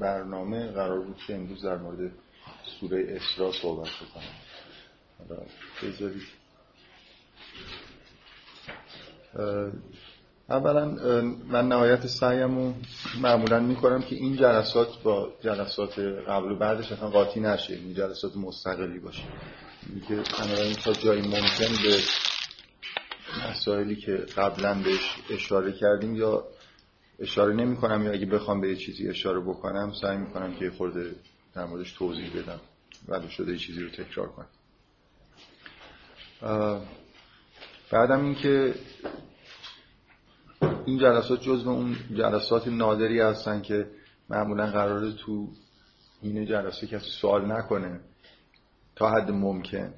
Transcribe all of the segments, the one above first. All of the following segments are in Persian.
برنامه قرار بود که امروز در مورد سوره اسراء صحبت بکنم. بذارید. اولا من نهایت سعیم رو معمولا می‌کنم که این جلسات با جلسات قبل و بعدش اصلا قاطی نشه این جلسات مستقلی باشه. که تا جایی ممکن به مسائلی که قبلا بهش اشاره کردیم یا اشاره نمی کنم یا اگه بخوام به یه چیزی اشاره بکنم سعی می کنم که خورده در موردش توضیح بدم. ولی شده یه چیزی رو تکرار کنم. بعدم اینکه این جلسات جزو اون جلسات نادری هستن که معمولا قراره تو این جلسه کسی سوال نکنه تا حد ممکن.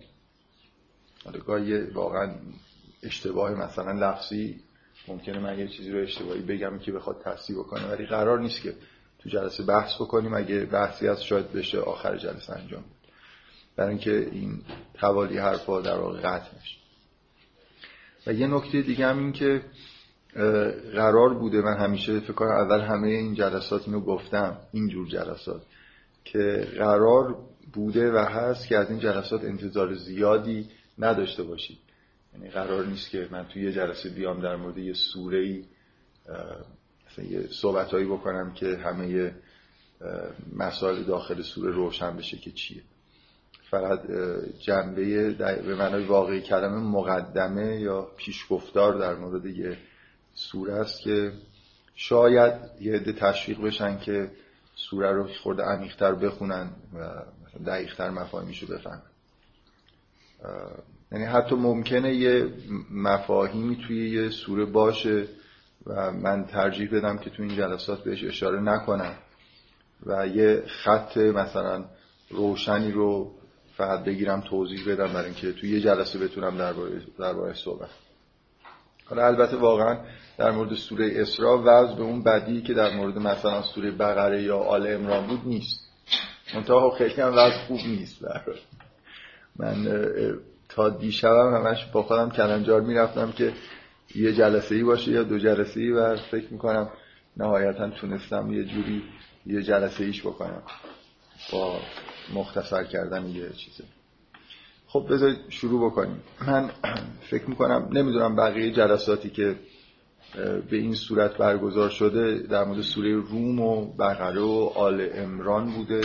حالا گاهی واقعا اشتباه مثلا لفظی ممکنه من یه چیزی رو اشتباهی بگم که بخواد تصحیح بکنه ولی قرار نیست که تو جلسه بحث بکنیم. اگه بحثی از شاید بشه آخر جلسه انجام برای اینکه این توالی حرفا در واقع قطع نشه. و یه نکته دیگه هم این که قرار بوده من همیشه فکر کنم اول همه این جلسات اینو گفتم اینجور جلسات که قرار بوده و هست که از این جلسات انتظار زیادی نداشته باشید. یعنی قرار نیست که من توی یه جلسه بیام در مورد یه سوره ای یه صحبتهایی بکنم که همه مسائل داخل سوره روشن بشه که چیه. فقط جنبه به معنای واقعی کلمه مقدمه یا پیشگفتار در مورد یه سوره است که شاید یه عده تشویق بشن که سوره رو خورده عمیق‌تر بخونن و دقیقتر مفاهیمشو بفهمن. یعنی حتی ممکنه یه مفاهیمی توی یه سوره باشه و من ترجیح بدم که توی این جلسات بهش اشاره نکنم و یه خط مثلا روشنی رو فقط بگیرم توضیح بدم برای اینکه توی یه جلسه بتونم درباره در صحبت حالا البته واقعا در مورد سوره اسراء وضع به اون بدی که در مورد مثلا سوره بقره یا آل امران بود نیست. منتها خیلی هم وضع خوب نیست. من تا دیشبم همش با خودم کلنجار می‌رفتم که یه جلسه ای باشه یا دو جلسه ای و فکر می‌کنم نهایتا تونستم یه جوری یه جلسه ایش بکنم. با مختصر کردن یه چیزه. خب بذارید شروع بکنیم. من فکر می‌کنم نمی‌دونم بقیه جلساتی که به این صورت برگزار شده در مورد سوره روم و بقره و آل امران بوده.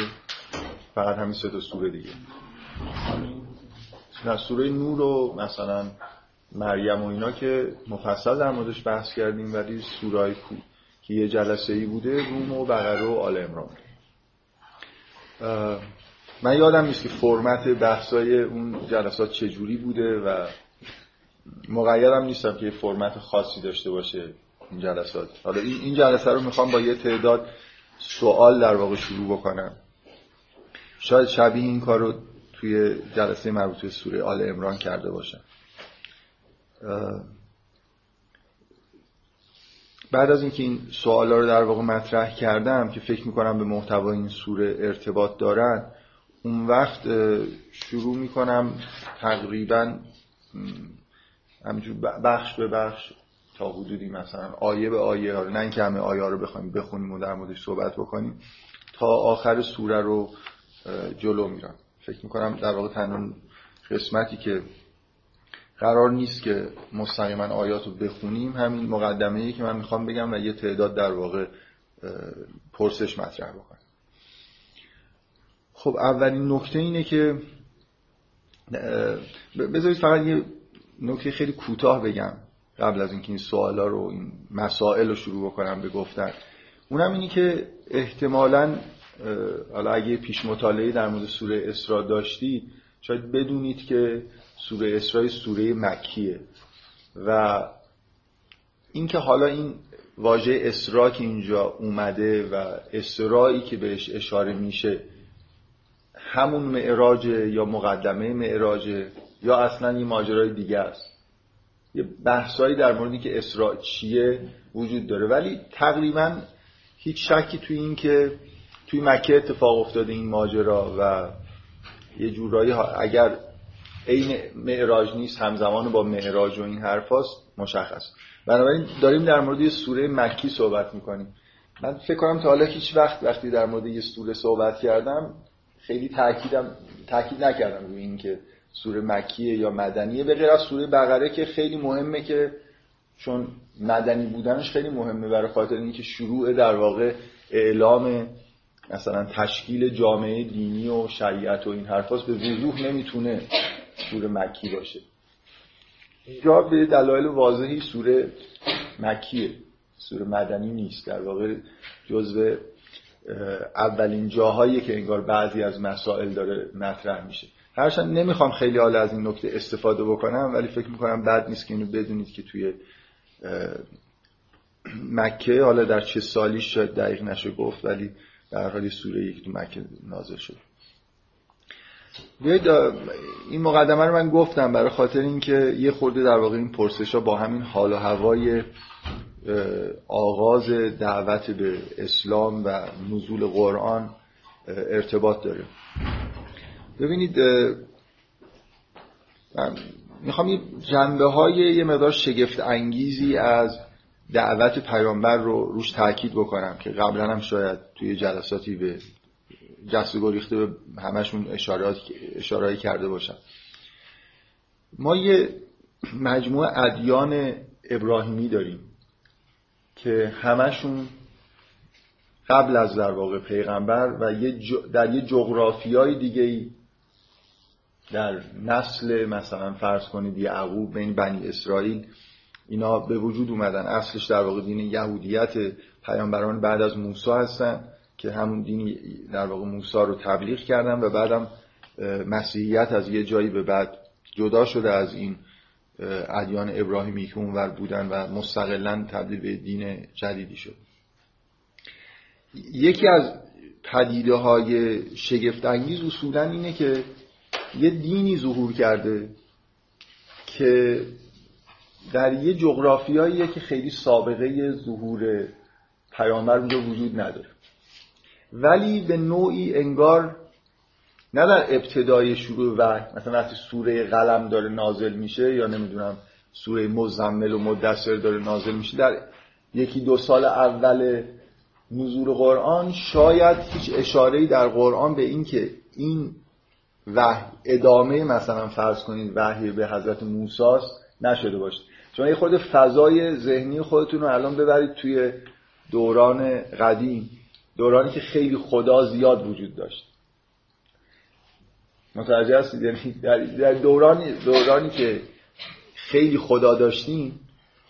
فقط همین سه تا سوره دیگه. نه سوره نور و مثلا مریم و اینا که مفصل در موردش بحث کردیم ولی سوره کو که یه جلسه ای بوده روم و بقره و آل امران من یادم نیست که فرمت بحثای اون جلسات چجوری بوده و مقیدم نیستم که یه فرمت خاصی داشته باشه این جلسات. حالا این جلسه رو می‌خوام با یه تعداد سوال در واقع شروع بکنم. شاید شبیه این کار رو توی جلسه مربوط به سوره آل امران کرده باشم. بعد از اینکه این سوالا رو در واقع مطرح کردم که فکر می‌کنم به محتوای این سوره ارتباط دارن اون وقت شروع می‌کنم تقریبا همینجور بخش به بخش تا حدودی مثلا آیه به آیه نه اینکه همه آیه رو بخوایم بخونیم و در موردش صحبت بکنیم تا آخر سوره رو جلو میرم. فکر می‌کنم در واقع تنها قسمتی که قرار نیست که مستقیما آیات رو بخونیم همین مقدمه ای که من می‌خوام بگم و یه تعداد در واقع پرسش مطرح بکنم. خب اولین نکته اینه که بذارید فقط یه نکته خیلی کوتاه بگم قبل از اینکه این سوالا رو این مسائل رو شروع بکنم به گفتن. اونم اینی که احتمالا حالا اگه پیش مطالعه در مورد سوره اسراء داشتید شاید بدونید که سوره اسراء سوره مکیه. و اینکه حالا این واژه اسراء که اینجا اومده و اسرایی که بهش اشاره میشه همون معراج یا مقدمه معراج یا اصلا یه ماجرای دیگه است. یه بحثایی در موردی که اسراء چیه وجود داره. ولی تقریبا هیچ شکی توی این که توی مکه اتفاق افتاده این ماجرا و یه جورایی اگر عین معراج نیست همزمان با معراج و این حرفاست مشخص. بنابراین داریم در مورد یه سوره مکی صحبت می‌کنیم. من فکر کنم تا حالا هیچ وقت وقتی در مورد یه سوره صحبت کردم خیلی تاکیدم تاکید نکردم روی این که سوره مکیه یا مدنیه به غیر از سوره بقره که خیلی مهمه که چون مدنی بودنش خیلی مهمه برای خاطر اینکه شروع در واقع اعلام مثلا تشکیل جامعه دینی و شریعت و این حرفاست به وضوح نمی‌تونه سوره مکی باشه. اینجا به دلایل واضحی سوره مکیه. سوره مدنی نیست. در واقع جزو اولین جاهایی که انگار بعضی از مسائل داره مطرح میشه. هرچند نمی‌خوام خیلی حالا از این نکته استفاده بکنم ولی فکر می‌کنم بد نیست که اینو بدونید که توی مکه حالا در چه سالی شاید دقیق نشه گفت ولی در حالی سوره یک تو مکه نازل شد. بیایید این مقدمه رو من گفتم برای خاطر اینکه یه خورده در واقع این پرسش ها با همین حال و هوای آغاز دعوت به اسلام و نزول قرآن ارتباط داره. ببینید من می‌خوام یه جنبه های یه مقدار شگفت انگیزی از دعوت پیامبر رو روش تاکید بکنم که قبلا هم شاید توی جلساتی به جست گریخته به همشون اشارهایی کرده باشم. ما یه مجموعه ادیان ابراهیمی داریم که همشون قبل از در واقع پیغمبر و یه در یه جغرافیای دیگه در نسل مثلا فرض کنید یعقوب بین بنی اسرائیل اینا به وجود اومدن. اصلش در واقع دین یهودیت پیامبران بعد از موسی هستن که همون دینی در واقع موسی رو تبلیغ کردن و بعدم مسیحیت از یه جایی به بعد جدا شده از این ادیان ابراهیمی که اونور بودن و مستقلا تبدیل به دین جدیدی شد. یکی از پدیده های شگفت انگیز اصولا اینه که یه دینی ظهور کرده که در یه جغرافیاییه که خیلی سابقه ظهور پیامبر اونجا وجود نداره. ولی به نوعی انگار نه در ابتدای شروع وحی مثلا وقتی سوره قلم داره نازل میشه یا نمی‌دونم سوره مزمل و مدثر داره نازل میشه در یکی دو سال اول نزول قرآن شاید هیچ اشاره در قرآن به این که این وحی ادامه مثلا فرض کنید وحی به حضرت موسی نشده باشه. شما یه خود فضای ذهنی خودتون رو الان ببرید توی دوران قدیم دورانی که خیلی خدا زیاد وجود داشت. متوجه هستید؟ یعنی در دورانی دورانی که خیلی خدا داشتیم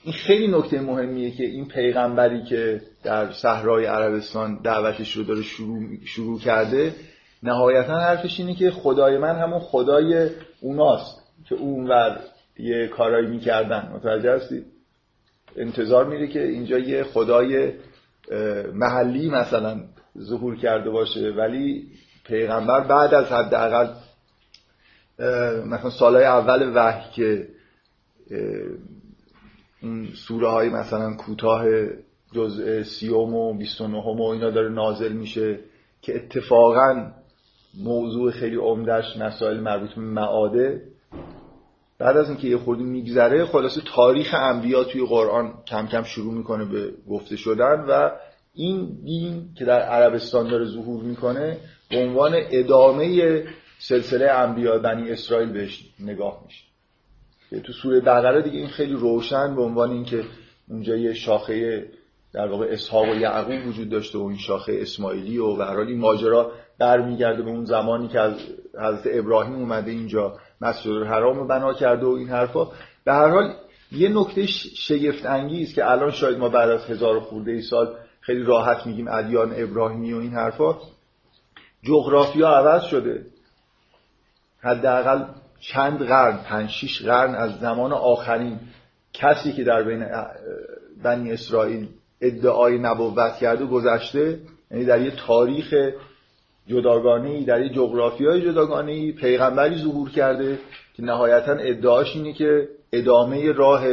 این خیلی نکته مهمیه که این پیغمبری که در صحرای عربستان دعوتش رو داره شروع, شروع کرده نهایتا حرفش اینه که خدای من همون خدای اوناست که اونور یه کارایی می‌کردن. متوجه هستید انتظار میره که اینجا یه خدای محلی مثلا ظهور کرده باشه. ولی پیغمبر بعد از حداقل مثلا سالهای اول وحی که اون سوره های مثلا کوتاه جزء سیوم و 29 و اینا داره نازل میشه که اتفاقا موضوع خیلی عمدهش مسائل مربوط به معاده بعد از اینکه یه خودی میگذره خلاصه تاریخ انبیا توی قرآن کم کم شروع می‌کنه به گفته شدن و این دین که در عربستان داره ظهور می‌کنه به عنوان ادامه سلسله انبیا بنی اسرائیل بهش نگاه میشه. تو سوره بقره دیگه این خیلی روشن به عنوان اینکه اونجا یه شاخه در واقع اسحاق و یعقوب وجود داشته و این شاخه اسماعیلی و به این ماجرا برمیگرده به اون زمانی که از حضرت ابراهیم اومده اینجا. مسجد الحرام رو بنا کرده و این حرفا. به هر حال یه نکته شگفت انگیز که الان شاید ما بعد از هزار خورده ای سال خیلی راحت میگیم ادیان ابراهیمی و این حرفا جغرافیا عوض شده. حداقل چند قرن پنج شیش قرن از زمان آخرین کسی که در بین بنی اسرائیل ادعای نبوت کرده گذشته یعنی در یه تاریخ جداگانه در یه جغرافیای جداگانه پیغمبری ظهور کرده که نهایتا ادعاش اینه که ادامه راه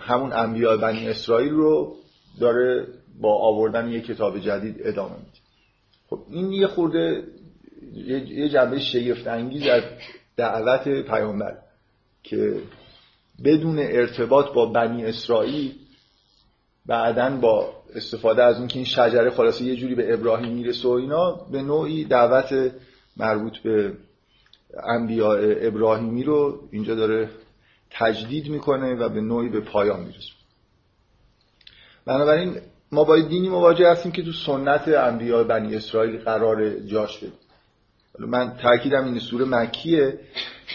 همون انبیاء بنی اسرائیل رو داره با آوردن یه کتاب جدید ادامه میده. خب این یه خورده یه جنبه شگفت انگیز از دعوت پیامبر که بدون ارتباط با بنی اسرائیل بعدا با استفاده از اینکه این شجره خلاصه یه جوری به ابراهیم می‌رسه و اینا به نوعی دعوت مربوط به انبیاء ابراهیمی رو اینجا داره تجدید می‌کنه و به نوعی به پایان می‌رسه. بنابراین ما باید دینی مواجه هستیم که تو سنت انبیاء بنی اسرائیل قرار جاش بده من تاکیدم این سوره مکیه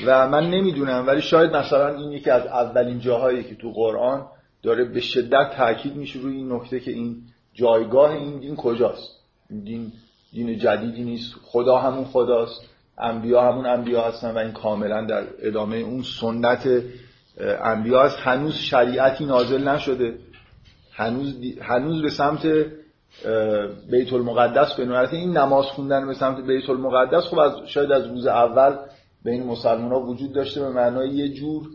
و من نمی‌دونم ولی شاید مثلا این یکی از اولین جاهایی که تو قرآن داره به شدت تاکید میشه روی این نکته که این جایگاه این دین کجاست. دین دین جدیدی نیست. خدا همون خداست. انبیا همون انبیا هستن و این کاملا در ادامه اون سنت انبیا هست. هنوز شریعتی نازل نشده. هنوز, هنوز به سمت بیت المقدس به این نماز خوندن به سمت بیت المقدس خب از شاید از روز اول بین مسلمان ها وجود داشته به معنای یه جور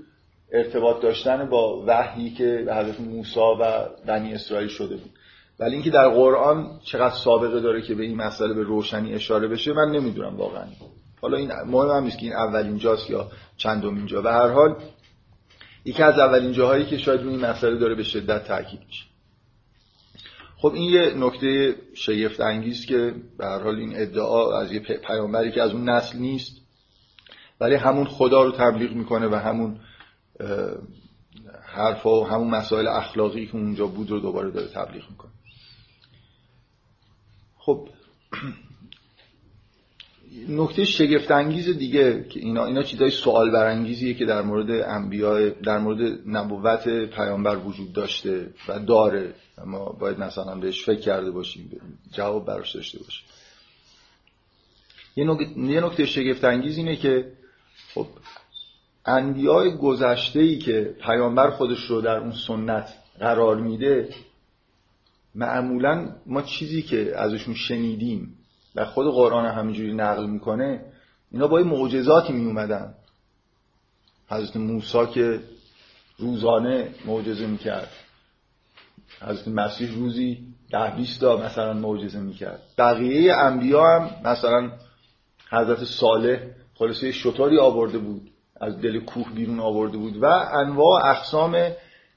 ارتباط داشتن با وحی که به حضرت موسی و بنی اسرائیل شده بود. ولی اینکه در قرآن چقدر سابقه داره که به این مسئله به روشنی اشاره بشه من نمی‌دونم واقعا. حالا این مهم هم که این اولین جاست یا چندمین جا و هر حال یکی از اولین جاهایی که شاید این مسئله داره به شدت تاکید میشه. خب این یه نکته شگفت انگیز که به هر حال این ادعا از یه پیامبری که از اون نسل نیست ولی همون خدا رو تبلیغ می‌کنه و همون حرفا و همون مسائل اخلاقی که اونجا بود رو دوباره داره تبلیغ می‌کنه. خب نکته شگفت انگیز دیگه که اینا اینا چیزای سوال برانگیزیه که در مورد انبیاء در مورد نبوت پیامبر وجود داشته و داره. اما باید مثلا بهش فکر کرده باشیم جواب براش داشته باشیم. یه نکته شگفت انگیز اینه که خب انبیاء گذشته ای که پیامبر خودش رو در اون سنت قرار میده معمولا ما چیزی که ازشون شنیدیم و خود قرآن همینجوری نقل می‌کنه اینا با معجزاتی می اومدن حضرت موسی که روزانه معجزه می‌کرد. حضرت مسیح روزی ده بیست تا مثلا معجزه می‌کرد. بقیه انبیا هم مثلا حضرت صالح خلاصه شطوری آورده بود. از دل کوه بیرون آورده بود و انواع اقسام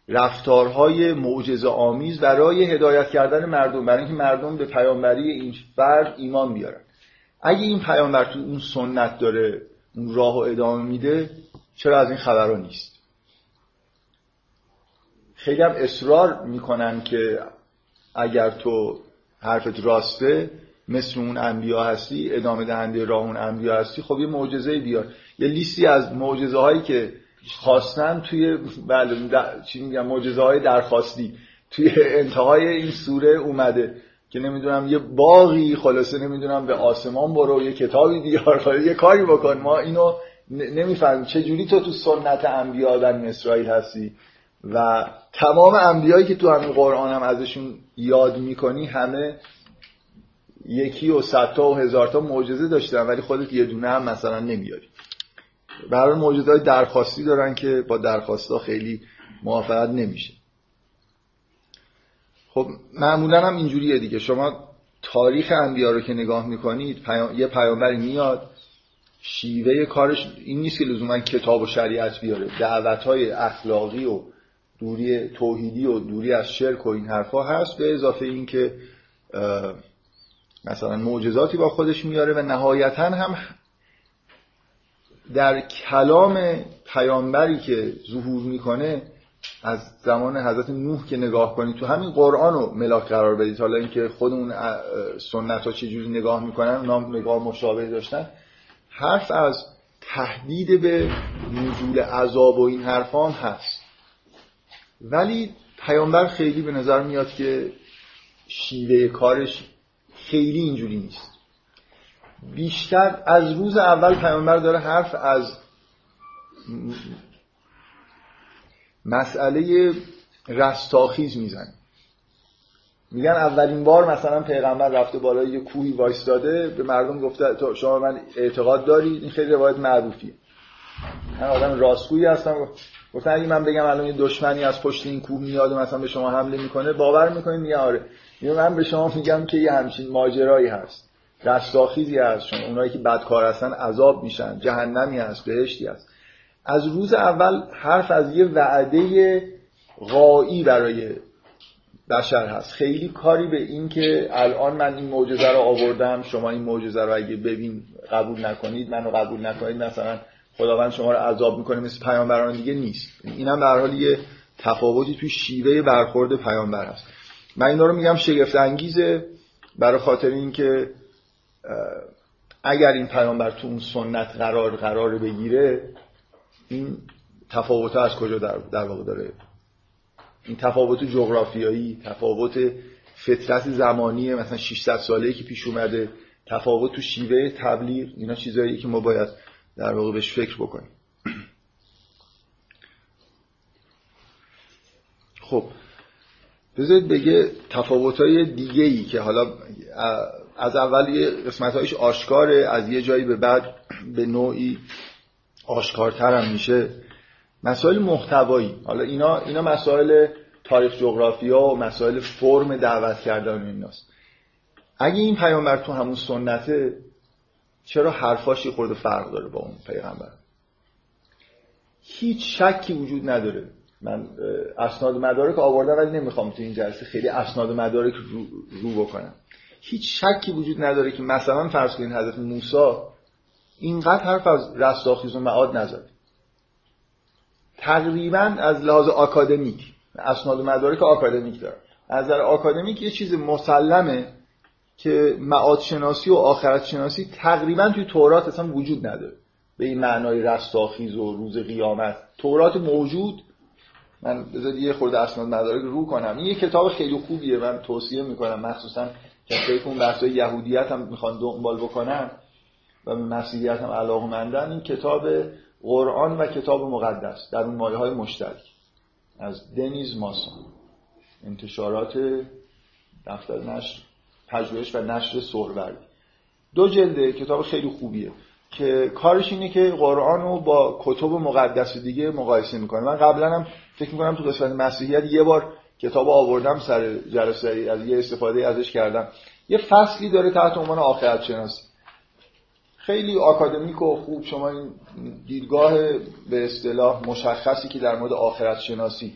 رفتارهای معجزه آمیز برای هدایت کردن مردم برای اینکه مردم به پیامبری این فرد ایمان بیارن. اگه این پیامبر تو اون سنت داره اون راه و ادامه میده چرا از این خبرها نیست؟ خیلی هم اصرار می‌کنن که اگر تو حرفت راسته مثل اون انبیا هستی ادامه دهنده راه اون انبیا هستی خب یه معجزه بیار. یه لیستی از معجزه هایی که خواستن توی بله چی میگم معجزه های درخواستی توی انتهای این سوره اومده که نمی‌دونم یه باقی خلاصه نمی‌دونم به آسمان برو یه کتابی بیار یه کاری بکن. ما اینو نمی‌فهمیم چه جوری تو تو سنت انبیا در اسرائیل هستی و تمام انبیایی که تو همین قرآن هم ازشون یاد می‌کنی همه یکی و صدتا و هزارتا معجزه داشتن ولی خودت یه دونه هم مثلا نمیاری برای موجود های درخواستی دارن که با درخواستا خیلی موافقت نمیشه. خب معمولا هم اینجوریه دیگه. شما تاریخ انبیا رو که نگاه می‌کنید یه پیامبری میاد شیوه کارش این نیست که لزوما کتاب و شریعت بیاره. دعوت های اخلاقی و دوری توحیدی و دوری از شرک و این حرفا هست به اضافه این که مثلا معجزاتی با خودش میاره و نهایتا هم در کلام پیامبری که ظهور می‌کنه از زمان حضرت نوح که نگاه کنید تو همین قرآن رو ملاک قرار بدید. حالا اینکه خودمون سنت ها چجوری نگاه می‌کنن اونا نگاه مشابه داشتن. حرف از تهدید به نزول عذاب و این حرف هم هست. ولی پیامبر خیلی به نظر میاد که شیوه کارش خیلی اینجوری نیست. بیشتر از روز اول پیامبر داره حرف از مسئله رستاخیز می‌زنه. میگن اولین بار مثلا پیغمبر رفته بالای یه کوهی وایستاده به مردم گفته تو شما من اعتقاد دارید این خیلی روایت معروفیه. من آدم راستگویی هستم. گفتن اگه من بگم الان یه دشمنی از پشت این کوه میاد و مثلا به شما حمله می‌کنه باور می‌کنید؟ میگه آره. من به شما میگم که یه همچین ماجرایی هست. رستاخیزی هست. چون اونایی که بدکار هستن عذاب میشن. جهنمی هست بهشتی هست. از روز اول حرف از یه وعده غایی برای بشر هست. خیلی کاری به این که الان من این معجزه رو آوردم. شما این معجزه رو اگه ببین قبول نکنید منو قبول نکنید. مثلا خداوند شما رو عذاب می‌کنه مثل پیامبران دیگه نیست. اینم در حال یه تفاوتی توی شیوه برخورد پیامبر هست. من اینا رو میگم شگفت انگیزه برای خاطر اینکه اگر این پیامبر تو اون سنت قرار قرار بگیره این تفاوت از کجا در, در واقع داره؟ این تفاوت جغرافیایی تفاوت فطرت زمانی مثلا 600 ساله که پیش اومده تفاوت تو شیوه تبلیغ اینا چیزایی که ما باید در واقع بهش فکر بکنیم. خب بذارید بگه تفاوت‌های دیگه ای که حالا از اول یه قسمت آشکاره از یه جایی به بعد به نوعی آشکارتر هم میشه. مسائل محتوایی. حالا اینا اینا مسائل تاریخ جغرافیا و مسائل فرم دعوت کردن ایناست. اگه این پیامبر تو همون سنته چرا حرفاشی خورده فرق داره با اون پیغمبر؟ هیچ شکی وجود نداره. من اسناد مدارک آوردم ولی نمی‌خوام تو این جلسه خیلی اسناد مدارک رو, رو بکنم. هیچ شکی وجود نداره که مثلا فرض کنید حضرت موسی اینقدر حرف از رستاخیز و معاد نزد. تقریبا از لحاظ آکادمیک اسناد و مدارک آکادمیک داره. از نظر آکادمیک یه چیز مسلمه که معاد شناسی و آخرت شناسی تقریبا توی تورات اصلا وجود نداره. به این معنای رستاخیز و روز قیامت. تورات موجود. من بذار یه خورده اسناد مدارک رو کنم. این یه کتاب خیلی خوبیه من توصیه می‌کنم. مخصوصا کسایی که اون بحثای یهودیت هم می‌خوان دنبال بکنن و به مسیحیت هم علاقه مندن این کتاب قرآن و کتاب مقدس در اون مایه های مشترک. از دنیز ماسون. انتشارات دفتر نشر پژوهش و نشر سهروردی دو جلده کتاب خیلی خوبیه که کارش اینه که قرآن رو با کتب مقدس دیگه مقایسه می‌کنه. من قبلا هم فکر می‌کنم تو قسمت مسیحیت یه بار کتاب آوردم سر جلسه از یه استفاده ازش کردم. یه فصلی داره تحت عنوان آخرت شناسی خیلی آکادمیک و خوب شما این دیدگاه به اصطلاح مشخصی که در مورد آخرت شناسی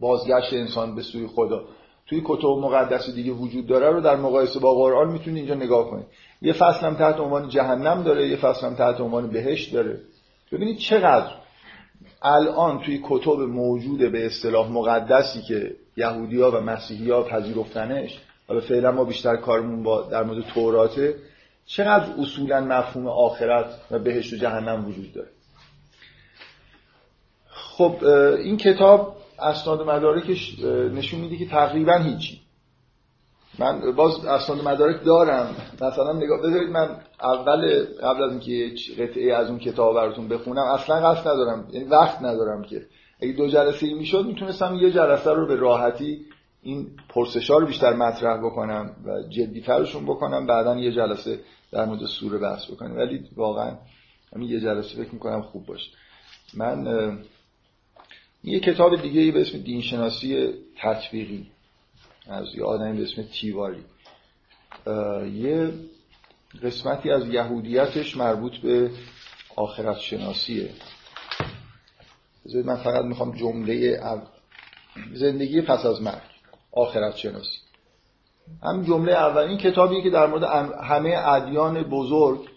بازگشت انسان به سوی خدا. توی کتب مقدس دیگه وجود داره رو در مقایسه با قرآن می‌تونید اینجا نگاه کنید. یه فصل هم تحت عنوان جهنم داره یه فصل هم تحت عنوان بهشت داره. ببینید چقدر الان توی کتب موجود به اصطلاح مقدسی که یهودیا و مسیحیا پذیرفتنش حالا فعلا ما بیشتر کارمون با در مورد توراته چقدر اصولا مفهوم آخرت و بهشت و جهنم وجود داره؟ خب این کتاب اسناد مدارکش نشون میده که تقریبا هیچی. من باز اسناد مدارک دارم. مثلا نگاه بذارید من اول قبل از اینکه قطعه از اون کتاب براتون بخونم اصلا قصد ندارم. یعنی وقت ندارم که. اگه دو جلسه ای می‌شد می‌تونستم یه جلسه رو به راحتی این پرسشا رو بیشتر مطرح بکنم و جدیترشون بکنم بعدا یه جلسه در مورد سوره بحث بکنیم. ولی واقعا همین یه جلسه فکر می‌کنم خوب باشه. من یه کتاب دیگه ای به اسم دینشناسی تطبیقی. از یه آدمی به اسم تیواری. یه قسمتی از یهودیتش مربوط به آخرت شناسیه من فقط می‌خوام جمله زندگی پس از مرگ آخرت شناسی هم جمله اول این کتابی که در مورد همه ادیان بزرگ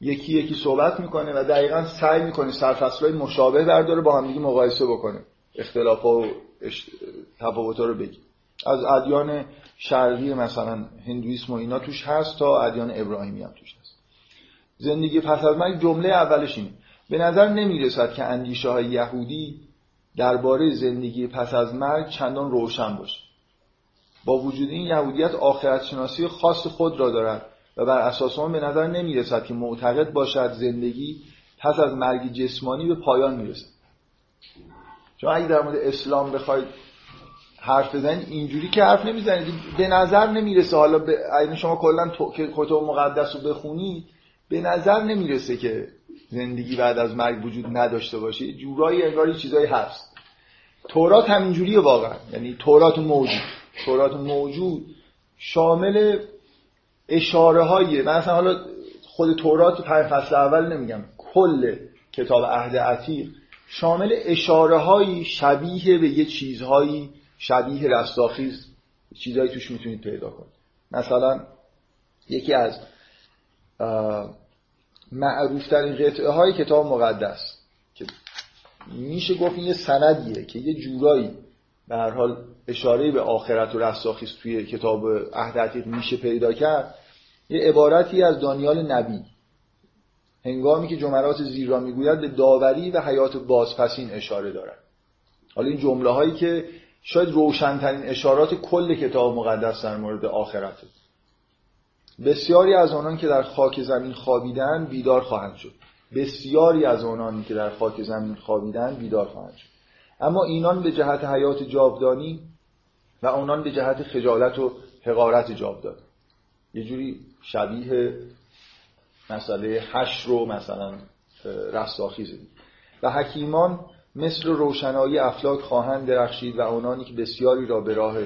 یکی یکی صحبت می‌کنه و دقیقا سعی می‌کنه سرفصلهای مشابه برداره با همدیگه مقایسه بکنه. اختلاف و تفاوت رو بگی از ادیان شرقی مثلا هندویسم و اینا توش هست تا ادیان ابراهیمی هم توش هست. زندگی پس از مرگ جمله اولش اینه. به نظر نمی‌رسد که اندیشه های یهودی درباره زندگی پس از مرگ چندان روشن باشه. با وجود این یهودیت آخرت شناسی خاص خود را دارد و بر اساس آن به نظر نمی‌رسد که معتقد باشد زندگی پس از مرگ جسمانی به پایان می‌رسد. چون اگه در مورد اسلام بخواید حرف بزنید اینجوری که حرف نمی‌زنید. به نظر نمی‌رسه. حالا به شما کلا کتب مقدس رو بخونید به نظر نمی‌رسه که زندگی بعد از مرگ وجود نداشته باشه. جورایی انگاری چیزایی هست. تورات همینجوریه واقعا. یعنی تورات موجود. تورات موجود شامل اشاره هایی مثلا حالا خود تورات پنج فصل اول نمیگم. کل کتاب عهد عتیق شامل اشاره هایی شبیه به یه چیزهایی شبیه رستاخیز چیزایی توش می‌تونید پیدا کنید. مثلا یکی از معروفترین قطعه های کتاب مقدس که میشه گفت این یه سندیه که یه جورایی به هر حال اشاره به آخرت و رستاخیز توی کتاب عهد میشه پیدا کرد یه عبارتی از دانیال نبی. هنگامی که جملات زیر را می‌گوید به داوری و حیات بازپسین اشاره دارد. حالا این جمله هایی که شاید روشنترین اشارات کل کتاب مقدس در مورد آخرته. بسیاری از آنان که در خاک زمین خوابیدن بیدار خواهند شد. بسیاری از آنان که در خاک زمین خوابیدن بیدار خواهند شد. اما اینان به جهت حیات جاودانی و آنان به جهت خجالت و حقارت جاودانی. یه جوری شبیه مسئله حش رو مثلا رستاخیزه و حکیمان مثل روشنایی افلاک خواهند درخشید و آنانی که بسیاری را به راه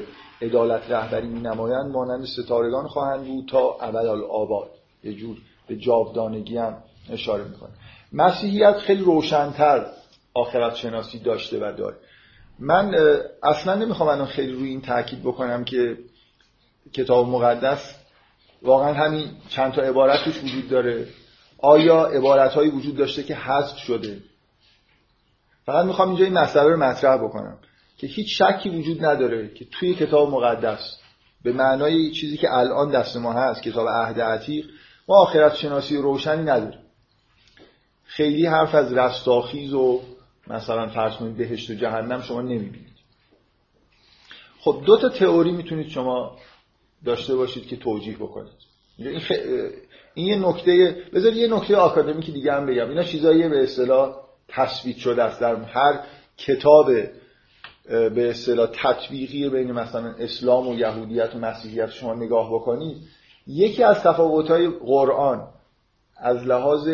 عدالت رهبری می نمایند مانند ستارگان خواهند بود تا ابد آباد یه جور به جاودانگی هم اشاره می‌کنه. مسیحیت خیلی روشنتر آخرت شناسی داشته و داره. من اصلا نمی‌خوام الان خیلی روی این تاکید بکنم که کتاب مقدس واقعا همین چند تا عبارت وجود داره. آیا عبارت وجود داشته که حذف شده؟ فقط می‌خوام اینجا این مسئله رو مطرح بکنم که هیچ شکی وجود نداره که توی کتاب مقدس به معنای چیزی که الان دست ما هست کتاب عهد عتیق ما آخرت شناسی روشنی نداریم. خیلی حرف از رستاخیز و مثلا فرض کنید بهشت و جهنم شما نمی‌بینید. خب دو تا تئوری می‌تونید شما داشته باشید که توجیه بکنید. این, خ... این یه نکته بذار یه نکته آکادمیک دیگه هم بگم. اینا چیزایی به اصطلاح. تثبیت شده است در هر کتاب به اصطلاح تطبیقی بین مثلا اسلام و یهودیت و مسیحیت شما نگاه بکنید یکی از تفاوت‌های قرآن از لحاظ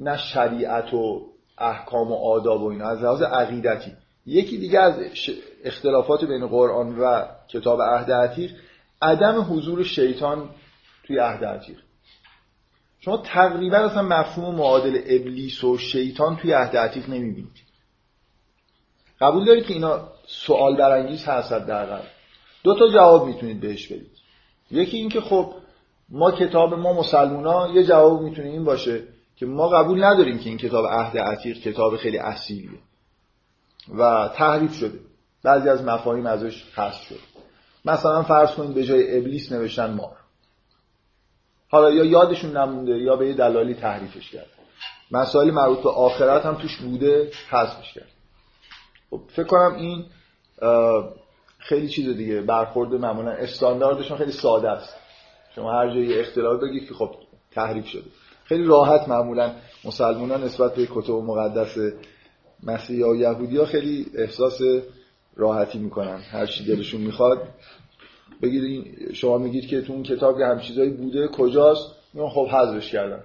نه شریعت و احکام و آداب و اینا از لحاظ عقیدتی یکی دیگه از اختلافات بین قرآن و کتاب عهد عتیق عدم حضور شیطان توی عهد عتیق. شما تقریبا اصلا مفهوم معادل ابلیس و شیطان توی عهد عتیق نمی‌بینید. قبول دارید که اینا سوال برانگیز هست در دو تا جواب می‌تونید بهش بدید. یکی اینکه خب ما کتاب ما مسلمونا یه جواب می‌تونه این باشه که ما قبول نداریم که این کتاب عهد عتیق کتاب خیلی اصیلیه. و تحریف شده. بعضی از مفاهیم ازش حذف شد مثلا فرض کنید به جای ابلیس نوشتن مار حالا یا یادشون نمونده یا به یه دلالی تحریفش کرد. مسائل مربوط به آخرت هم توش بوده حذفش کرد. خب فکر کنم این خیلی چیز دیگه برخورد معمولا استانداردشون خیلی ساده است. شما هر جایی اختلاف بگید که خب تحریف شده. خیلی راحت معمولا مسلمانان نسبت به کتب مقدس مسیحی و یهودی ها خیلی احساس راحتی می‌کنن. هر چی دلشون می‌خواد بگید شما میگید که تو اون کتاب هم چیزایی بوده کجاست؟ میگن خب حذفش کردن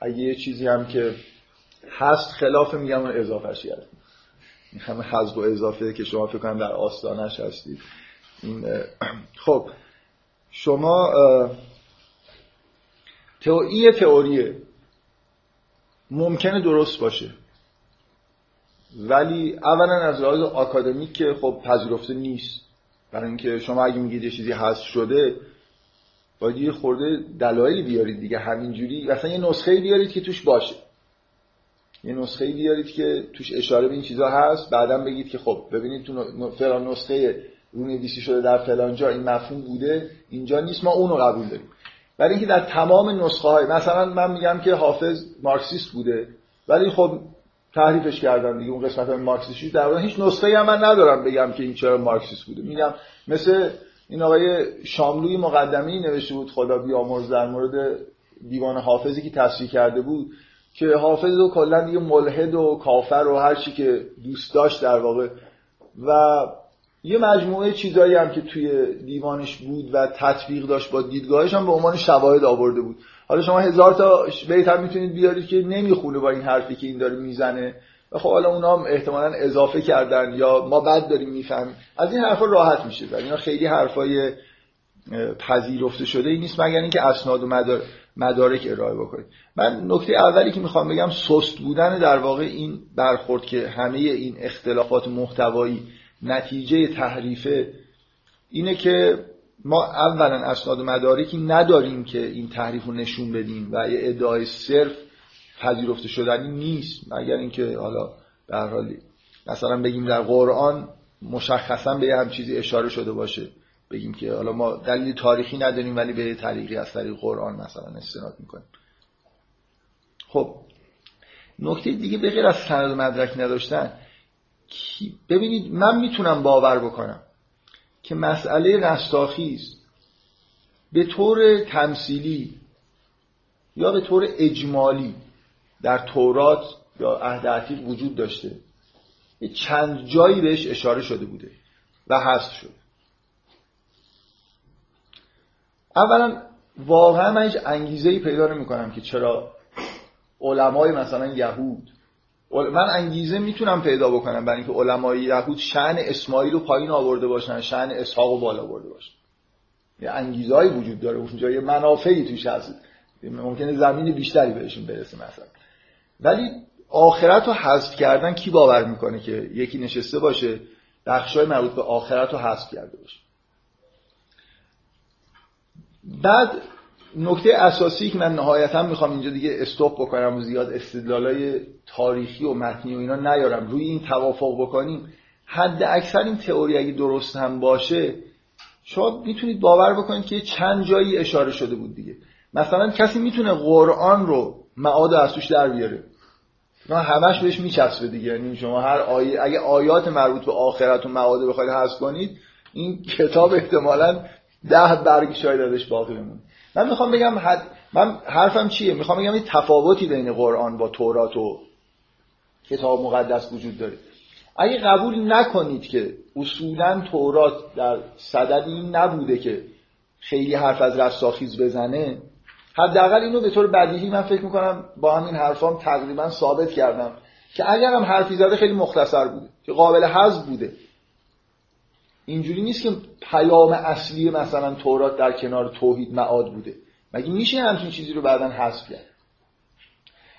اگه یه چیزی هم که هست خلاف میگم اون اضافهش کردن این همه حذف و اضافه که شما فکر کنم در آستانش هستید. این خب شما این تئوریه. ممکنه درست باشه. ولی اولا از لحاظ آکادمیک که خب پذیرفته نیست. برای اینکه شما اگه میگید یه چیزی هست شده باید یه خورده دلایلی بیارید دیگه همینجوری. مثلا یه نسخه بیارید که توش باشه. یه نسخه بیارید که توش اشاره به این چیزا هست بعدا بگید که خب ببینید تو فلان نسخه رونویسی شده در فلان جا این مفهوم بوده اینجا نیست ما اونو قبول داریم. برای اینکه در تمام نسخه های مثلا من میگم که حافظ مارکسیست بوده ولی خب تحریفش کردن دیگه اون قسمت مارکسیستی. در هیچ نسخه هم من ندارم بگم که این چرا مارکسیست بوده. میگم مثل این آقای شاملوی مقدمی نوشته بود خدا بیامرز در مورد دیوان حافظی که تصویر کرده بود که حافظ و کلا دیگه ملحد و کافر و هر چی که دوست داشت در واقع. و یه مجموعه چیزایی هم که توی دیوانش بود و تطبیق داشت با دیدگاهش هم به عنوان شواهد آورده بود. حالا شما هزار تا بیت هم می‌تونید بیارید که نمی‌خونه با این حرفی که این داره می‌زنه. و خب حالا اونا هم احتمالا اضافه کردن یا ما بد داریم می‌فهمیم. از این حرفا راحت میشه. و اینا خیلی حرفای پذیرفته شده ای نیست مگر اینکه اسناد و مدار... مدارک ارائه بکنید. من نکته اولی که می‌خوام بگم سست بودن در واقع این برخورد که همه این اختلافات محتوایی نتیجه تحریفه اینه که ما اولا اسناد مدارکی نداریم که این تحریف رو نشون بدیم و یه ادعای صرف پذیرفته شدنی نیست مگر اینکه حالا به حال مثلا بگیم در قرآن مشخصا به هم چیزی اشاره شده باشه. بگیم که حالا ما دلیل تاریخی نداریم ولی به طریقی از طریق قرآن مثلا استناد می‌کنیم. خب نکته دیگه به غیر از سند مدرک نداشتن ببینید من می‌تونم باور بکنم. که مسئله رستاخیز به طور تمثیلی یا به طور اجمالی در تورات یا عهد وجود داشته یه چند جایی بهش اشاره شده بوده و هست شده. اولا واقعا من هیچ انگیزه ای پیدا نمی کنم که چرا علمای مثلا یهود من انگیزه می‌تونم پیدا بکنم برای اینکه علمای یهود شعن اسماعیل رو پایین آورده باشن شعن اسحاق رو بالا آورده باشن. یه انگیزهایی وجود داره اونجا یه منافعی توش هست. ممکنه زمین بیشتری بهشون برسه مثلا. ولی آخرت رو حذف کردن کی باور می‌کنه که یکی نشسته باشه بخشای مربوط به آخرت رو حذف کرده باشه؟ بعد نکته اساسی که من نهایتا می‌خوام اینجا دیگه استوب بکنم و زیاد استدلالای تاریخی و متنی و اینا نیارم. روی این توافق بکنیم حد اکثر این تئوری اگه درست هم باشه شما می‌تونید باور بکنید که چند جایی اشاره شده بود دیگه. مثلا کسی می‌تونه قرآن رو معاد از توش در بیاره. نه همش بهش میچسبه دیگه. یعنی شما هر آیه اگه آیات مربوط به آخرت و معاد بخواید حذف کنید این کتاب احتمالا ده برگ شاید ازش باقی بمونه. من می‌خوام بگم حد من حرفم چیه؟ می‌خوام بگم این تفاوتی بین قرآن با تورات و کتاب مقدس وجود داره. اگه قبول نکنید که اصولا تورات در صدد این نبوده که خیلی حرف از رستاخیز بزنه حداقل اینو به طور بدیهی من فکر می‌کنم با همین حرفام تقریبا ثابت کردم که اگر هم حرفی زده خیلی مختصر بوده که قابل حذف بوده. اینجوری نیست که پیام اصلی مثلا تورات در کنار توحید معاد بوده. مگه میشه همچین چیزی رو بعدا حذف کرد؟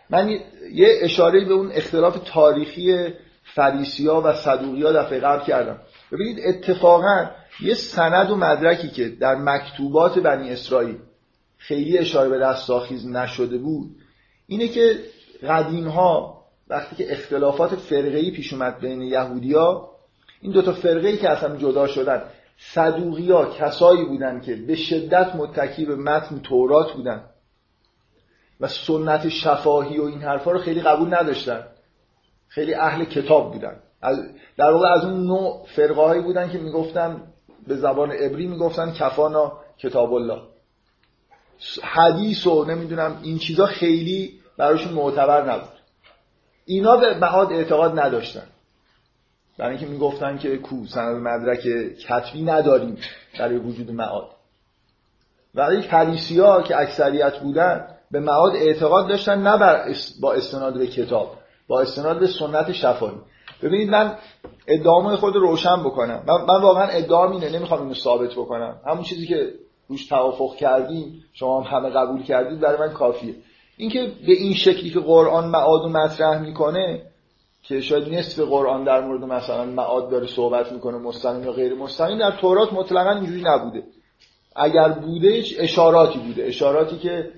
من یه اشاره به اون اختلاف تاریخی فریسیا و صدوقیا دفعه قبل کردم. ببینید اتفاقا یه سند و مدرکی که در مکتوبات بنی اسرائیل خیلی اشاره به رستاخیز نشده بود اینه که قدیم ها وقتی که اختلافات فرقه‌ای پیش اومد بین یهودیا این دوتا فرقه‌ای که اصلا جدا شدن صدوقیا کسایی بودن که به شدت متکی به متن تورات بودن و سنت شفاهی و این حرفا رو خیلی قبول نداشتن. خیلی اهل کتاب بودن. در واقع از اون نوع فرقه بودن که می‌گفتن به زبان عبری می‌گفتن کفانا کتاب الله حدیث و نمی‌دونم این چیزا خیلی براشون معتبر نبود. اینا به معاد اعتقاد نداشتن. برای اینکه می‌گفتن که کو سند مدرک کتبی نداریم برای وجود معاد. ولی پریسیا که اکثریت بودن به معاد اعتقاد داشتن نه بر با استناد به کتاب با استناد به سنت شفاهی. ببینید من ادعامای خود روشن بکنم. من, من واقعا ادعام اینه نمی‌خوام اینو ثابت بکنم. همون چیزی که روش توافق کردیم شما هم همه قبول کردید برای من کافیه. اینکه به این شکلی که قرآن معاد و مطرح می‌کنه که شاید نصف قرآن در مورد مثلا معاد داره صحبت می‌کنه مستقیم یا غیر مستقیم در تورات مطلقا اینجوری نبوده. اگر بوده اشاراتی بوده. اشاراتی که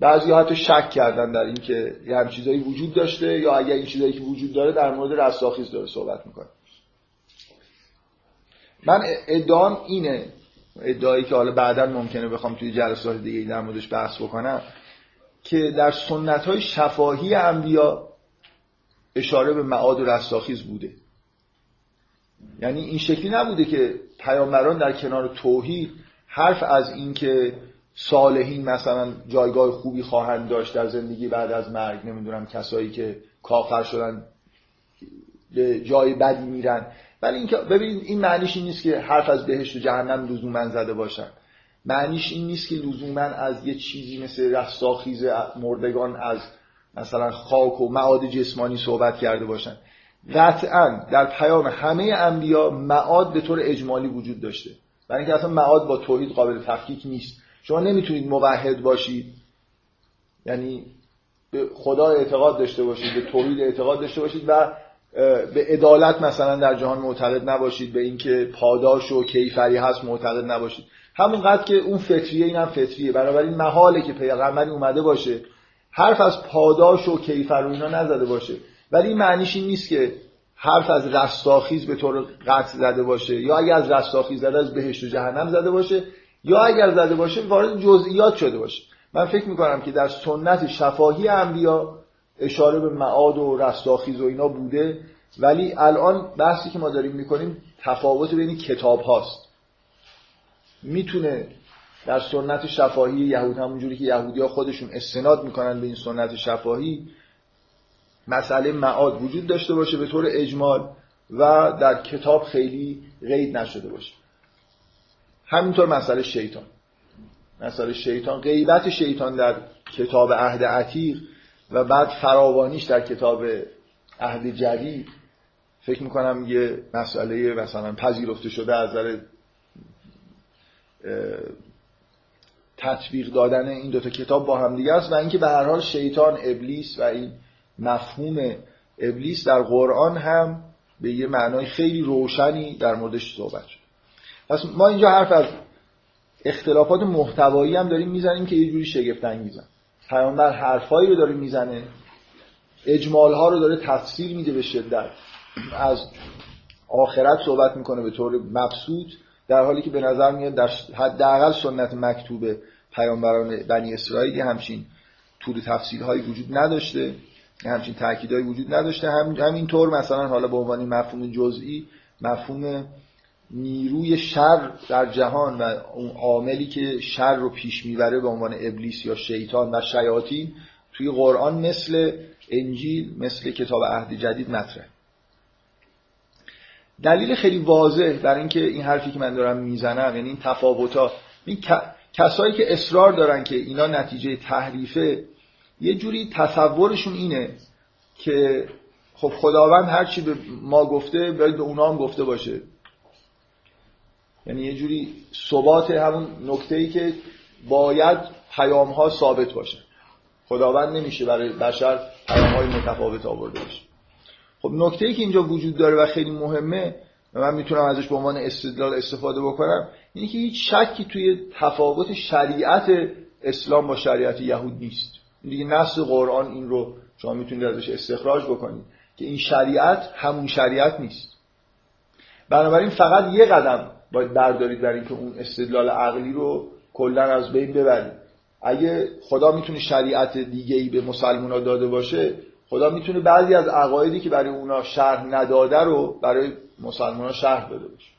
بعضی حتی شک کردن در اینکه یه هم چیزایی وجود داشته یا اگر این چیزایی که وجود داره در مورد رستاخیز داره صحبت می‌کنه. من ادعام اینه ادعایی که حالا بعدا ممکنه بخوام توی جلسات دیگه در موردش بحث بکنم که در سنت های شفاهی انبیا اشاره به معاد و رستاخیز بوده. یعنی این شکلی نبوده که پیامبران در کنار توحید حرف از اینکه صالحین مثلا جایگاه خوبی خواهند داشت در زندگی بعد از مرگ نمی‌دونم کسایی که کافر شدن به جای بدی میرن. ولی اینکه ببینید این معنیش این نیست که حرف از بهشت و جهنم لزوما زده باشن. معنیش این نیست که لزوما از یه چیزی مثل رستاخیز مردگان از مثلا خاک و معاد جسمانی صحبت کرده باشن. قطعا در پیام همه انبیا معاد به طور اجمالی وجود داشته. برای اینکه اصلا معاد با توحید قابل تفکیک نیست. شما نمی‌تونید موحد باشید. یعنی به خدا اعتقاد داشته باشید به توحید اعتقاد داشته باشید و به عدالت مثلا در جهان معتقد نباشید به اینکه پاداش و کیفری هست معتقد نباشید. همونقدر که اون فطریه اینم فطریه. بنابراین محاله که پیغمبری اومده باشه. حرف از پاداش و کیفر و اینا نزده باشه. ولی این معنیش این نیست که حرف از رستاخیز به طور قطع زده باشه. یا اگر از رستاخیز زده از بهشت و جهنم زده باشه. یا اگر زده باشه وارد جزئیات شده باشه. من فکر می‌کنم که در سنت شفاهی انبیا اشاره به معاد و رستاخیز و اینا بوده. ولی الان بحثی که ما داریم می‌کنیم تفاوت بین کتاب هاست می‌تونه در سنت شفاهی یهود همونجوری که یهودی ها خودشون استناد می‌کنن به این سنت شفاهی مسئله معاد وجود داشته باشه به طور اجمال و در کتاب خیلی قید نشده باشه. همینطور مسئله شیطان. مسئله شیطان غیبت شیطان در کتاب عهد عتیق و بعد فراوانیش در کتاب عهد جدید فکر می‌کنم یه مسئله مثلا پذیرفته شده از نظر تطبیق دادن این دوتا کتاب با هم دیگه است و اینکه به هر حال شیطان ابلیس و این مفهوم ابلیس در قرآن هم به یه معنای خیلی روشنی در موردش صحبت شد. پس ما اینجا حرف از اختلافات محتوایی هم داریم می‌زنیم که یه جوری شگفت انگیزن پیامبر حرفایی رو داره می‌زنه. اجمال ها رو داره تفسیر میده به شدت. از آخرت صحبت می‌کنه به طور مبسوط. در حالی که به نظر میاد در حداقل سنت مکتوب پیامبران بنی اسرائیل همچین طول تفصیل هایی وجود نداشته همچین تاکیدهایی وجود نداشته. هم همینطور مثلا حالا به عنوان مفهوم جزئی مفهوم نیروی شر در جهان و اون عاملی که شر رو پیش می‌بره به عنوان ابلیس یا شیطان و شیاطین توی قرآن مثل انجیل مثل کتاب عهد جدید مطرح دلیل خیلی واضح در اینکه این حرفی که من دارم می‌زنم یعنی این تفاوتا این کسایی که اصرار دارن که اینا نتیجه تحریفه یه جوری تصورشون اینه که خب خداوند هر چی به ما گفته باید به اونا هم گفته باشه. یعنی یه جوری ثبات همون نکته ای که باید پیام ها ثابت باشه. خداوند نمیشه برای بشر پیام های متفاوت آورده باشه. خب نکته ای که اینجا وجود داره و خیلی مهمه و من می‌تونم ازش به عنوان استدلال استفاده بکنم اینه که هیچ شکی توی تفاوت شریعت اسلام با شریعت یهود نیست. دیگه نص قرآن این رو شما می‌تونید ازش استخراج بکنید که این شریعت همون شریعت نیست. بنابراین فقط یه قدم باید بردارید در اینکه اون استدلال عقلی رو کلا از بین ببرید. اگه خدا می‌تونه شریعت دیگه ای به مسلمان داده باشه خدا می‌تونه بعضی از عقایدی که برای اونا شرح نداده رو برای مسلمان شرح داده باشه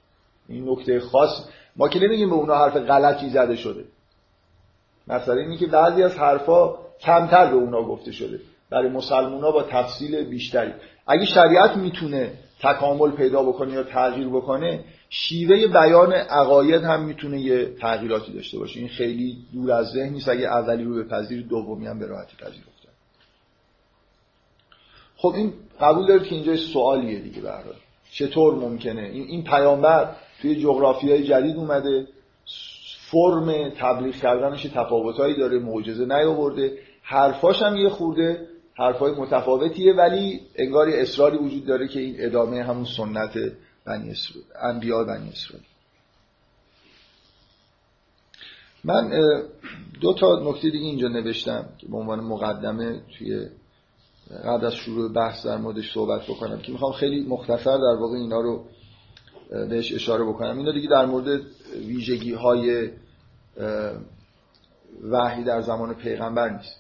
این نکته خاص. ما که نمیگیم به اونا حرف غلطی زده شده. مثلا اینی که بعضی از حرفا کمتر به اونا گفته شده. برای مسلمان با تفصیل بیشتری. اگه شریعت می‌تونه تکامل پیدا بکنه یا تغییر بکنه شیوه بیان عقاید هم می‌تونه یه تغییراتی داشته باشه. این خیلی دور از ذهن نیست. اگه اولی رو به پذیر دومی هم به راحتی پذیر خب این قبول دارید که اینجا سوالیه دیگه برای چطور ممکنه؟ این این پیامبر توی جغرافیای جدید اومده فرم تبلیغ کردنش تفاوتایی داره معجزه نیاورده حرفاش هم یه خورده حرفای متفاوتیه ولی انگار اصراری وجود داره که این ادامه همون سنت بنی انبیاء بنی اسرائیل. من دو تا نکته دیگه اینجا نوشتم که به عنوان مقدمه توی قبل از شروع بحث در موردش صحبت بکنم که می‌خوام خیلی مختصر در واقع اینا رو بهش اشاره بکنم. اینا دیگه در مورد ویژگی های وحی در زمان پیغمبر نیست.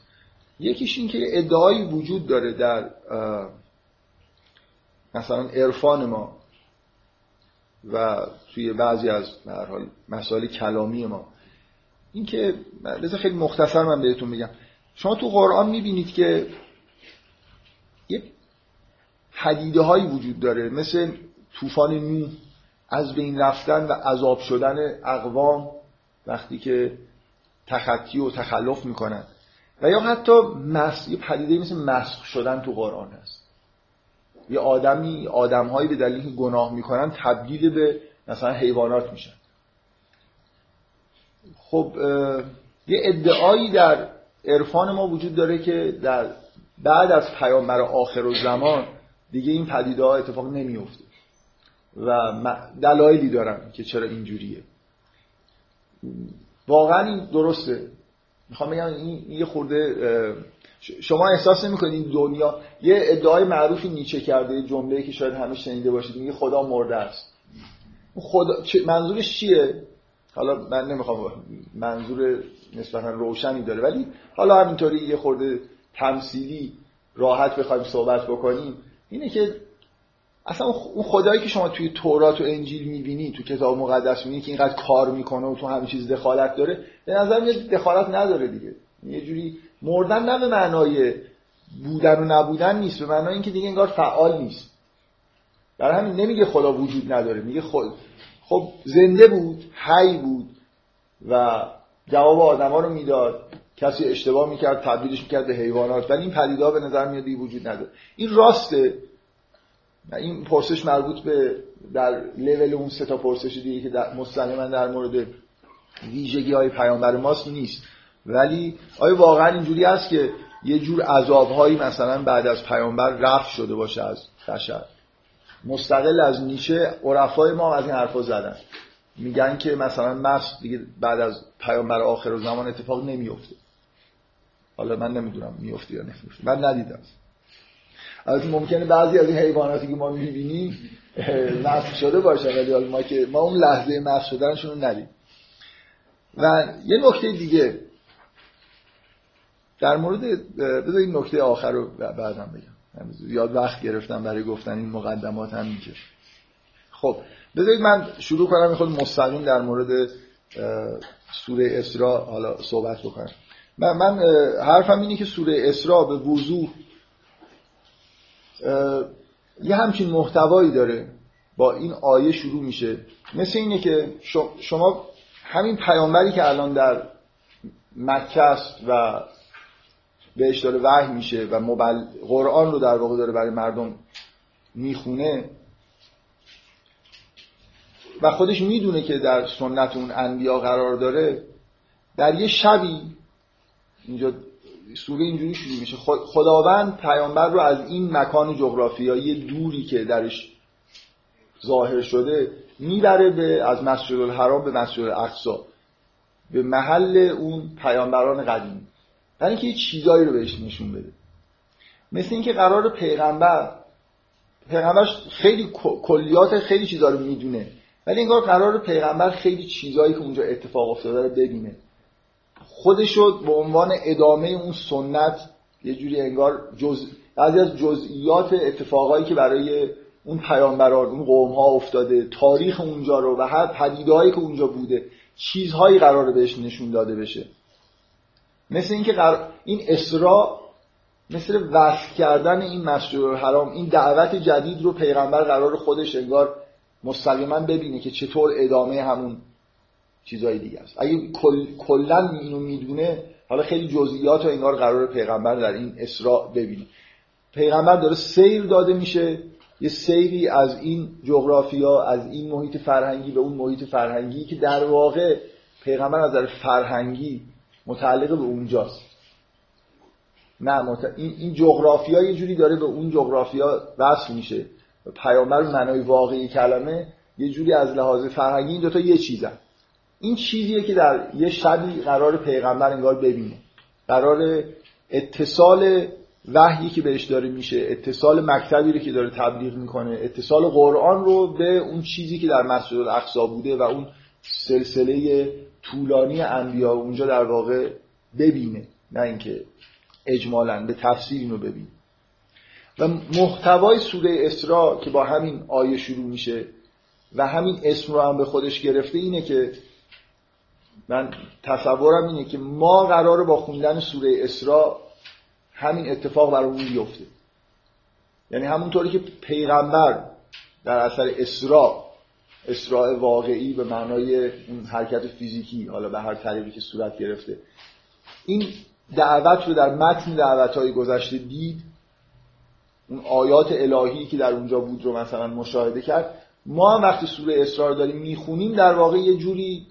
یکیش این که ادعایی وجود داره در مثلا عرفان ما و توی بعضی از حال مسائل کلامی ما. اینکه بذار خیلی مختصر من بهتون میگم شما تو قرآن می‌بینید که پدیده هایی وجود داره مثل طوفان نوح از بین رفتن و عذاب شدن اقوام وقتی که تخطی و تخلف می‌کنن. و یا حتی مس... یه پدیده مثل مسخ شدن تو قرآن هست. یه آدمی آدمهایی به دلیل که گناه می‌کنن تبدیل به مثلا حیوانات میشن. خب یه ادعایی در عرفان ما وجود داره که در بعد از پیامبر آخر و زمان دیگه این پدیده ها اتفاق نمیفته و دلایلی دارم که چرا اینجوریه. واقعا این درسته. می‌خوام بگم این یه خورده شما احساس نمی‌کنید دنیا یه ادعای معروفی نیچه کرده جمله که شاید همه شنیده باشید میگه خدا مرده است. خدا منظورش چیه؟ حالا من نمی‌خوام منظور نسبتا روشنی داره ولی حالا همینطوری یه خورده تمثیلی راحت بخوایم صحبت بکنیم. اینه که اصلا اون خدایی که شما توی تورات و انجیل می‌بینی تو کتاب مقدس می‌بینی که اینقدر کار می‌کنه و تو همه چیز دخالت داره به نظر میاد دخالت نداره دیگه. یه جوری مردن نه به معنای بودن و نبودن نیست به معنای اینکه دیگه انگار فعال نیست. برای همین نمیگه خدا وجود نداره میگه خود خب زنده بود حی بود و جواب آدما رو می‌داد. کسی اشتباه می‌کرد تبدیلش می‌کرد به حیوانات. ولی این پدیده به نظر میاد وجود نداره. این راسته. این پرسش مربوط به در لول اون سه تا پرسش دیگه که در مسلما در مورد ویژگی های پیامبر ماست نیست. ولی آیا واقعا اینجوری است که یه جور عذابهایی مثلا بعد از پیامبر رفت شده باشه از بشر؟ مستقل از نیچه عرفای ما از این حرفا زدن. میگن که مثلا مس دیگه بعد از پیامبر آخر زمان اتفاق نمیفته حالا من نمی‌دونم میفته یا نمیفته من ندیدم. البته ممکنه بعضی از این حیواناتی که ما می‌بینیم مسخ شده باشه ولی ما که ما اون لحظه مسخ شدنشون رو ندید و یه نکته دیگه. در مورد بذار نکته آخر رو بعدم بگم. یاد وقت گرفتم برای گفتن این مقدمات هم میشه خب بذارید من شروع کنم. خود مستقیم در مورد سوره اسراء حالا صحبت بکنم. من, من حرفم اینه که سوره اسراء به وضوح یه همچین محتوایی داره با این آیه شروع میشه. مثل اینه که شما همین پیامبری که الان در مکه است و بهش داره وحی میشه و مبل... قرآن رو در واقع داره برای مردم می‌خونه و خودش می‌دونه که در سنت اون انبیا قرار داره در یه شبی اینجا سوره اینجوری شروع میشه. خداوند پیامبر رو از این مکان جغرافیایی دوری که درش ظاهر شده می‌بره به از مسجد الحرام به مسجد الاقصا به محل اون پیامبران قدیم. برای اینکه یه چیزایی رو بهش نشون بده. مثل اینکه قرار پیغمبر پیغمبر خیلی کلیات خیلی چیزا رو می‌دونه ولی انگار قرار پیغمبر خیلی چیزایی که اونجا اتفاق افتاده رو ببینه. خودش رو به عنوان ادامه اون سنت یه جوری انگار جز... بعضی از جزئیات اتفاقایی که برای اون پیامبران اون قوم ها افتاده تاریخ اونجا رو و هر پدیدهایی که اونجا بوده چیزهایی قرار بهش نشون داده بشه. مثل اینکه قرار... این اسراء مثل وصل کردن این مسجد الحرام این دعوت جدید رو پیغمبر قرار خودش انگار مستقیما ببینه که چطور ادامه همون چیزهای دیگه است. اگه کلا اینو می‌دونه حالا خیلی جزئیات و انگار قرار پیغمبر در این اسراء ببینه. پیغمبر داره سیر داده میشه یه سیری از این جغرافیا از این محیط فرهنگی به اون محیط فرهنگی که در واقع پیغمبر از در فرهنگی متعلق به اونجاست. نه مت... این, این جغرافیا یه جوری داره به اون جغرافیا وصل میشه. پیامبر معنای واقعی کلمه یه جوری از لحاظ فرهنگی این دوتا یه چیزن. این چیزیه که در یه شبی قرار پیغمبر انگار ببینه. قرار اتصال وحیی که بهش داره میشه اتصال مکتبی رو که داره تبلیغ می‌کنه اتصال قرآن رو به اون چیزی که در مسجد الاقصا بوده و اون سلسله طولانی انبیا اونجا در واقع ببینه نه اینکه اجمالا به تفسیر اینو ببینه. و محتوای سوره اسراء که با همین آیه شروع میشه و همین اسم رو هم به خودش گرفته اینه که من تصورم اینه که ما قراره با خوندن سوره اسراء همین اتفاق برامون بیفته. یعنی همونطوری که پیغمبر در اثر اسراء اسراء واقعی به معنای حرکت فیزیکی حالا به هر طریقی که صورت گرفته این دعوت رو در متن دعوت های گذشته دید. اون آیات الهی که در اونجا بود رو مثلا مشاهده کرد. ما هم وقتی سوره اسراء داریم می‌خونیم در واقع یه جوری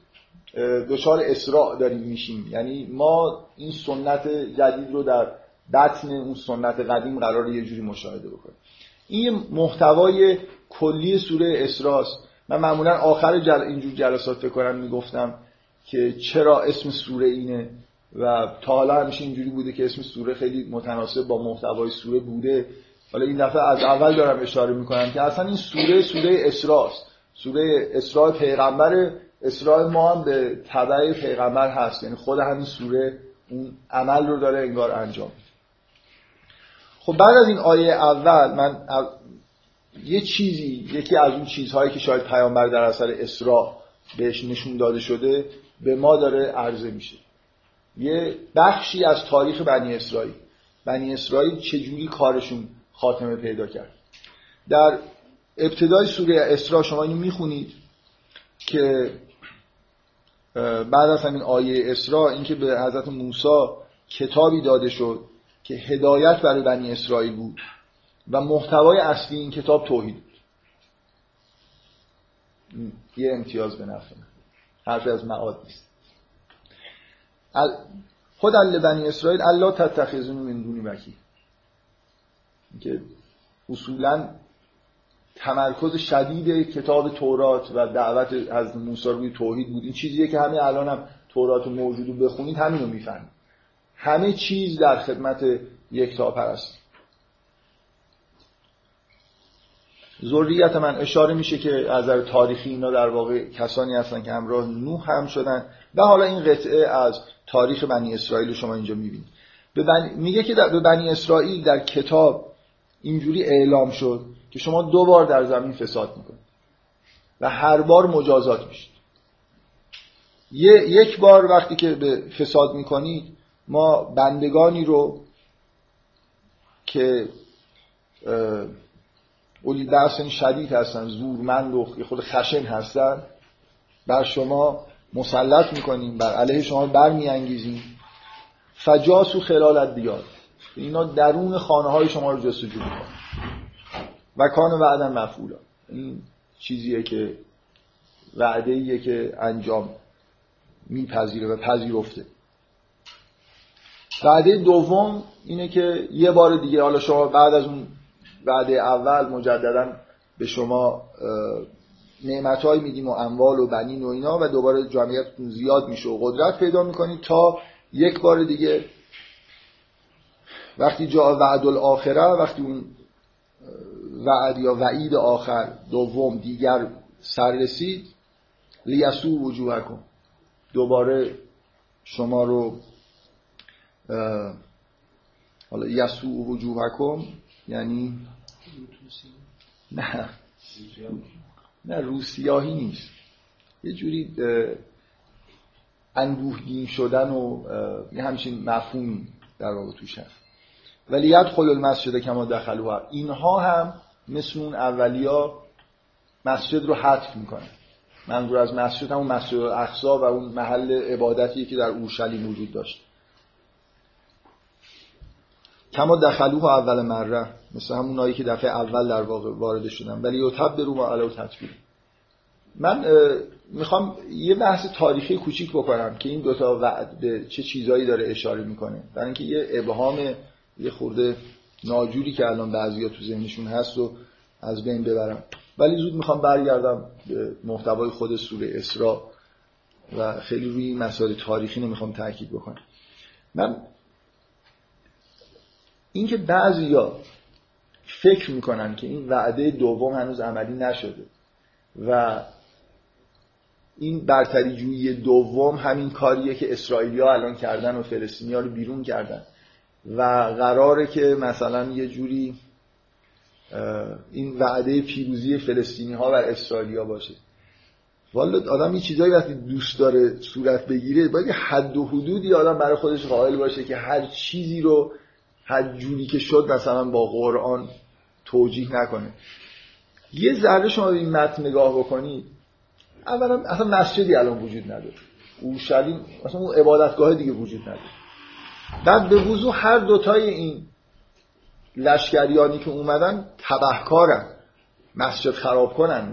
دچار اسراء داریم میشیم. یعنی ما این سنت جدید رو در بطن اون سنت قدیم قرار یه جوری مشاهده بکنیم. این محتوای کلی سوره اسراست من معمولا آخر جل... اینجور جلسات فکر کنم می‌گفتم که چرا اسم سوره اینه و تا حالا همیشه اینجوری بوده که اسم سوره خیلی متناسب با محتوای سوره بوده. حالا این دفعه از اول دارم اشاره می‌کنم که اصلا این سوره سوره اسراست سوره اسراء پیغمبر اسراء ما هم به تبع پیغمبر هست. یعنی خود همین سوره اون عمل رو داره انگار انجام خب بعد از این آیه اول من یه چیزی یکی از اون چیزهایی که شاید پیامبر در اثر اسراء بهش نشون داده شده به ما داره عرضه میشه. یه بخشی از تاریخ بنی اسرائیل. بنی اسرائیل چجوری کارشون خاتمه پیدا کرد؟ در ابتدای سوره اسراء شما اینو می‌خونید که بعد از همین آیه اسراء اینکه به حضرت موسی کتابی داده شد که هدایت برای بنی اسرائیل بود و محتوای اصلی این کتاب توحید بود. یه امتیاز به نفع حرف از معاد نیست. خود ال بنی اسرائیل الله تتخذون من دونی وکیل. که اصولا تمرکز شدید کتاب تورات و دعوت از موسی روی توحید بود. این چیزیه که همه الان هم تورات موجود رو بخونید همین رو می‌فهمید. همه چیز در خدمت یک تا پرست ذریت من اشاره میشه که از نظر تاریخی اینا در واقع کسانی هستن که همراه نوح هم شدن. و حالا این قطعه از تاریخ بنی اسرائیل شما اینجا می‌بینید. میگه که به بنی اسرائیل در کتاب اینجوری اعلام شد که شما دو بار در زمین فساد می‌کنید و هر بار مجازات میشید. یک بار وقتی که به فساد می‌کنید ما بندگانی رو که اولی درسن شدید هستن زورمند و خود خشن هستن بر شما مسلط می‌کنیم بر علیه شما برمیانگیزیم. فجاس و خلال دیار اینا درون خانه های شما رو جستجو می‌کنن. و کان وعدا مفعولا. این چیزیه که وعده ایه که انجام میپذیره و پذیرفته. وعده دوم اینه که یه بار دیگه حالا شما بعد از اون وعده اول مجددا به شما نعمت های میدیم و اموال و بنین و اینا و دوباره جامعیتتون زیاد میشه و قدرت پیدا می‌کنید تا یک بار دیگه وقتی جا وعد الاخره وقتی اون وعد یا وعید آخر دوم دیگر سر رسید. لیسو وجوه کن دوباره شما رو حالا یسو وجوه کن یعنی نه. نه روسیاهی نیست. یه جوری انبوهگین شدن و یه همچین مفهومی در واقع توش هست. ولی ید خل المسجد کما دخلوها. اینها هم مثل اون اولیا مسجد رو حذف می‌کنن منظور از مسجد همون مسجد اقصا و اون محل عبادتی که در اورشلیم وجود داشت. کما دخلوها اول مره مثل همون که دفعه اول در واقع وارد شدن. ولی یوتب برو و علاو تطبیق من می‌خوام یه بحث تاریخی کوچیک بکنم که این دوتا وعد به چه چیزایی داره اشاره می‌کنه. برای اینکه یه ابهام یه خورده ناجوری که الان بعضیا تو ذهنشون هست و از بین ببرم. ولی زود می‌خوام برگردم به محتوای خود سوره اسراء و خیلی روی مسائل تاریخی نمی‌خوام تاکید بکنم. من اینکه بعضیا فکر می‌کنن که این وعده دوم هنوز عملی نشده و این برتری جویی دوم همین کاریه که اسرائیلی ها الان کردن و فلسطینی ها رو بیرون کردن. و قراره که مثلا یه جوری این وعده پیروزی فلسطینی ها و اسرائیلی ها باشه. والا آدم این چیزایی وقتی دوست داره صورت بگیره باید حد و حدودی آدم برای خودش قائل باشه که هر چیزی رو هر جوری که شد مثلا با قرآن توجیه نکنه. یه ذره شما به این متن نگاه بکنید. اولا اصلا مسجدی الان وجود نداره. اورشلیم مثلا اون عبادتگاه دیگه وجود نداره. بعد به وضوح هر دوتای این لشکریانی که اومدن تبهکارن مسجد خراب کنن.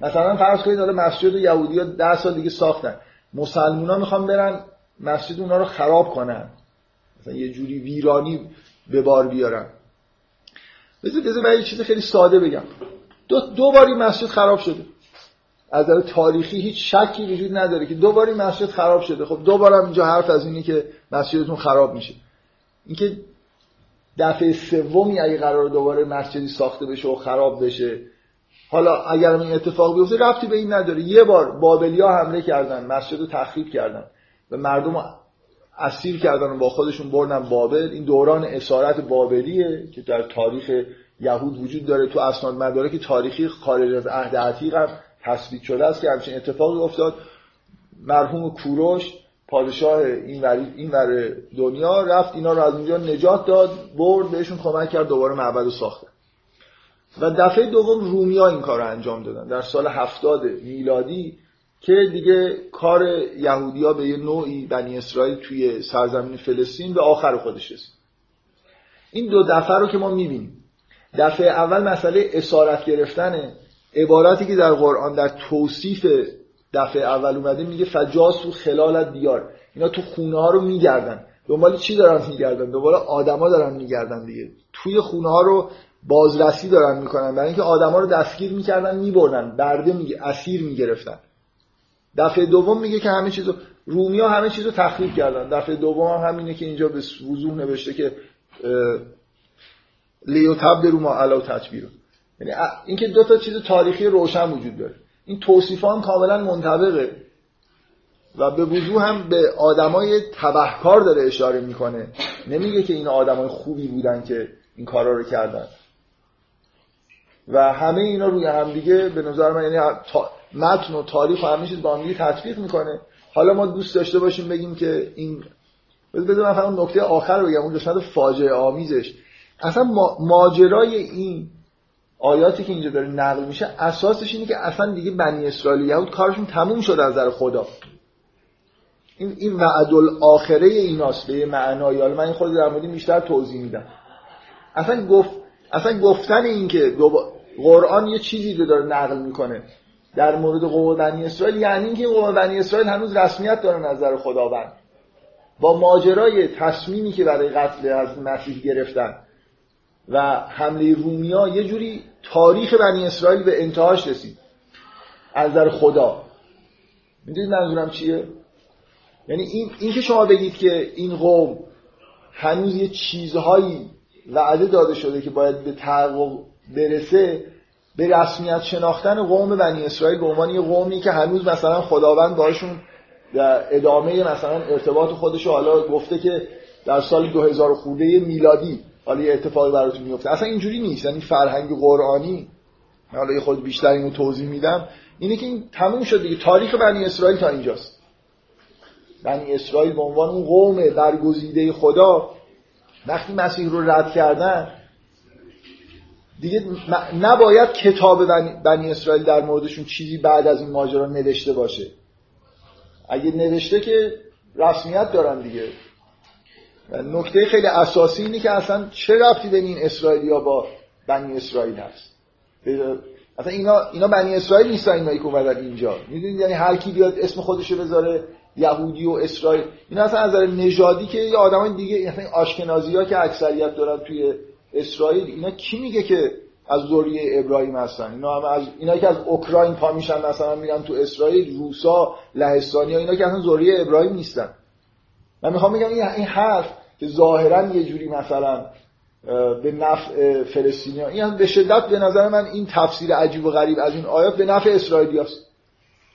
مثلا فرض کنید داره مسجد یهودی ها ده سال دیگه ساختن. مسلمون ها می‌خوان برن مسجد اونا رو خراب کنن. مثلا یه جوری ویرانی به بار بیارن. بذار بذار یه چیز خیلی ساده بگم. دو, دو باری مسجد خراب شده. از نظر تاریخی هیچ شکی وجود نداره که دو باری مسجد خراب شده. خب دو بارم اینجا حرف از اینه که مسجدتون خراب میشه. اینکه دفعه سومی اگه قرار دوباره مسجدی ساخته بشه و خراب بشه حالا اگر این اتفاق بیفته رفتی به این نداره. یه بار بابلیا حمله کردن مسجد رو تخریب کردن و مردم اسیر کردن و با خودشون بردن بابل. این دوران اسارت بابلیه که در تاریخ یهود وجود داره تو اسناد مدارک تاریخی خارج از عهد عتیق هم تثبیت شده است که همچین اتفاقی افتاد. مرحوم کوروش پادشاه این ور این ور دنیا رفت اینا رو از اونجا نجات داد برد بهشون کمک کرد دوباره معبد رو ساخته. و دفعه دوم رومیا این کار رو انجام دادن. در سال هفتاد میلادی که دیگه کار یهودیا به یه نوعی بنی اسرائیل توی سرزمین فلسطین به آخر خودش رسید. این دو دفعه رو که ما می‌بینیم. دفعه اول مسئله اسارت گرفتنه عبارتی که در قرآن در توصیف دفعه اول اومده میگه فجاسو خلال دیار. اینا تو خونه ها رو میگردن. دنبال چی دارن میگردن؟ دنبال آدما دارن میگردن دیگه. توی خونه ها رو بازرسی دارن می‌کنن. برای اینکه آدما رو دستگیر می‌کردن میبردن. برده میگه اسیر می‌گرفتن. دفعه دوم میگه که همه چیزو رومیا همه چیزو تخریب کردن. دفعه دوم هم همینه که اینجا به وضوح نوشته که لیو تبد رو ما علا تطبیرو یعنی اینکه دو تا چیز تاریخی روشن وجود داره. این توصیف هم کاملا منطبقه. و به وضوح هم به آدمای تبهکار داره اشاره می‌کنه. نمیگه که این آدمای خوبی بودن که این کارا رو کردن. و همه اینا روی هم دیگه به نظر من یعنی متن و تاریخ و همه چیز با هم دیگه تطبیق می‌کنه. حالا ما دوست داشته باشیم بگیم که این بذار من فقط نکته آخر رو بگم. اون قسمت فاجعه آمیزش. اصلا ماجرای این آیاتی که اینجا داره نقل میشه اساسش اینه که اصلا دیگه بنی اسرائیل یهود کارشون تموم شده از نظر خدا. این این وعد الاخره ایناست به معنایی. حالا من این خود در مورد بیشتر توضیح میدم. اصلا گفت اصلا گفتن این که قرآن یه چیزی رو داره نقل می‌کنه در مورد قوم بنی اسرائیل یعنی اینکه قوم بنی اسرائیل هنوز رسمیت داره نظر خداوند. با ماجرای تصمیمی که برای قتل از مسیح گرفتن. و حمله رومیا یه جوری تاریخ بنی اسرائیل به انتهاش رسید. از نظر خدا. می‌دونید منظورم چیه؟ یعنی این, این که شما بگید که این قوم هنوز یه چیزهایی وعده داده شده که باید به تحقق برسه به رسمیت شناختن قوم بنی اسرائیل به عنوان یه قومی که هنوز مثلا خداوند باشون در ادامه مثلا ارتباط خودش حالا گفته که در سال 2000 خورده میلادی حالا یه اتفاقی براتون میفته. اصلا اینجوری نیست. یعنی فرهنگ قرآنی حالا یه خود بیشتر اینو توضیح میدم اینه که این تموم شد دیگه. تاریخ بنی اسرائیل تا اینجاست. بنی اسرائیل به عنوان اون قوم برگزیده خدا وقتی مسیح رو رد کردن دیگه نباید کتاب بنی اسرائیل در موردشون چیزی بعد از این ماجرا نوشته باشه. اگه نوشته که رسمیت دارن دیگه. نکته خیلی اساسی اینه که اصلا چه رفتی بین این اسرائیلیا با بنی اسرائیل هست؟ اصلا اینا اینا بنی اسرائیل نیستن اینایی که اومدن اینجا. می‌دونید یعنی هر کی بیاد اسم خودشو بذاره یهودی و اسرائیل. اینا اصلا از نظر نژادی که یه آدمای دیگه مثلا آشکنازی ها که اکثریت دارن توی اسرائیل اینا کی میگه که از ذریه ابراهیم هستن؟ اینا هم از اینا که از اوکراین پا میشن مثلا میرن تو اسرائیل روسا لهستانی ها اینا که اصلا ذریه ابراهیم نیستن. من می‌خوام بگم این حرف که ظاهرا یه جوری مثلا به نفع فلسطینی ها این به شدت به نظر من این تفسیر عجیب و غریب از این آیات به نفع اسرائیلی هست.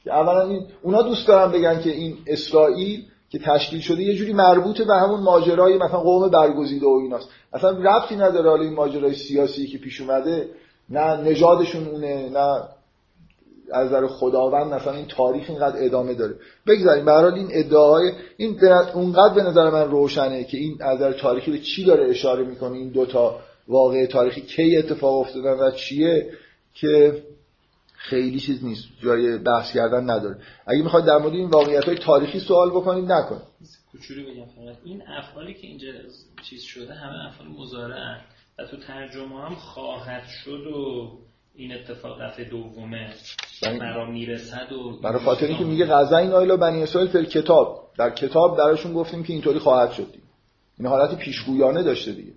که اولا این اونا دوست دارن بگن که این اسرائیل که تشکیل شده یه جوری مربوط به همون ماجرای مثلا قوم برگزیده و ایناست. اصلا ربطی نداره حالا این ماجرای سیاسی که پیش اومده نه نژادشون اونه نه از نظر خداوند مثلا این تاریخ اینقدر ادامه داره. بگذاریم به این ادعاهای این اونقدر به نظر من روشنه که این از نظر تاریخی به چی داره اشاره می‌کنه این دوتا واقع تاریخی؟ کی اتفاق افتادن و چیه؟ که خیلی چیز نیست جای بحث کردن نداره. اگه می‌خواید در مورد این واقعیت های تاریخی سوال بکنید نکنید. کوچولو بگم فقط. این افعالی که اینجا چیز شده همه افعال مضارع و تو ترجمه هم خواهد شد و این اتفاق دفعه دومه مرا می‌رسد و برای خاطر اینکه میگه غزین آیلا بنی اسرائیل فل کتاب در کتاب درشون گفتیم که اینطوری خواهد شد این حالت پیشگویانه داشته دیگه.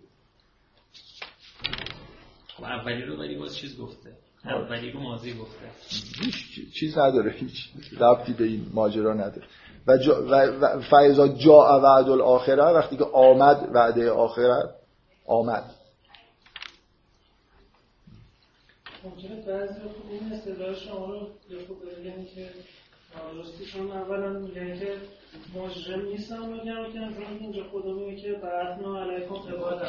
خب اولی رو ولی باز چیز گفته. اولی رو ماضی گفته. هیچ چیز نداره هیچ ربطی به این ماجرا نداره. و, جا و فیضا جا وعد الاخره وقتی که آمد وعده آخرت آمد. ممکنه بعضی خوب این استدلال شما رو خوب بگن که درستی چون اولا میگن که مجرم نیستم بگم که اینجا خدا میگه که بعثنا علیکم عباد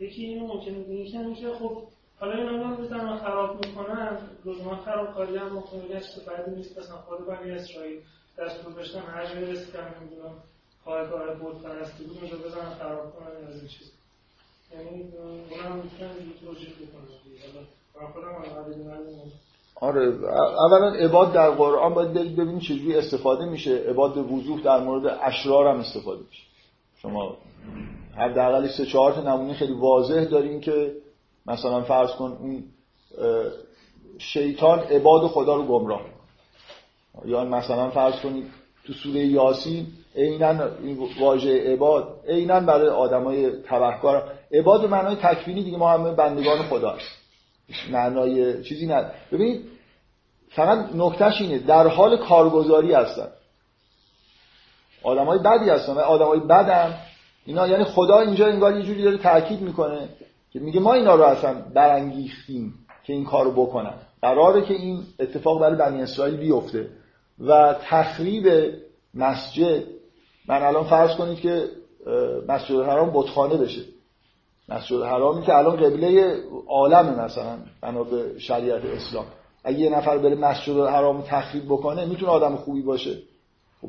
یکی اینو ممکنه میگه که خب حالا این هم بزنن خراب می‌کنن روزمان خراب کاری هم ممکنه که بعدی نیست مثلا خود بنی اسرائیل دستور بشتن هر جایی رسیدن نمی‌دونم پایگاه بود پرستی بود اونجا بزنن خراب کنن از این چیز. یعنی اونم می‌تونن توجیه بکنن. آره اولا عباد در قرآن باید ببینید چجوری استفاده میشه. عباد به وضوح در مورد اشرار هم استفاده میشه. شما هر دقلی سه چهار تا نمونه خیلی واضح داریم که مثلا فرض کن اون شیطان عباد خدا رو گمراه یا مثلا فرض کنید تو سوره یاسین عینا این واژه عباد عینا برای آدمای تبهکار. عباد معنای تکوینی دیگه ما همه بندگان خدا هست معنای چیزی نداره ببینید فقط نکتهش اینه در حال کارگزاری هستن. آدمای بدی هستن و آدمای بدم اینا یعنی خدا اینجا انگار یه جوری داره تاکید می‌کنه که میگه ما اینا رو اصلا برانگیختیم که این کارو بکنن. قراره که این اتفاق برای بنی اسرائیل بیفته. و تخریب مسجد من الان فرض کنید که مسجد الحرام بتخانه بشه. مسجد حرامی که الان قبله عالم مثلا بنا به شریعت اسلام. اگه یه نفر بره مسجد حرام تخریب بکنه می‌تونه آدم خوبی باشه.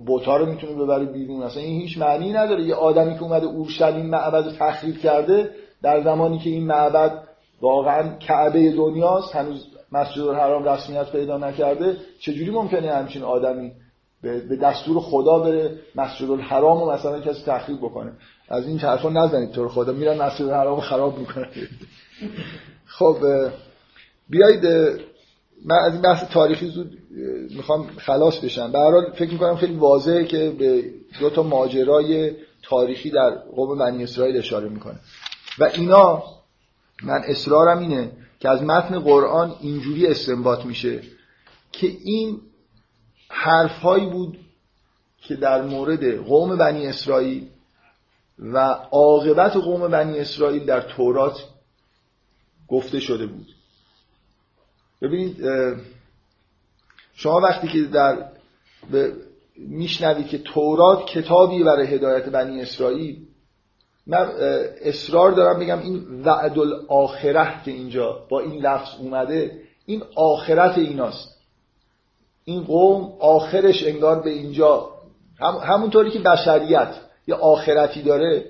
بوتا رو می‌تونه ببره بیرون. مثلا این هیچ معنی نداره. یه آدمی که اومده اورشلیم معبد رو تخریب کرده در زمانی که این معبد واقعا کعبه دنیاست هنوز مسجد الحرام رسمیت پیدا نکرده چجوری ممکنه همچین آدمی به دستور خدا بره مسجد الحرام و مثلا کسی تخریب بکنه. از این حرفا نزنید تو خدا میرن مسجد الحرام خراب می‌کنن. خب بیایید من از این بحث تاریخی زود می‌خوام خلاص بشم. به فکر می‌کنم خیلی واضحه که به دو تا ماجرای تاریخی در قوم بنی اسرائیل اشاره می‌کنه. و اینا من اصرارم اینه که از متن قرآن اینجوری استنباط میشه که این حرفهایی بود که در مورد قوم بنی اسرائیل و عاقبت قوم بنی اسرائیل در تورات گفته شده بود. ببینید شما وقتی که در میشنوید که تورات کتابی برای هدایت بنی اسرائیل من اصرار دارم بگم این وعد الاخره که اینجا با این لفظ اومده این آخرت ایناست. این قوم آخرش انگار به اینجا. هم همونطوری که بشریت یه آخرتی داره.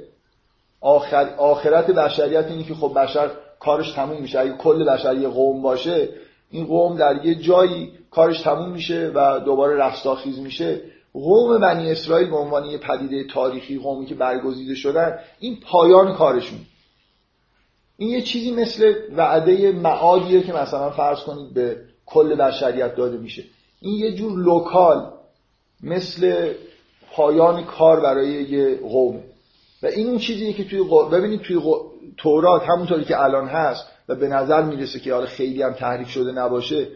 آخر آخرت بشریت اینه که خب بشر کارش تموم میشه. اگه کل بشر یه قوم باشه این قوم در یه جایی کارش تموم میشه و دوباره رستاخیز میشه. قوم بنی اسرائیل به عنوان یه پدیده تاریخی قومی که برگزیده شدن این پایان کارشون. این یه چیزی مثل وعده معادیه که مثلا فرض کنید به کل بشریت داده میشه. این یه جور لوکال مثل پایان کار برای یه قوم. و این اون چیزیه که توی ببینید توی تورات همونطوری که الان هست و به نظر می‌رسه که حالا خیلی هم تحریف شده نباشه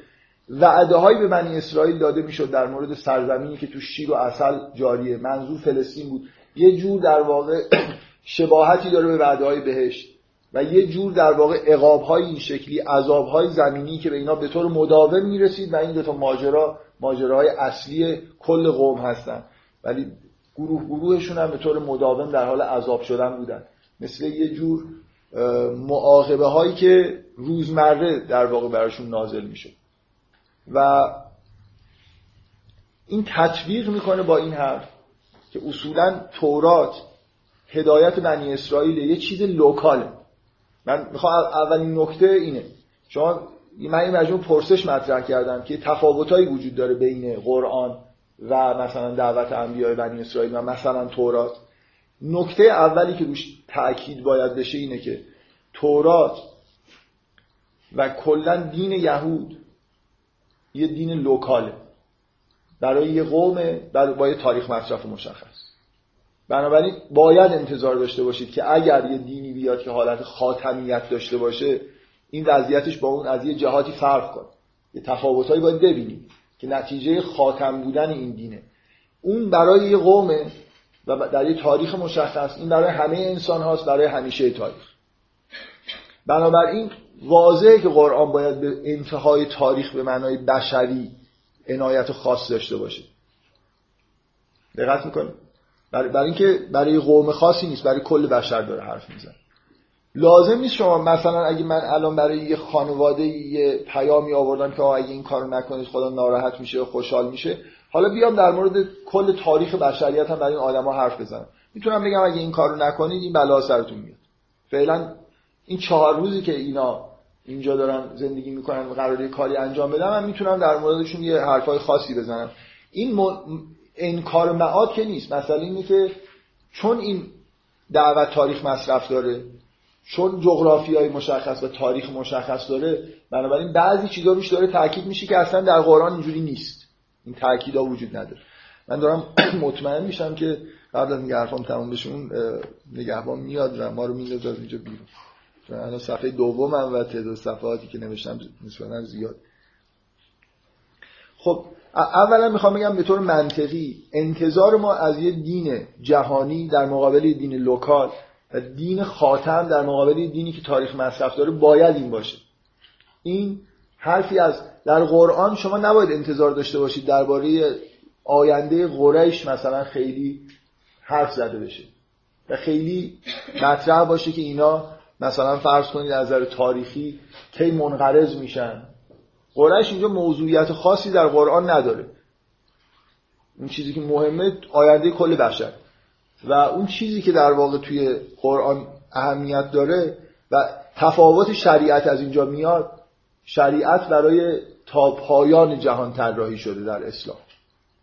وعده هایی به بنی اسرائیل داده می‌شد در مورد سرزمینی که تو شیر و اصل جاریه. منظور فلسطین بود. یه جور در واقع شباهتی داره به وعده های بهشت. و یه جور در واقع اقاب های این شکلی عذاب های زمینی که به اینا به طور مداوم می‌رسید و این دو تا ماجرا ماجراهای اصلی کل قوم هستن. ولی گروه گروهشون هم به طور مداوم در حال عذاب شدن بودن. مثل یه جور معاقبه هایی که روزمره در واقع براشون نازل میشه. و این تطبیق می‌کنه با این حرف که اصولا تورات هدایت بنی اسرائیل یه چیز لوکاله. من می‌خوام اولین نکته اینه. شما من این مجموع پرسش مطرح کردم که تفاوتایی وجود داره بین قرآن و مثلا دعوت انبیاء بنی اسرائیل و مثلا تورات. نکته اولی که روش تاکید باید بشه اینه که تورات و کلا دین یهود یه دین لوکاله. برای یه قوم با یه تاریخ مصرف مشخص. بنابراین باید انتظار داشته باشید که اگر یه دینی بیاد که حالت خاتمیت داشته باشه این وضعیتش با اون از یه جهاتی فرق کنه. یه تفاوتهایی باید ببینیم که نتیجه خاتم بودن این دینه. اون برای یه قومه و در یه تاریخ مشخص این برای همه انسان هاست برای همیشه تاریخ. بنابراین واضحه که قرآن باید به انتهای تاریخ به معنای بشری عنایت خاص داشته باشه. دقت می‌کنه برای, برای اینکه برای قوم خاصی نیست برای کل بشر داره حرف میزن لازم نیست شما مثلا اگه من الان برای یه خانواده یه پیامی آوردم که اگه این کارو نکنید خدا ناراحت میشه و خوشحال میشه حالا بیام در مورد کل تاریخ بشریت هم برای این آدما حرف بزنم. می‌تونم بگم اگه این کارو نکنید این بلا سرتون میاد. فعلا این چهار روزی که اینا اینجا دارن زندگی می‌کنن و قراره کاری انجام بدم من می‌تونم در موردشون یه حرفای خاصی بزنم. این م... انکار معاد که نیست. مثلا اینه که چون این دعوت تاریخ مصرف داره چون جغرافی های مشخص و تاریخ مشخص داره بنابراین بعضی چیزا روش داره تاکید میشه که اصلا در قرآن اینجوری نیست. این ها وجود نداره. من دارم مطمئن میشم که قبل از اینکه حرفام تموم بشه اون نگهبان میاد و ما رو میندازه از اینجا بیرون. چون الان صفحه دومم و تعداد صفحاتی که نوشتم نسبتا زیاد. خب اولا می‌خوام بگم به طور منطقی انتظار ما از یه دین جهانی در مقابل دین لوکال و دین خاتم در مقابل دینی که تاریخ مصرف داره باید این باشه. این حرفی از در قرآن شما نباید انتظار داشته باشید درباره آینده قریش مثلا خیلی حرف زده بشه. و خیلی مطرح باشه که اینا مثلا فرض کنید از نظر تاریخی کی منقرض میشن. قریش اینجا موضوعیت خاصی در قرآن نداره. این چیزی که مهمه آینده کل بشر. و اون چیزی که در واقع توی قرآن اهمیت داره و تفاوت شریعت از اینجا میاد شریعت برای تا پایان جهان طراحی شده در اسلام.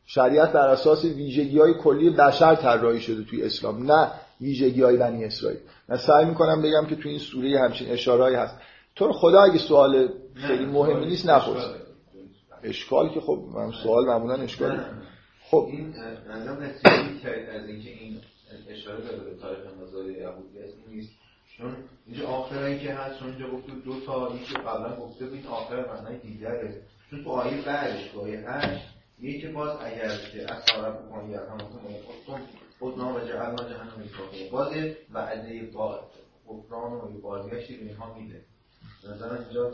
شریعت بر اساس ویژگی های کلی بشر طراحی شده توی اسلام نه ویژگی های بنی اسرائیل. من سعی می‌کنم بگم که توی این سوره همچین اشارهایی هست. تو خدا اگه سوال خیلی مهمی نیست نپرس. اشکال که خب من سوال معمولا اشکال خب. این نظام نتیجه از اینکه این اشاره داره به تاریخ مزار یهودی از این نیست. چون اینجا آخرایی که هست چون اینجا گفته دو تا یکی قبلا گفته بود این آخر معنای دیگره. چون تو آیه بعدش تو آیه هشت یکی باز اگر که از طرف بکنی یا همون خودتون خودنا و جعلنا جهنم میساقه باز وعده با غفران و بازگشتی به اینها میده. نظر اینجا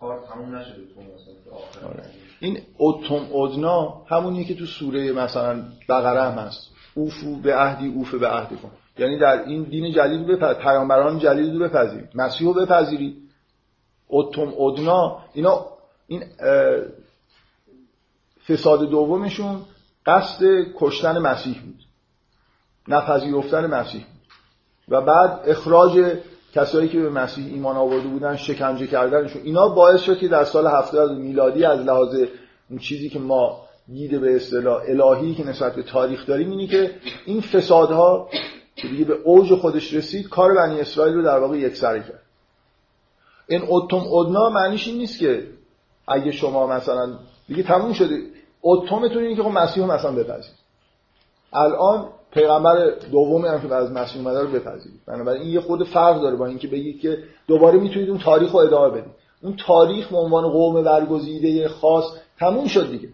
کار تموم نشده تو مثلا آره. این اتم ادنا همونیه که تو سوره مثلا بقره هم هست. اوفو به عهدی اوف به عهد کن. یعنی در این دین جلیل بپذیرید پیامبران جلیل رو بپذیرید مسیح رو بپذیرید اتم ادنا اینا این فساد دومشون قصد کشتن مسیح بود. نپذیرفتن مسیح بود. و بعد اخراج کسایی که به مسیح ایمان آورده بودن شکنجه کردنشون اینا باعث شد که در سال 70 میلادی از لحاظ اون چیزی که ما دیده به اصطلاح الهی که نسبت به تاریخ داریم اینی که این فسادها که دیگه به اوج خودش رسید کار بنی اسرائیل رو در واقع یکسره کرد. این اتم ادنا معنیش این نیست که اگه شما مثلا دیگه تموم شده. اتمتون اینه که خب مسیح مثلا بپذیرید. الان پیغمبر دومی هم که از مسیح اومده رو بپذیرید. بنابراین این یه خود فرق داره با اینکه بگید که دوباره می‌تونید اون تاریخ رو ادامه بدید. اون تاریخ به عنوان قوم برگزیده خاص تموم شد دیگه.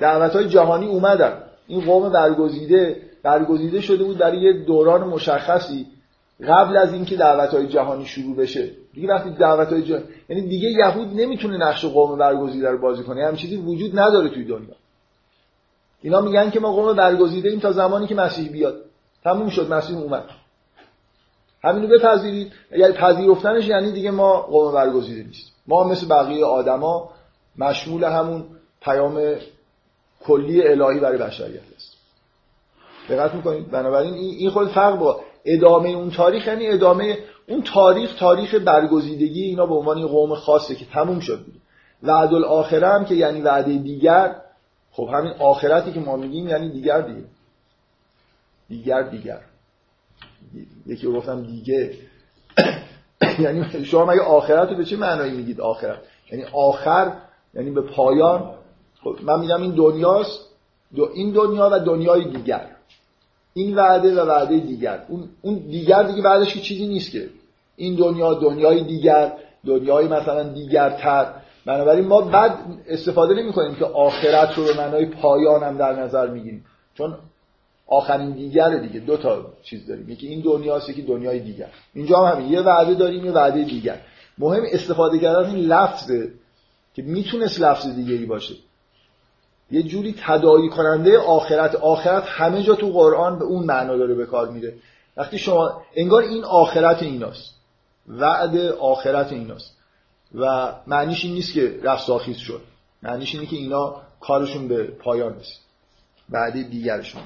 دعوت های جهانی اومدن. این قوم برگزیده برگزیده شده بود برای یه دوران مشخصی قبل از اینکه دعوت های جهانی شروع بشه. دیگه وقتی دعوت های جهانی یعنی دیگه یهود نمی‌تونه نقش قوم برگزیده رو بازی کنه. هم چیزی وجود نداره توی دنیا. اینا میگن که ما قوم برگزیده ایم تا زمانی که مسیح بیاد. تموم شد مسیح اومد. همینو بپذیرید. یعنی پذیرفتنش یعنی دیگه ما قوم برگزیده نیست. ما مثل بقیه آدما مشمول همون پیام کلی الهی برای بشریت است دقت می‌کنید؟ بنابراین این خود فرق با ادامه اون تاریخ یعنی ادامه اون تاریخ تاریخ برگزیدگی اینا به عنوان قوم خاصه که تموم شد. بود وعد الاخره هم که یعنی وعده دیگر خب همین آخرتی که ما میگیم یعنی دیگر دیگه. دیگر دیگر. یکی گفتم دیگه. یعنی شما مگه آخرت رو به چه معنایی میگید آخرت؟ یعنی آخر یعنی به پایان. خب من میگم این دنیاست دو این دنیا و دنیای دیگر. این وعده و وعده دیگر. اون, اون دیگر دیگه بعدش چیزی نیست که. این دنیا دنیای دیگر دنیای مثلا دیگرتر. بنابراین ما بعد استفاده نمی کنیم که آخرت رو به معنای پایان در نظر می‌گیریم. چون آخرین دیگر دیگه. دو تا چیز داریم. یکی این دنیاست یکی دنیای دیگر. اینجا هم همین. یه وعده داریم یه وعده دیگر. مهم استفاده کردن این لفظه که می‌تونست لفظ دیگری باشه. یه جوری تدایی کننده آخرت. آخرت همه جا تو قرآن به اون معنا داره به کار میره. وقتی شما انگار این آخرت ایناست. وعد آخرت ایناست. و معنیش این نیست که رفت شد. معنیش اینه که اینا کارشون به پایان رسید. وعده دیگرشون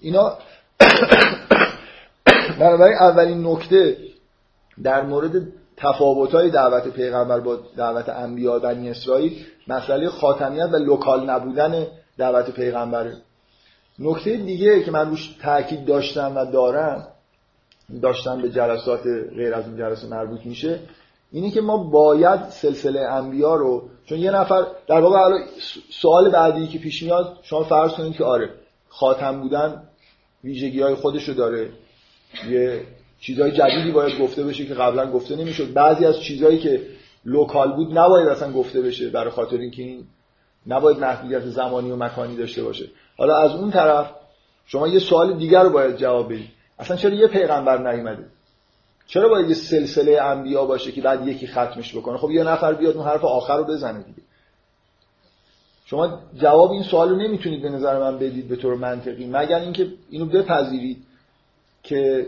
اینا بنابراین اولین نکته در مورد تفاوت‌های دعوت پیغمبر با دعوت انبیا بنی اسرائیل مسئله خاتمیت و لوکال نبودن دعوت پیغمبره. نکته دیگه که من روش تاکید داشتم و دارم داشتم به جلسات غیر از این جلسه مربوط میشه اینه که ما باید سلسله انبیا رو چون یه نفر در واقع سوال بعدی که پیش میاد شما فرض کنید که آره خاتم بودن ویژگی های خودشو داره. یه چیزهای جدیدی باید گفته بشه که قبلا گفته نمی‌شد. بعضی از چیزهایی که لوکال بود نباید اصلا گفته بشه برای خاطر اینکه این نباید محدودیت زمانی و مکانی داشته باشه. حالا از اون طرف شما یه سوال دیگر رو باید جواب بدید. اصلا چرا یه پیغمبر نیومده؟ چرا باید یه سلسله انبیا باشه که بعد یکی ختمش بکنه؟ خب یه نفر بیاد اون حرف آخر رو بزنه دیگه. شما جواب این سوال رو نمی‌تونید به نظر من بدید به طور منطقی. مگر اینکه اینو بپذیرید که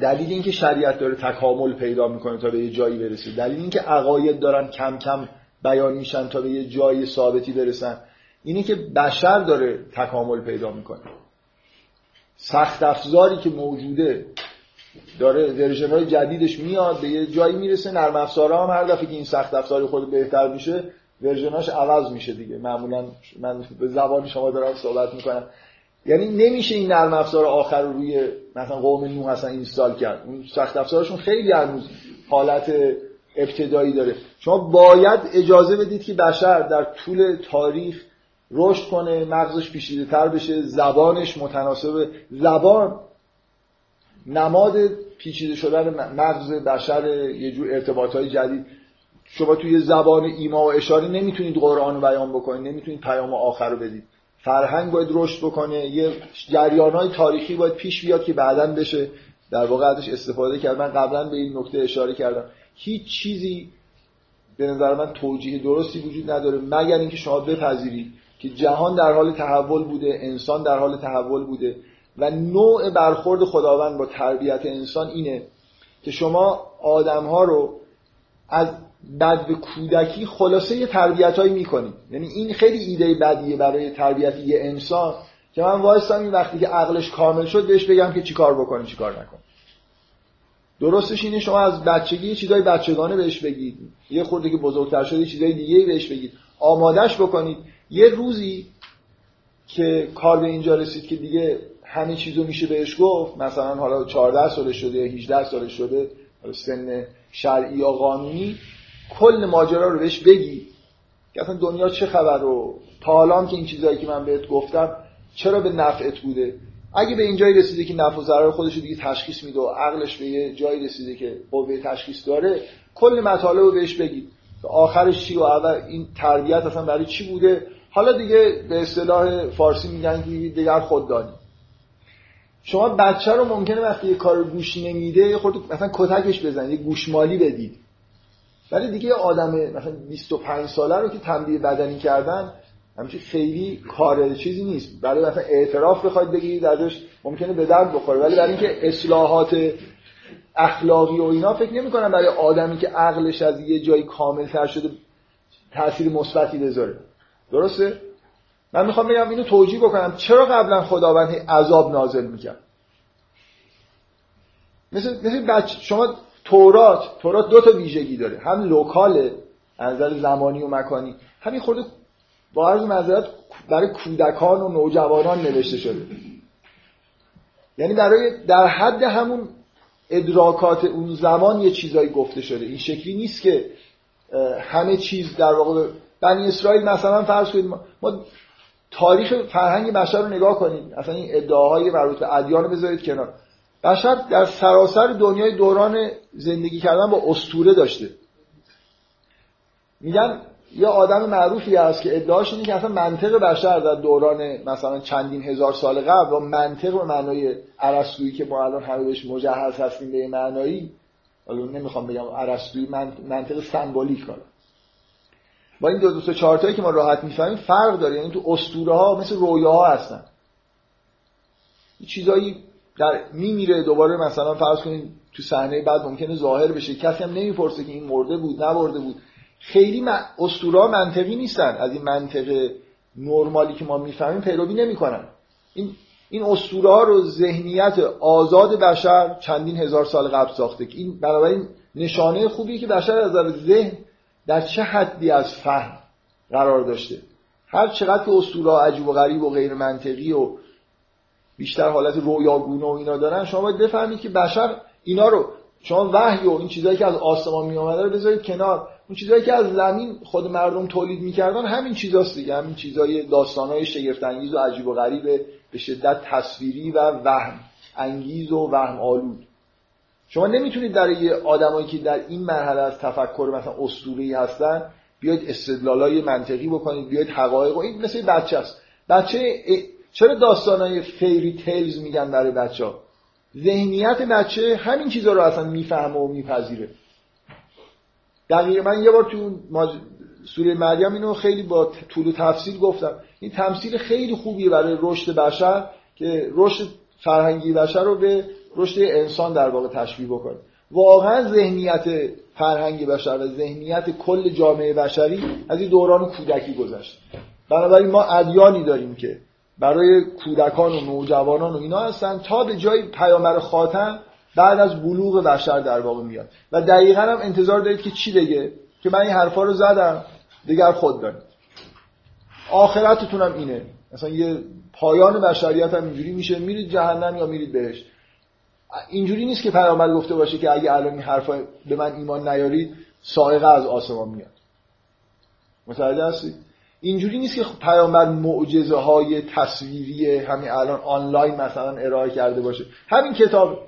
دلیل اینکه شریعت داره تکامل پیدا می‌کنه تا به یه جایی برسه. دلیل اینکه عقاید دارن کم کم بیان میشن تا به یه جای ثابتی برسن. اینه که بشر داره تکامل پیدا می‌کنه. سخت افزاری که موجوده داره ورژن های جدیدش میاد به یه جایی می‌رسه نرم افزارها هم هر دفعه که این سخت افزاری خود بهتر میشه ورژناش عوض میشه دیگه. معمولا من به زبان شما دارم صحبت می‌کنم. یعنی نمیشه این نرم افزار آخر رو روی مثلا قوم نوح اصلا اینستال کرد. اون سخت افزارشون خیلی هنوز حالت ابتدایی داره. شما باید اجازه بدید که بشر در طول تاریخ رشد کنه مغزش پیشیده تر بشه زبانش متناسب زبان نماد پیچیده شدن مغز بشر یه جور ارتباط های جدید. شما توی زبان ایما و اشاره نمی‌تونید قرآن رو بیان بکنید نمی‌تونید پیام آخر رو بدید. فرهنگ باید رشد بکنه یه جریان های تاریخی باید پیش بیاد که بعدا بشه. در واقع ازش استفاده کرد من قبلا به این نکته اشاره کردم. هیچ چیزی به نظر من توجیه درستی وجود نداره مگر اینکه شما بپذیرید که جهان در حال تحول بوده انسان در حال تحول بوده. و نوع برخورد خداوند با تربیت انسان اینه که شما آدم ها رو از بد به کودکی خلاصه یه تربیت هایی می‌کنید. یعنی این خیلی ایده بدیه برای تربیت یه انسان که من وایستم این وقتی که عقلش کامل شد بهش بگم که چیکار بکنه چیکار نکنه. درستش اینه شما از بچگی چیزای بچگانه بهش بگید. یه خورده که بزرگتر شده چیزای دیگه بهش بگید. آمادش بکنید. یه روزی که کار به اینجا رسید که دیگه همه چیزو میشه بهش گفت. مثلا حالا 14 ساله شده 18 ساله شده سن شرعی یا قانونی کل ماجرا رو بهش بگی. که اصلا دنیا چه خبر رو؟ تا حالا که این چیزایی که من بهت گفتم چرا به نفعت بوده؟ اگه به این جایی رسیده که نفع و ضرر خودش رو دیگه تشخیص میده و عقلش به یه جایی رسیده که قوه تشخیص داره کل مطالب رو بهش بگید آخرش چی و اول این تربیت اصلا برای چی بوده؟ حالا دیگه به اصطلاح فارسی میگن که دیگر خوددانی. شما بچه رو ممکنه وقتی یه کار گوش نمیده خود مثلا کتکش بزنید یه گوشمالی بدید. ولی دیگه آدم مثلا 25 ساله رو که تنبیه بدنی کردن همچنین خیلی کار چیزی نیست. برای مثلا اعتراف بخواید بگیرید ازش ممکنه به درد بخوره. ولی برای اینکه اصلاحات اخلاقی و اینا فکر نمی کنم برای آدمی که عقلش از یه جایی کامل تر شده تاثیر مثبتی بذاره. درسته؟ من می‌خوام بگم اینو توجیه بکنم. چرا قبلا خداوند عذاب نازل می‌کرد؟ مثل, مثل بچه شما تورات تورات دو تا ویژگی داره. هم لوکاله از نظر زمانی و مکانی. همین خورده با عرض معذرت برای کودکان و نوجوانان نوشته شده. یعنی برای در حد همون ادراکات اون زمان یه چیزایی گفته شده. این شکلی نیست که همه چیز در واقع بنی اسرائیل مثلا فرض کنید ما تاریخ فرهنگ بشر رو نگاه کنید. اصلا این ادعاهای مربوط به ادیان رو بذارید کنار. بشر در سراسر دنیای دوران زندگی کردن با استوره داشته. میگن یه آدم معروفی هست که ادعاش اینه که اصلا منطق بشر در دوران مثلا چندین هزار سال قبل و منطق به معنای ارسطویی که ما الان همه بهش مجهز هستیم به معنایی حالا نمی‌خوام بگم ارسطویی منطق سمبولیک کنه با این دو دو چهار تایی که ما راحت می‌فهمیم فرق داره. یعنی تو اسطوره ها مثل رویاها هستن. چیزایی در میمیره دوباره مثلا فرض کنید تو صحنه بعد ممکنه ظاهر بشه. کسی هم نمی‌پرسه که این مرده بود نبرده بود. خیلی اسطوره منطقی نیستن. از این منطق نرمالی که ما می‌فهمیم پیروی نمی‌کنن. این این اسطوره ها رو ذهنیت آزاد بشر چندین هزار سال قبل ساخته. که این بنابراین نشانه خوبی که بشر از نظر ذهن در چه حدی از فهم قرار داشته؟ هر چقدر که اسطوره عجیب و غریب و غیر منطقی و بیشتر حالت رویاگونه و اینا دارن شما باید بفهمید که بشر اینا رو شما وحی و این چیزایی که از آسمان می آمده رو بذارید کنار. اون چیزایی که از زمین خود مردم تولید می‌کردن همین چیزاست دیگه. همین چیزای داستانهای شگفت انگیز و عجیب و غریب به شدت تصویری و وهم انگیز و وهم آلود. شما نمی‌تونید در یه آدمایی که در این مرحله از تفکر مثلا اسطوره‌ای هستن بیاید استدلالای منطقی بکنید بیاید حقایق و این مثل بچه است. بچه چرا داستانای فیری تیلز میگن برای بچه ها؟ ذهنیت بچه همین چیزها رو اصلا می‌فهمه و میپذیره. دقیقا من یه بار تو سوره مریم اینو خیلی با طول و تفصیل گفتم. این تمثیل خیلی خوبیه برای رشد بشر که رشد فرهنگی بشر رو به رشد انسان در واقع تشبیه بکنه. واقعا ذهنیت فرهنگی بشر و ذهنیت کل جامعه بشری از این دوران کودکی گذشت. بنابراین ما ادیانی داریم که برای کودکان و نوجوانان و اینا هستن تا به جای پیامبر خاتم بعد از بلوغ بشر در واقع میاد. و دقیقا هم انتظار دارید که چی بگه؟ که من این حرفا رو زدم دیگر خود دارید. آخرتتون هم اینه. مثلا یه پایان بشریت هم اینجوری میشه میرید جهنم یا میرید بهش اینجوری نیست که پیامبر گفته باشه که اگه الان این حرفا به من ایمان نیارید سائقه از آسمان میاد. متوجه هستید اینجوری نیست که پیامبر معجزه های تصویری همین الان آنلاین مثلا ارائه کرده باشه. همین کتاب.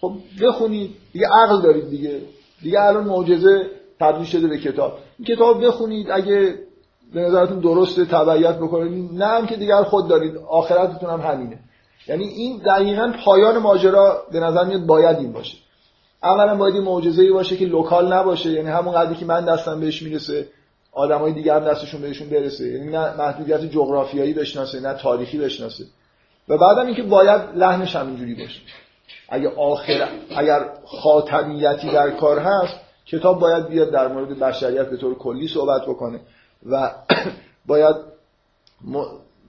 خب بخونید. دیگه عقل دارید دیگه. دیگه الان معجزه تبدیل شده به کتاب. این کتاب بخونید. اگه به نظرتون درسته تبعیت بکنید. نه هم که دیگر خود دارید. آخرتتون هم همینه. یعنی این دقیقا پایان ماجرا به نظر میاد باید این باشه. اولا باید این معجزه‌ای باشه که لوکال نباشه یعنی همون قدری که من دستم بهش می‌رسه آدمای دیگه هم دستشون بهشون برسه. یعنی نه محدودیت جغرافیایی بشناسه نه تاریخی بشناسه. و بعدم اینکه باید لحنش هم اینجوری باشه. اگر آخر اگر خاتمیتی در کار هست کتاب باید بیاد در مورد بشریت به طور کلی صحبت بکنه و باید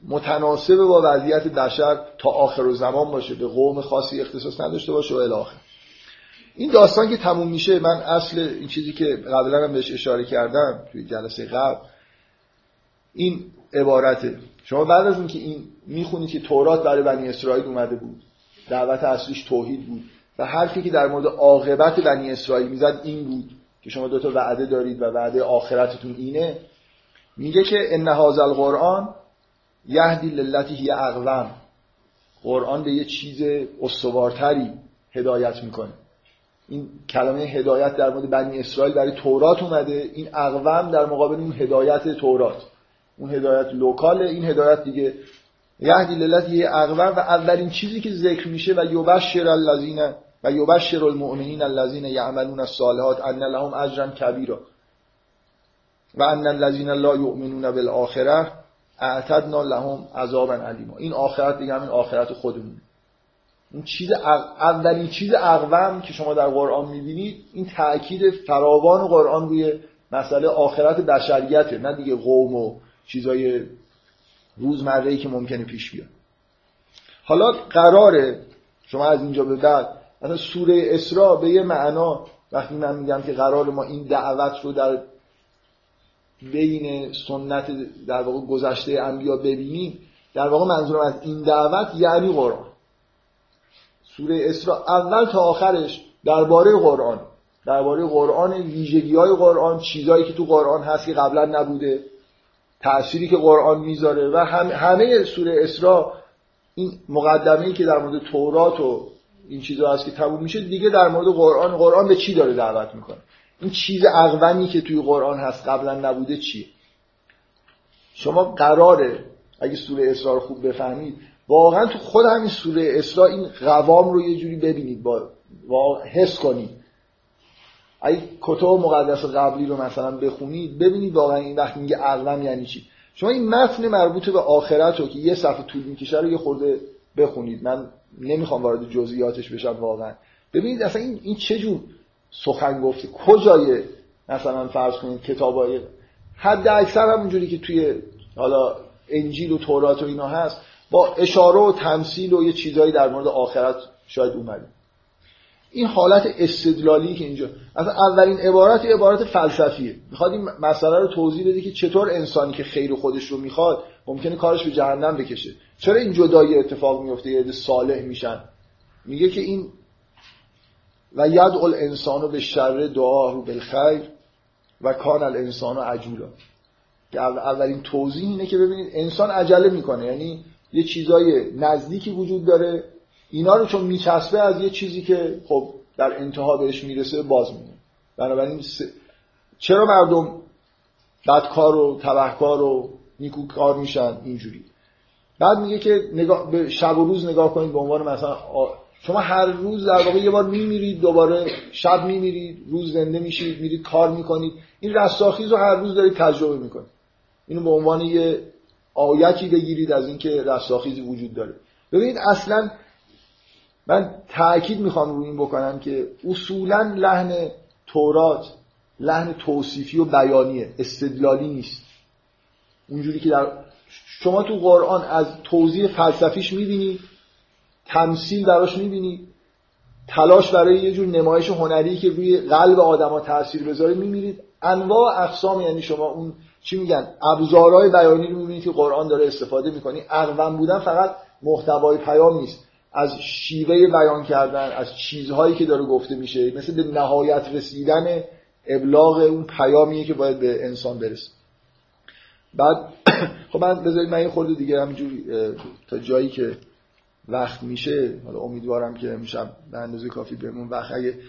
متناسب با وضعیت بشر تا آخر و زمان باشه به قوم خاصی اختصاص نداشته باشه و الاخر این داستان که تموم میشه من اصل این چیزی که قبلا هم بهش اشاره کردم توی جلسه قبل این عبارته. شما بعد از اینکه این می‌خونید که تورات برای بنی اسرائیل اومده بود دعوت اصلیش توحید بود و حرفی که در مورد عاقبت بنی اسرائیل می‌زد این بود که شما دو تا وعده دارید و وعده آخرتتون اینه میگه که ان هذا القرآن یهدی للتی هی اقوم. قرآن به یه چیز استوارتری هدایت می‌کنه. این کلمه هدایت در مورد بنی اسرائیل برای تورات اومده. این اقوم در مقابل اون هدایت تورات. اون هدایت local این هدایت دیگه. یهدی للتی هی اقوم و اولین چیزی که ذکر میشه و یبشر الذین و یبشر المؤمنین الذین یعملون الصالحات ان لهم اجرا کبیرا و ان الذین لا یؤمنون بالآخره اعتدنا لهم عذابا علیما این آخرت دیگه همین آخرت خودمونه. این چیز اولین چیز اقوام که شما در قرآن می‌بینید این تاکید فراوان قرآن روی مسئله آخرت بشریته نه دیگه قوم و چیزای روزمره که ممکنه پیش بیاد. حالا قراره شما از اینجا به بعد مثلا سوره اسراء به یه معنا وقتی من میگم که قرار ما این دعوت رو در بین سنت در واقع گذشته انبیا ببینیم در واقع منظورم از این دعوت یعنی قرآن. سوره اسراء اول تا آخرش درباره قرآن. درباره قرآن ویژگی های قرآن چیزهایی که تو قرآن هست که قبلا نبوده تأثیری که قرآن می‌ذاره و همه سوره اسراء این مقدمه ای که در مورد تورات و این چیزا هست که تموم میشه دیگه در مورد قرآن قرآن به چی داره دعوت می‌کنه؟ این چیز اقومی که توی قرآن هست قبلا نبوده چیه؟ شما قراره اگه سوره اسراء رو خوب بفهمید واقعا تو خود همین سوره اسراء این قوام رو یه جوری ببینید با, با حس کنید. اگه کتب مقدس قبلی رو مثلا بخونید ببینید واقعا این وقت میگه اقوام یعنی چی. شما این متن مربوط به آخرت رو که یه صفحه طول می‌کشه رو یه خورده بخونید. من نمی‌خوام وارد جزئیاتش بشم واقعا. ببینید اصلا این, این چه جور سخن گفته کجای مثلا فرض کنید کتابای حد اکثر همونجوری که توی حالا انجیل و تورات و اینا هست با اشاره و تمثیل و یه چیزایی در مورد آخرت شاید اومده. این حالت استدلالی که اینجا از اولین عبارت یه عبارت فلسفیه. می‌خواد این مسئله رو توضیح بده که چطور انسانی که خیر خودش رو می‌خواد ممکنه کارش به جهنم بکشه. چرا این جدایی اتفاق میفته یه صالح میشن. میگه که این و ید الانسان به شر دعا رو بالخیر و کان الانسان عجولا. که اولین توضیح اینه که ببینید انسان عجله می‌کنه. یعنی یه چیزای نزدیکی وجود داره. اینا رو چون میچسبه از یه چیزی که خب در انتها بهش می‌رسه باز میده بنابراین چرا مردم بدکار و تبهکار و نیکوکار میشن اینجوری؟ بعد میگه که نگاه به شب و روز نگاه کنید به عنوان مثلا شما هر روز در واقع یه بار میمیرید دوباره شب میمیرید روز زنده میشید میرید کار می‌کنید. این رستاخیز رو هر روز دارید تجربه می‌کنید. اینو به عنوان یه آیتی بگیرید از اینکه رستاخیزی وجود داره. ببینید اصلا من تاکید می‌خوام روی این بکنم که اصولا لحن تورات لحن توصیفی و بیانیه استدلالی نیست. اونجوری که در شما تو قرآن از توضیح فلسفیش می‌بینید تمثیل براش می‌بینید تلاش برای یه جور نمایش هنری که روی قلب آدما تاثیر بذاره می‌بینید انواع اقسام یعنی شما اون چی میگن ابزارهای بیانی رو می‌بینید که قرآن داره استفاده می‌کنی اقوام بودن فقط محتوای پیام نیست. از شیوه بیان کردن از چیزهایی که داره گفته میشه. مثل به نهایت رسیدن ابلاغ اون پیامیه که باید به انسان برسه. بعد خب من بذارید من یه خورده دیگه همینجوری تا جایی که وقت میشه حالا امیدوارم که میشم به اندازه کافی بمون وقت اگه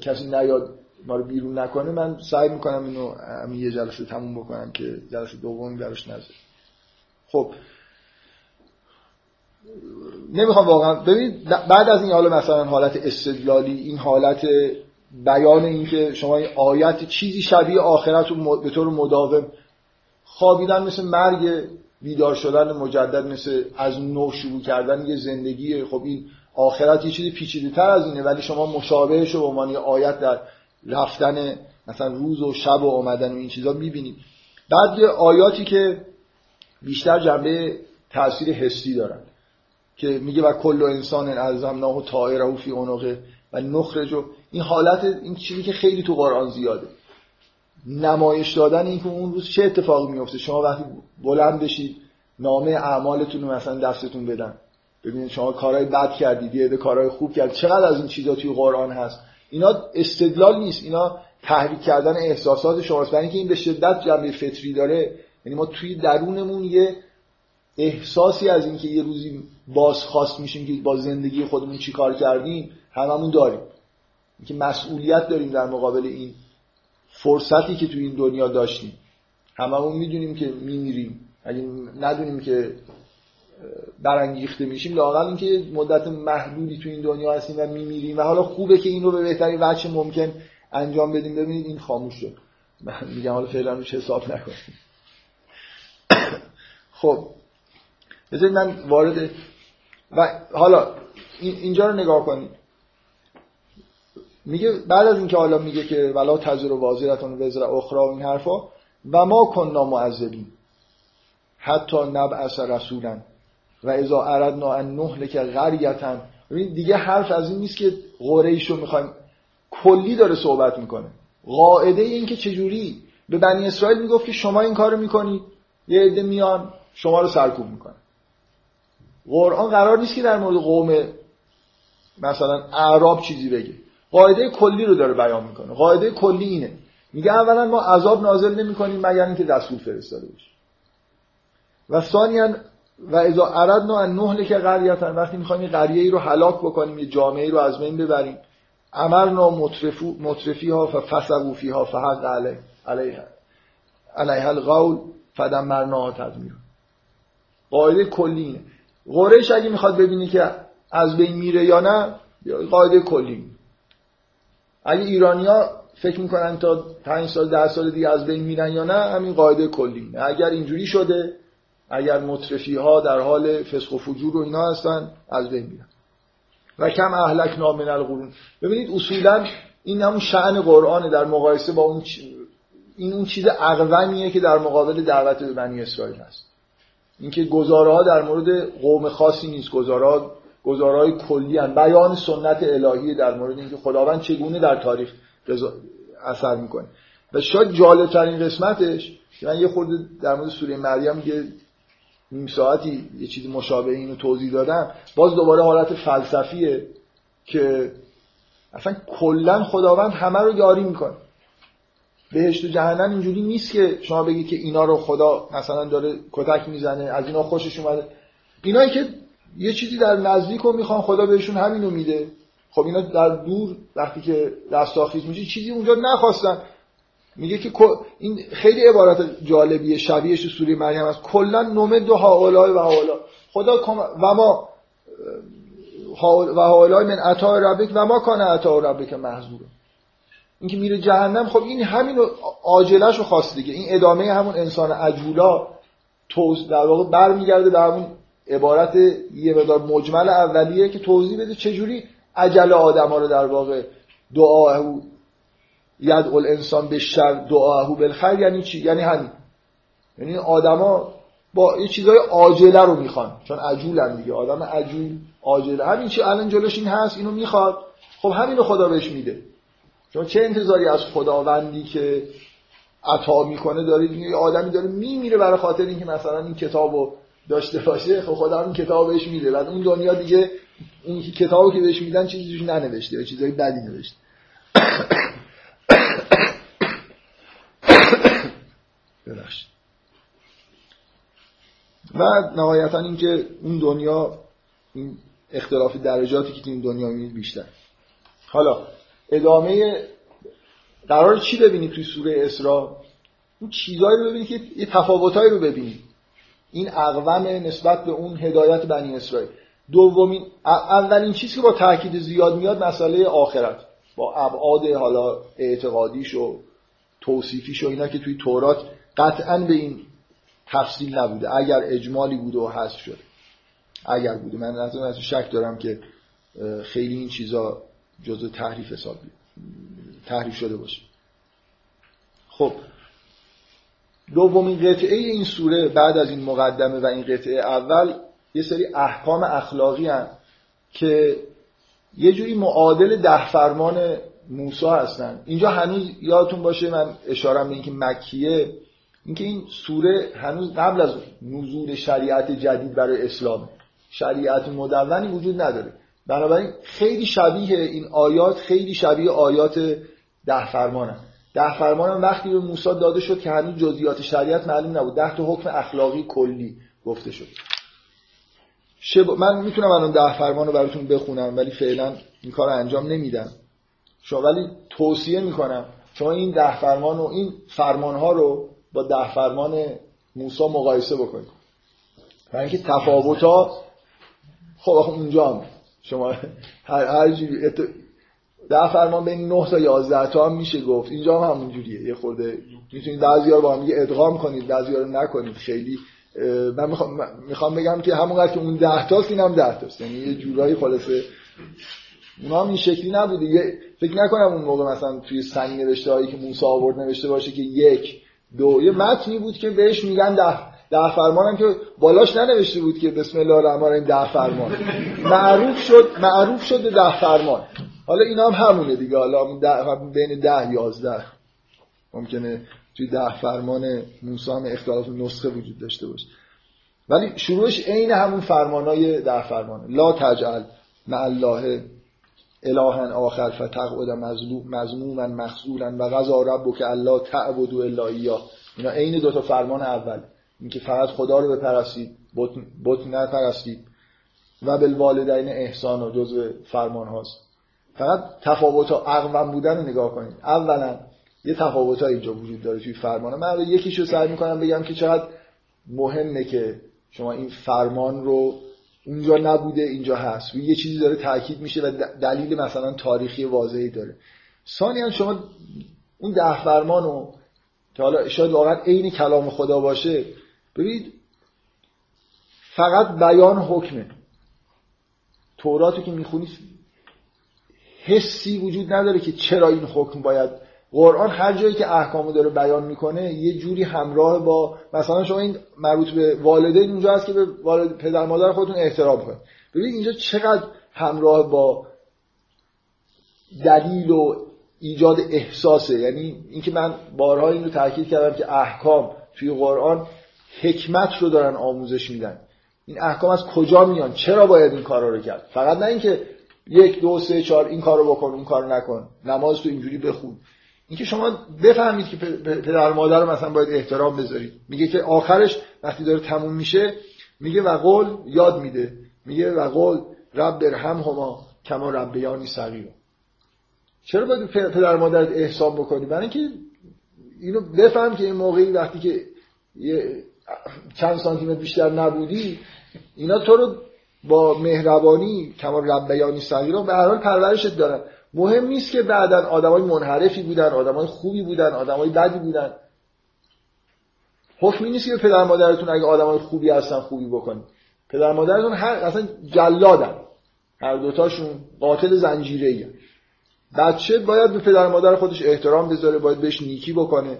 کسی نیاد ما رو بیرون نکنه من سعی می‌کنم اینو همین یه جلسه تموم بکنم که جلسه دوم براش نذارم خب. نمی‌خوام واقعا ببینید بعد از این حالا مثلا حالت استدلالی این حالت بیان اینکه شما این آیت چیزی شبیه آخرت رو به طور مداوم خوابیدن مثل مرگ بیدار شدن مجدد مثل از نو شروع کردن یه زندگی. خب این آخرت یه چیزی پیچیده تر از اینه ولی شما مشابهش رو به عنوان آیت در رفتن مثلا روز و شب و آمدن و این چیزا می‌بینید بعد یه آیاتی که بیشتر جنبه تاثیر حسی دارن که میگه و کل انسان الزمناه طائره فی عنقه و نخرج این حالت این چیزی که خیلی تو قرآن زیاده. نمایش دادن این که اون روز چه اتفاقی میفته شما وقتی بلند بشید نامه اعمالتون رو مثلا دستتون بدن. ببینید شما کارهای بد کردید یه کارهای خوب کردید. چقدر از این چیزا توی قرآن هست؟ اینا استدلال نیست. اینا تحریک کردن احساسات شماست. برای اینکه این به شدت جنبه فطری داره. یعنی ما توی درونمون یه احساسی از اینکه یه روزی بازخواست میشیم که با زندگی خودمون چی کار کردیم هممون داریم. که مسئولیت داریم در مقابل این. فرصتی که توی این دنیا داشتیم. هممون می‌دونیم که میمیریم. اگه ندونیم که برانگیخته میشیم لاقل اینکه مدت محدودی تو این دنیا هستیم و میمیریم و حالا خوبه که این رو به بهترین وجه ممکن انجام بدیم. ببینید این خاموش شد. من میگم حالا فعلا روش حساب نکنیم. خب بذارید من وارد و حالا اینجا رو نگاه کنید میگه بعد از اینکه حالا میگه که ولا تزر و وازرتون وزر اخرى و این حرفا و ما کننا معذبین. حتی نبعث رسولا. و اذا اردنا ان نهلك قريتا ببین دیگه حرف از این نیست که قریش رو می‌خوایم کلی داره صحبت می‌کنه. قاعده این که چجوری؟ به بنی اسرائیل می‌گفت که شما این کارو می‌کنید. یه عده میان شما رو سرکوب می‌کنن. قرآن قرار نیست که در مورد قوم مثلا اعراب چیزی بگه. قاعده کلی رو داره بیان می‌کنه. قاعده کلی اینه. میگه اولا ما عذاب نازل نمی‌کنیم مگر اینکه رسول فرستاده باشه و ثانیا و اذا اردنا ان نهلک قریتا وقتی می‌خوایم یه قریه ای رو هلاک بکنیم یه جامعه رو از بین ببریم امرنا مطرفو مطرفی ها ففسقوا فیها فحق علیه علیه علیه القول فدمرناها تدمیر قاعده کلی اینه. قریش اگه می‌خواد ببینی که از بین میره یا نه قاعده کلی اگه ایرانیا فکر می‌کنن تا 5 سال 10 سال دیگه از بین میرن یا نه همین قاعده کلی اگر اینجوری شده اگر مطرفی ها در حال فسق و فجور و اینا هستن از بین میرن. و کم اهلک نامن القرون. ببینید اصولا این همون شعن قرآن در مقایسه با اون این اون چیز اقومیه که در مقابل دعوت به بنی اسرائیل هست. اینکه گزاره ها در مورد قوم خاصی نیست. گزاره گزارهای کلی هن. بیان سنت الهی در مورد اینکه خداوند چگونه در تاریخ اثر می‌کنه. و شاید جالب ترین قسمتش که من یه خورده در مورد سوره مریم یه نیم ساعتی یه چیزی مشابه اینو توضیح دادم. باز دوباره حالت فلسفیه که اصلا کلا خداوند همه رو یاری می‌کنه. بهشت و جهنم اینجوری نیست که شما بگید که اینا رو خدا مثلا داره کتک می‌زنه از اینا خوشش اومده. اینایی که یه چیزی در نزدیک رو می‌خوان خدا بهشون همینو میده. خب اینا در دور وقتی که دستاخیز میشه چیزی اونجا نخواستن. میگه که این خیلی عبارت جالبیه شبیهش سوره مریم است کلا نمد و هاولای و هاولا خدا و ما و هاولای من عطا ربک و ما کان عطا ربک محظور این که میره جهنم خب این همین عاجلش رو خواست دیگه. این ادامه همون انسان عجولا توز در واقع برمیگرده به همون عبارت یه مقدار مجمل اولیه که توضیح بده چجوری عجل آدم ها رو در واقع دعا ید انسان به شر دعاهو بالخیر یعنی چی؟ یعنی همین. یعنی آدما با یه چیزای عاجله رو می‌خوان. چون عجولن دیگه. آدم عجول عاجله. همین چی؟ الان جلوش این هست اینو می‌خواد. خب همینو خدا بهش میده. چون چه انتظاری از خداوندی که عطا می‌کنه داره یه آدمی داره میمیره برای خاطر اینکه مثلا این کتابو داشته باشه خب خدا این کتاب بهش میده. بعد اون دنیا دیگه اون کتابی که بهش میدن چیزی توش ننوشته چیزای بدی نوشته. ببخشید. و نهایتا اینکه اون دنیا این اختلاف درجاتی که تو این دنیا می‌بینید بیشتر. حالا ادامه قرار چی ببینید توی سوره اسراء؟ اون چیزایی رو ببینید که یه تفاوتایی رو ببینید این اقوام نسبت به اون هدایت بنی اسرائیل. دومین اولین چیزی که با تاکید زیاد میاد مسئله آخرت. با ابعاد حالا اعتقادیش و توصیفیش و اینا که توی تورات قطعا به این تفصیل نبوده. اگر اجمالی بوده و حذف شده. اگر بوده. من از شک دارم که خیلی این چیزا جزء تحریف حساب تحریف شده باشه. خب دومین قطعه این سوره بعد از این مقدمه و این قطعه اول یه سری احکام اخلاقی هم که یه جوری معادل ده فرمان موسی هستن اینجا هنوز یادتون باشه من اشارم به اینکه مکیه اینکه این سوره هنوز قبل از نزول شریعت جدید برای اسلام شریعت مدونی وجود نداره بنابراین خیلی شبیه این آیات خیلی شبیه آیات ده فرمان. ده فرمان هم وقتی به موسی داده شد که هنوز جزئیات شریعت معلوم نبود. ده تا حکم اخلاقی کلی گفته شد. شب... من می‌تونم الان ده فرمان رو براتون بخونم ولی فعلا این کار انجام نمیدم. شما ولی توصیه می‌کنم. شما این ده فرمان و این فرمان ها رو با ده فرمان موسی مقایسه بکنید. برای اینکه تفاوت ها خب اونجا هم. شما هر, هر جوری. ده فرمان بین 9 تا 11 تا هم میشه گفت. اینجا هم همون جوریه. یه خورده می‌تونید بعضیا رو با هم ادغام کنید بعضیا رو نکنید. خیلی من می‌خوام بگم که همونقدر که اون 10 تاست اینم 10 تاست. یعنی یه جورایی خلاصه اونا هم این شکلی نبوده. یه فکر نکنم اون موقع مثلا توی سنگ نوشته هایی که موسی آورد نوشته باشه که یک دو یه متنی بود که بهش میگن ده ده فرمان که بالاش ننوشته بود که بسم الله الرحمن الرحیم ده فرمان. معروف شد معروف شد ده فرمان. حالا اینا هم همونه دیگه. حالا بین ده یازده. ممکنه توی ده فرمان موسی هم اختلاف نسخه وجود داشته باشه. ولی شروعش عین همون فرمانای ده فرمان لا تجعل مع الله الها آخر فتقعد مظلوما مخذولا و غذا ربک الا تعبدوا الا ایاه. اینا عین دو تا فرمان اول. اینکه فقط خدا رو بپرستید بت نپرستید. و بالوالدین احسان و جزء فرمان هاست. فقط تفاوت اقوام بودن رو نگاه کنید. اولا یه تفاوت اینجا وجود داره توی فرمان. من یکیشو سعی می‌کنم بگم که چقدر مهمه که شما این فرمان رو اونجا نبوده اینجا هست. و یه چیزی داره تاکید میشه و دلیل مثلا تاریخی واضحی داره. ثانیا شما اون ده فرمان رو که حالا شاید واقعا عین کلام خدا باشه ببینید فقط بیان حکمه. توراتو که می‌خونید حسی وجود نداره که چرا این حکم باید قرآن هر جایی که احکامو داره بیان می‌کنه یه جوری همراه با مثلا شما این مربوط به والدین اونجا هست که به والد پدر مادر خودتون احترام کنید. ببینید اینجا چقدر همراه با دلیل و ایجاد احساسه. یعنی اینکه من بارها این رو تاکید کردم که احکام توی قرآن حکمت رو دارن آموزش میدن. این احکام از کجا میان؟ چرا باید این کارا رو کرد؟ فقط نه اینکه یک دو سه چهار این کارو بکن اون کارو نکن. نماز تو اینجوری بخون. اینکه شما بفهمید که پدر مادر رو مثلا باید احترام بذارید. میگه که آخرش وقتی داره تموم میشه میگه و قول یاد میده. میگه و قول رب برهم هما کما ربیانی صغیر چرا باید پدر مادرت احسان بکنی؟ برای اینکه اینو بفهم که این موقعی وقتی که یه چند سانتی متر بیشتر نبودی اینا تو رو با مهربانی کما ربیانی صغیر به هر حال پرورشت دارن. مهم نیست که بعدا آدمای منحرفی بودن آدمای خوبی بودن آدمای بدی بودن. حکمی نیست که پدر مادرتون اگه آدمای خوبی هستن خوبی بکنید پدر مادرتون هر اصلا جلادن. هر دوتاشون قاتل زنجیره ای بچه باید به پدر مادر خودش احترام بذاره باید بهش نیکی بکنه.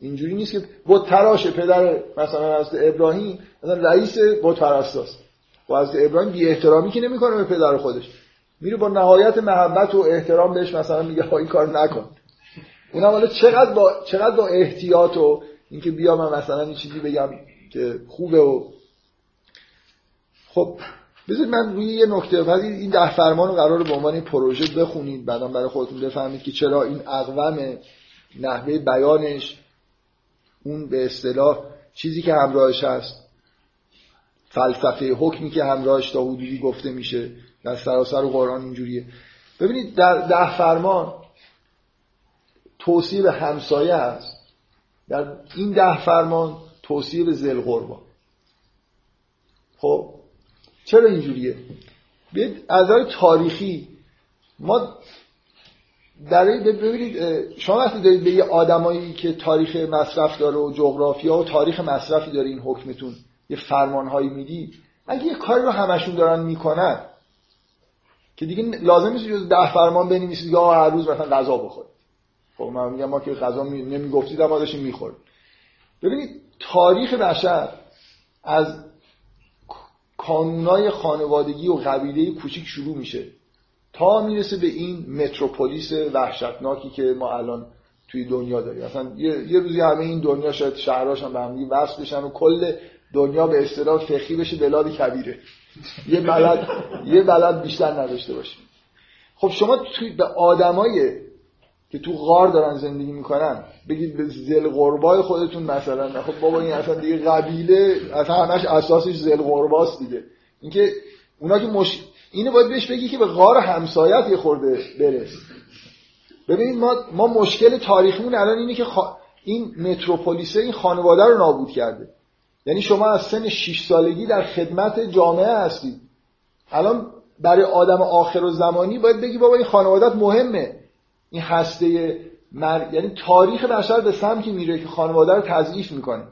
اینجوری نیست که بود تراش پدر مثلا از ابراهیم مثلا رئیس بود پرستاست و از ابراهیم بی احترامی که نمی‌کنه به پدر خودش. میره با نهایت محبت و احترام بهش مثلا میگه این کار نکن. اونم حالا چقدر با چقدر با احتیاط و اینکه بیا من مثلا این چیزی بگم که خوبه و خب بذارید من روی یه نکته ولی این ده فرمان رو قرار به عنوان پروژه بخونید بعدا برای خودتون بفهمید که چرا این اقوام نحوه بیانش اون به اصطلاح چیزی که همراهش هست. فلسفه حکمی که همراهش تا حدودی گفته میشه. در سراسر قرآن اینجوریه. ببینید در ده فرمان توصیه به همسایه هست در این ده فرمان توصیه به زل قربان خب؟ چرا اینجوریه؟ بید از تاریخی ما در ببینید شما وقتی دارید به یه آدمایی که تاریخ مصرف داره و جغرافیا و تاریخ مصرفی داره این حکمتون یه فرمانهایی میدی اگه یه کاری رو همشون دارن می‌کنن که دیگه لازم نیست جز ده فرمان بنویسید یا هر روز مثلا غذا بخورید خب من میگم ما که غذا نمی‌گفتید اما داشتیم می‌خورد ببینید تاریخ بشر از کانونای خانوادگی و قبیله کوچیک شروع میشه تا می‌رسه به این متروپولیس وحشتناکی که ما الان توی دنیا داریم. مثلا یه, یه روزی همه این دنیا شاید شهراش هم به هم وصل بشن و کل دنیا به اصطلاح فقهی بشه بلاد کبیره. یه بلد یه بلد بیشتر نداشته باشیم خب شما توی به آدمای که تو غار دارن زندگی می‌کنن بگید به زل قربای خودتون مثلا. خب بابا این اصلا دیگه قبیله اصلا همش اساسش زل قرباست دیگه. اینکه اونا که مش... اینو باید بهش بگی که به غار همسایت یه خورده برس. ببینید ما ما مشکل تاریخمون الان اینه که این متروپولیسه این خانواده رو نابود کرده. یعنی شما از سن 6 سالگی در خدمت جامعه هستید الان برای آدم آخر و زمانی باید بگی بابا این خانوادت مهمه. این هسته مر... یعنی تاریخ بشر به سمتی میره که خانواده رو تضعیف می‌کنه.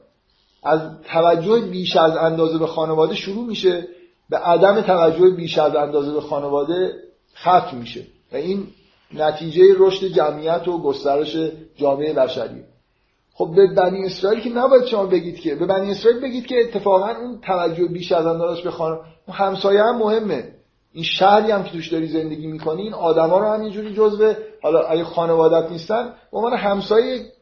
از توجه بیش از اندازه به خانواده شروع میشه به عدم توجه بیش از اندازه به خانواده ختم میشه. و این نتیجه رشد جمعیت و گسترش جامعه بشری. خب به بنی اسرائیل که نباید شما بگید که به بنی اسرائیل بگید که اتفاقا اون توجه بیش از اندازه به خانواده همسایه هم مهمه. این شهری هم که توش داری زندگی می‌کنی این آدما رو هم اینجوری جزء حالا اگه خانوادت نیستن به عنوان همسایه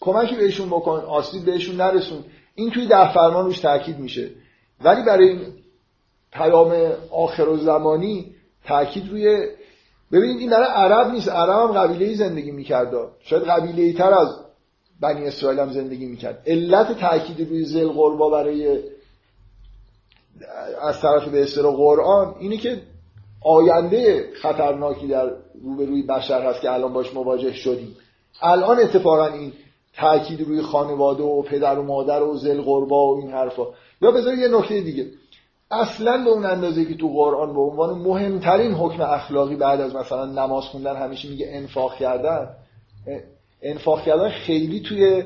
کمکی بهشون بکن آسیب بهشون نرسون. این توی ده فرمان روش تاکید میشه. ولی برای این پیام آخر و زمانی تاکید روی ببینید این برای عرب نیست. عرب هم قبیله زندگی می‌کرده شاید قبیله تر از بنی اسرائیل هم زندگی می‌کرد. علت تاکید روی زل قربا برای از طرف به اصطلاح قرآن اینه که آینده خطرناکی در روبروی بشر هست که الان باش مواجه شدیم. الان اتفاقا این تاکید روی خانواده و پدر و مادر و زل قربا و این حرفا. یا بذارید یه نکته دیگه. اصلا به اون اندازه که تو قرآن به عنوان مهمترین حکم اخلاقی بعد از مثلا نماز خوندن همیشه میگه انفاق کردن انفاق کردن خیلی توی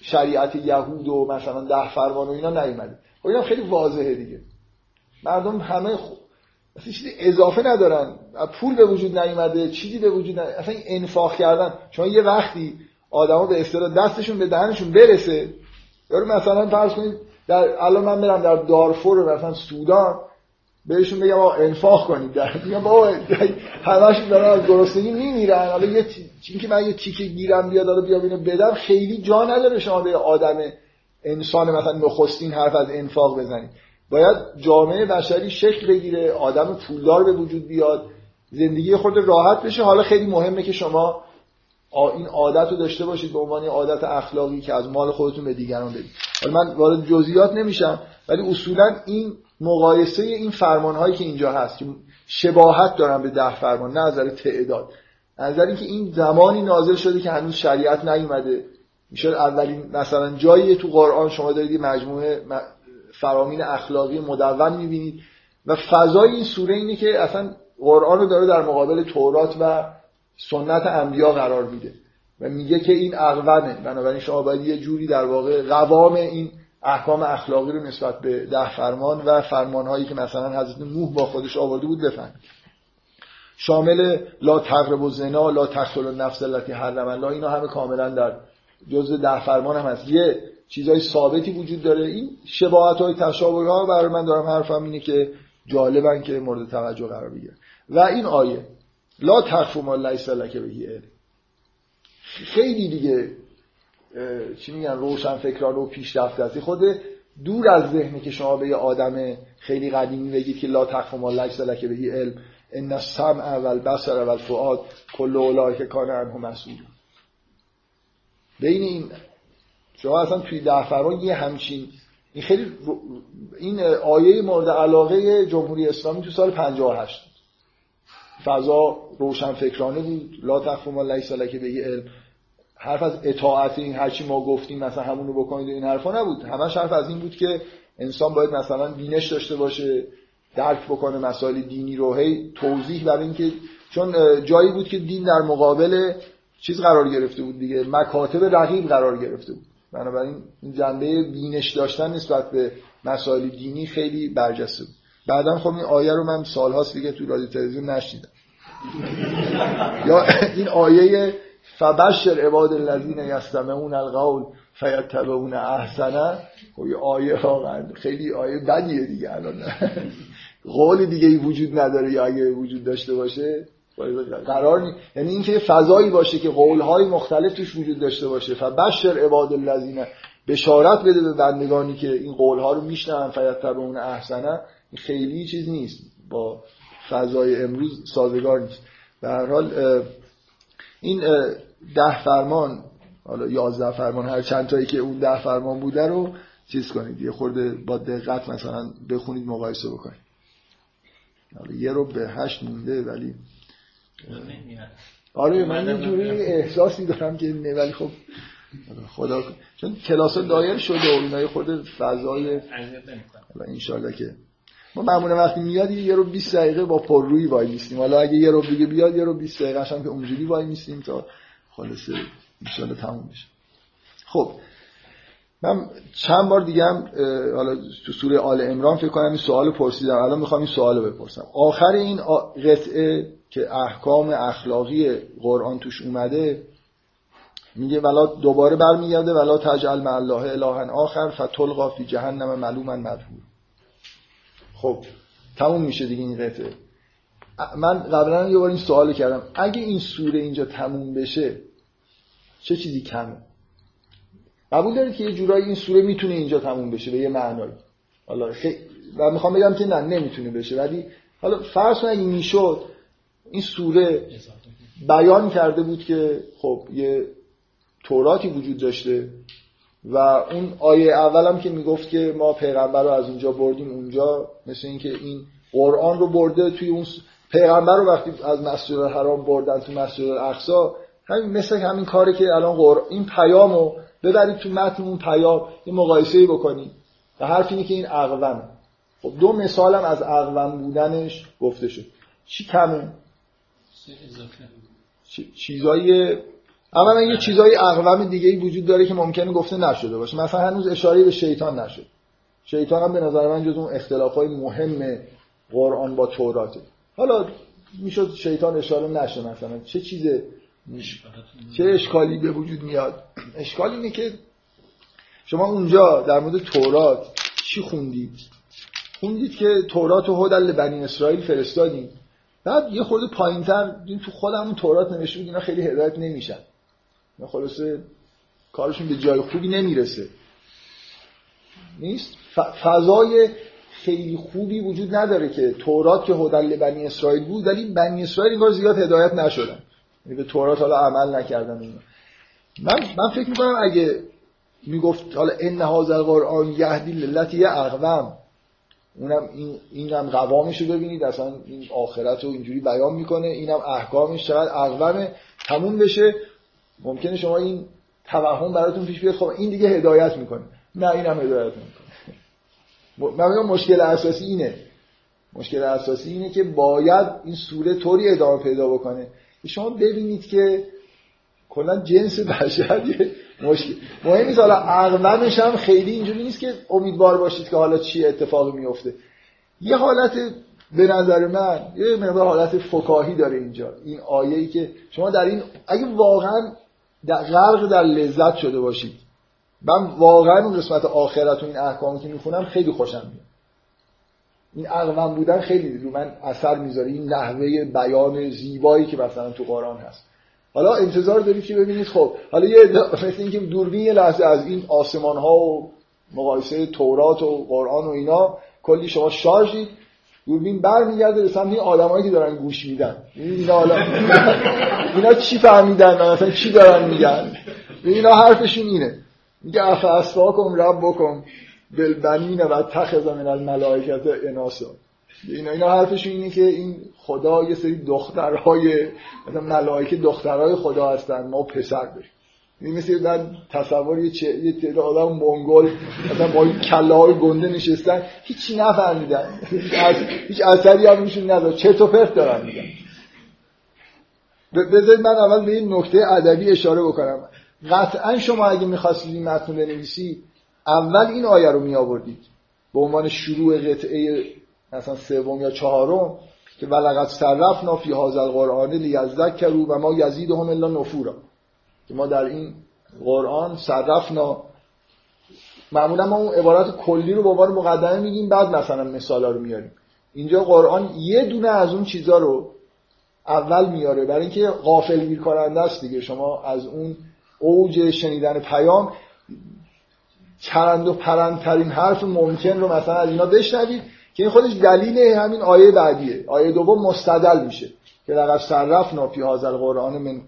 شریعت یهود و مثلا ده فرمان و اینا نیومده. خب اینا خیلی واضحه دیگه. مردم همه خ... اصلا چیزی اضافه ندارن. پول به وجود نیومده چیزی به وجود نیومده اصلا انفاق کردن. چون یه وقتی آدما به اصطلاح دستشون به دهنشون برسه یارو مثلا فرض کنید در الان من برم در دارفور و مثلا سودان بهشون بگم آقا انفاق کنید. در میگم بابا همشون دارن از گرسنگی میمیرن. حالا یه چیزی که من یه تیکه گیرم بیاد حالا بیام اینو بدم خیلی جا نداره شما به آدم انسان مثلا نخستین حرف از انفاق بزنید باید جامعه بشری شکل بگیره آدم پولدار به وجود بیاد زندگی خود راحت بشه. حالا خیلی مهمه که شما این عادت رو داشته باشید به عنوان عادت اخلاقی که از مال خودتون به دیگران بدید. حالا من وارد جزئیات نمیشم ولی اصولا این مقایسه این فرمان هایی که اینجا هست که شباهت دارن به ده فرمان نظر تعداد. نظر اینکه این زمانی نازل شده که هنوز شریعت نیومده. میشه اولین مثلا جایی تو قرآن شما دارید مجموعه فرامین اخلاقی مدون می‌بینید و فضای این سوره اینه که اصلا قرآن رو داره در مقابل تورات و سنت انبیا قرار میده. و میگه که این اقوامه بنابراین شما باید یه جوری در واقع قوام این احکام اخلاقی رو نسبت به ده فرمان و فرمان هایی که مثلا حضرت نوح با خودش آورده بود بفهمید. شامل لا تقرب و زنا لا تقتل النفس التي حرم الله اینا همه کاملا در جزء ده فرمان هم هست. یه چیزای ثابتی وجود داره. این شباهت های تشابه ها برای من دارم حرفم اینه که جالبن که مورد توجه قرار بگیره و این آیه لا تخف ما لیس لک به خیلی دیگه چی میگن روشن فکران و پیشرفته هستی خود دور از ذهنی که شما به یه آدم خیلی قدیمی بگید که لا تخف ما لک به علم ان السمع اول بصر اول فؤاد کل اولای که کان عنه مسئول بین این شما اصلا توی ده یه همچین این خیلی این آیه مورد علاقه جمهوری اسلامی تو سال 58 فضا روشن فکرانه بود لا تخف ما لیس به علم. حرف از اطاعت این هرچی ما گفتیم مثلا همونو بکنید این حرفا نبود. همش حرف از این بود که انسان باید مثلا بینش داشته باشه درک بکنه مسائل دینی رو هی توضیح برای اینکه چون جایی بود که دین در مقابل چیز قرار گرفته بود دیگه مکاتب رقیب قرار گرفته بود. بنابراین این جنبه بینش داشتن نسبت به مسائل دینی خیلی برجسته بود. بعدا خب این آیه رو من سالهاست دیگه تو رادیو تلویزیون نشنیدم. یا این آیه فبشر عباد الذین یستمعون القول فیتبعون احسنه. خب یه آیه واقعا خیلی آیه بدیه دیگه الان. قول دیگه ای وجود نداره یا اگه وجود داشته باشه قرار نی... یعنی اینکه فضایی باشه که قولهای مختلف توش وجود داشته باشه. فبشر عباد الذین بشارت بده به بندگانی که این قولها رو میشنن فیتبعون احسنه. خیلی چیز نیست. با فضای امروز سازگار نیست. به هر حال این ده فرمان حالا یازده فرمان هر چند تایی که اون ده فرمان بوده رو چیز کنید. یه خورده با دقت مثلا بخونید مقایسه بکنید. حالا یه رو به هشت مونده ولی آره من یه جوری احساسی دارم که نه ولی خب خدا چون کلاس دایر شده و اینای خود فضای حالا که ما معمولا وقتی میاد یه رو 20 دقیقه با پررویی وای میستیم حالا اگه یه رو دیگه بیاد یه رو 20 دقیقه هم که اونجوری وای میستیم تا خلاصه ان تموم بشه خب من چند بار دیگه هم حالا تو سوره آل عمران فکر کنم این سوال پرسیدم. الان می‌خوام این سوال بپرسم. آخر این قطعه که احکام اخلاقی قرآن توش اومده میگه ولا دوباره برمیگرده ولا تجعل مع الله الها آخر فتلقا فی جهنم ملوما مدحور خب تموم میشه دیگه این قطعه. من قبلا یه بار این سوال کردم. اگه این سوره اینجا تموم بشه چه چیزی کمه؟ قبول دارید که یه جورایی این سوره می‌تونه اینجا تموم بشه به یه معنایی. حالا خی... و می‌خوام بگم که نه نمی‌تونه بشه. ولی حالا فرض کن اگه می‌شد این سوره بیان کرده بود که خب یه توراتی وجود داشته و اون آیه اولم که می‌گفت که ما پیغمبر رو از اونجا بردیم اونجا مثل اینکه این قرآن رو برده توی اون پیغمبر رو وقتی از مسجد الحرام بردن تو مسجد الاقصا همین مثل همین کاری که الان قرآن این پیامو ببرید تو متن اون پیام یه مقایسه بکنید. و حرف اینه که این اقومه خب دو مثالم از اقوم بودنش گفته شد. چی کمه؟ چیزای اولا یه چیزای اقوام دیگه ای وجود داره که ممکنه گفته نشده باشه. مثلا هنوز اشاره به شیطان نشد. شیطان هم به نظر من جز اون اختلاف های مهم قرآن با توراته حالا می‌شد شیطان اشاره نشه مثلا. چه چیز چه اشکالی به وجود میاد؟ اشکال اینه که شما اونجا در مورد تورات چی خوندید؟ خوندید که تورات و هدل بنی اسرائیل فرستادیم بعد یه خورده پایینتر تو خودمون تورات نوشته بود اینا خیلی هدایت نمیشن. خلاصه کارشون به جای خوبی نمی‌رسه. نیست؟ فضای خیلی خوبی وجود نداره که تورات که هدل بنی اسرائیل بود ولی بنی اسرائیل اینگار زیاد هدایت نشدن. یعنی به تورات حالا عمل نکردن اینا. من من فکر می‌کنم اگه می‌گفت حالا ان هذا القرآن یهدی للتی اقوام اونم این اینم قوامش رو ببینید اصلا این آخرت رو اینجوری بیان می‌کنه اینم احکامش چقدر اقوامه تموم بشه. ممکنه شما این توهم براتون پیش بیاد. خب این دیگه هدایت می‌کنه. نه اینم هدایت می‌کنه من مشکل اساسی اینه. مشکل اساسی اینه که باید این سوره طوری ادامه پیدا بکنه. شما ببینید که کلا جنس بشر مشکل مهم نیست. حالا اغلبش هم خیلی اینجوری نیست که امیدوار باشید که حالا چی اتفاقی میفته یه حالت به نظر من یه مقدار حالت فکاهی داره اینجا. این آیه ای که شما در این اگه واقعا در غرق در لذت شده باشید. من واقعا اون قسمت آخرت و این احکامی که می‌خونم خیلی خوشم میاد. این اقوام بودن خیلی رو من اثر می‌ذاره. این نحوه بیان زیبایی که مثلا تو قرآن هست. حالا انتظار دارید که ببینید. خب حالا یه مثل اینکه دوربین یه لحظه از این آسمان ها و مقایسه تورات و قرآن و اینا کلی شما شارژید دوربین برمیگرده به سمت آدمایی که دارن گوش میدن. اینا اینا چی فهمیدن؟ مثلا چی دارن میگن؟ اینا حرفشون اینه. میگه اف اسفاکم رب بکن بلبنین و تخذ من الملائکت اناسا. اینا اینا حرفشون اینه که این خدا یه سری دخترهای مثلا ملائکه دخترهای خدا هستن ما پسر داریم. این مثل من تصور یه چه یه تعداد آدم منگل مثلا با این کله های گنده نشستن هیچی نفهمیدن. هیچ اثری هم میشون نداره چه تو پرت دارن میگن. بذارید من اول به این نکته ادبی اشاره بکنم. قطعا شما اگه می‌خواستید این متن بنویسی اول این آیه رو می آوردید به عنوان شروع قطعه مثلا سوم یا چهارم که ولقد صرفنا فی هذا القرآن لیذکروا و ما یزیدهم الا نفورا. که ما در این قرآن صرفنا. معمولا ما اون عبارت کلی رو به عنوان مقدمه میگیم بعد مثلا مثالا رو میاریم اینجا قرآن یه دونه از اون چیزا رو اول میاره برای اینکه غافل گیر کننده است دیگه. شما از اون اوج شنیدن پیام چرند و پرندترین حرف ممکن رو مثلا از اینا بشنوید که این خودش دلیل همین آیه بعدیه. آیه دوم مستدل میشه که لقد صرفنا فی هذا القرآن من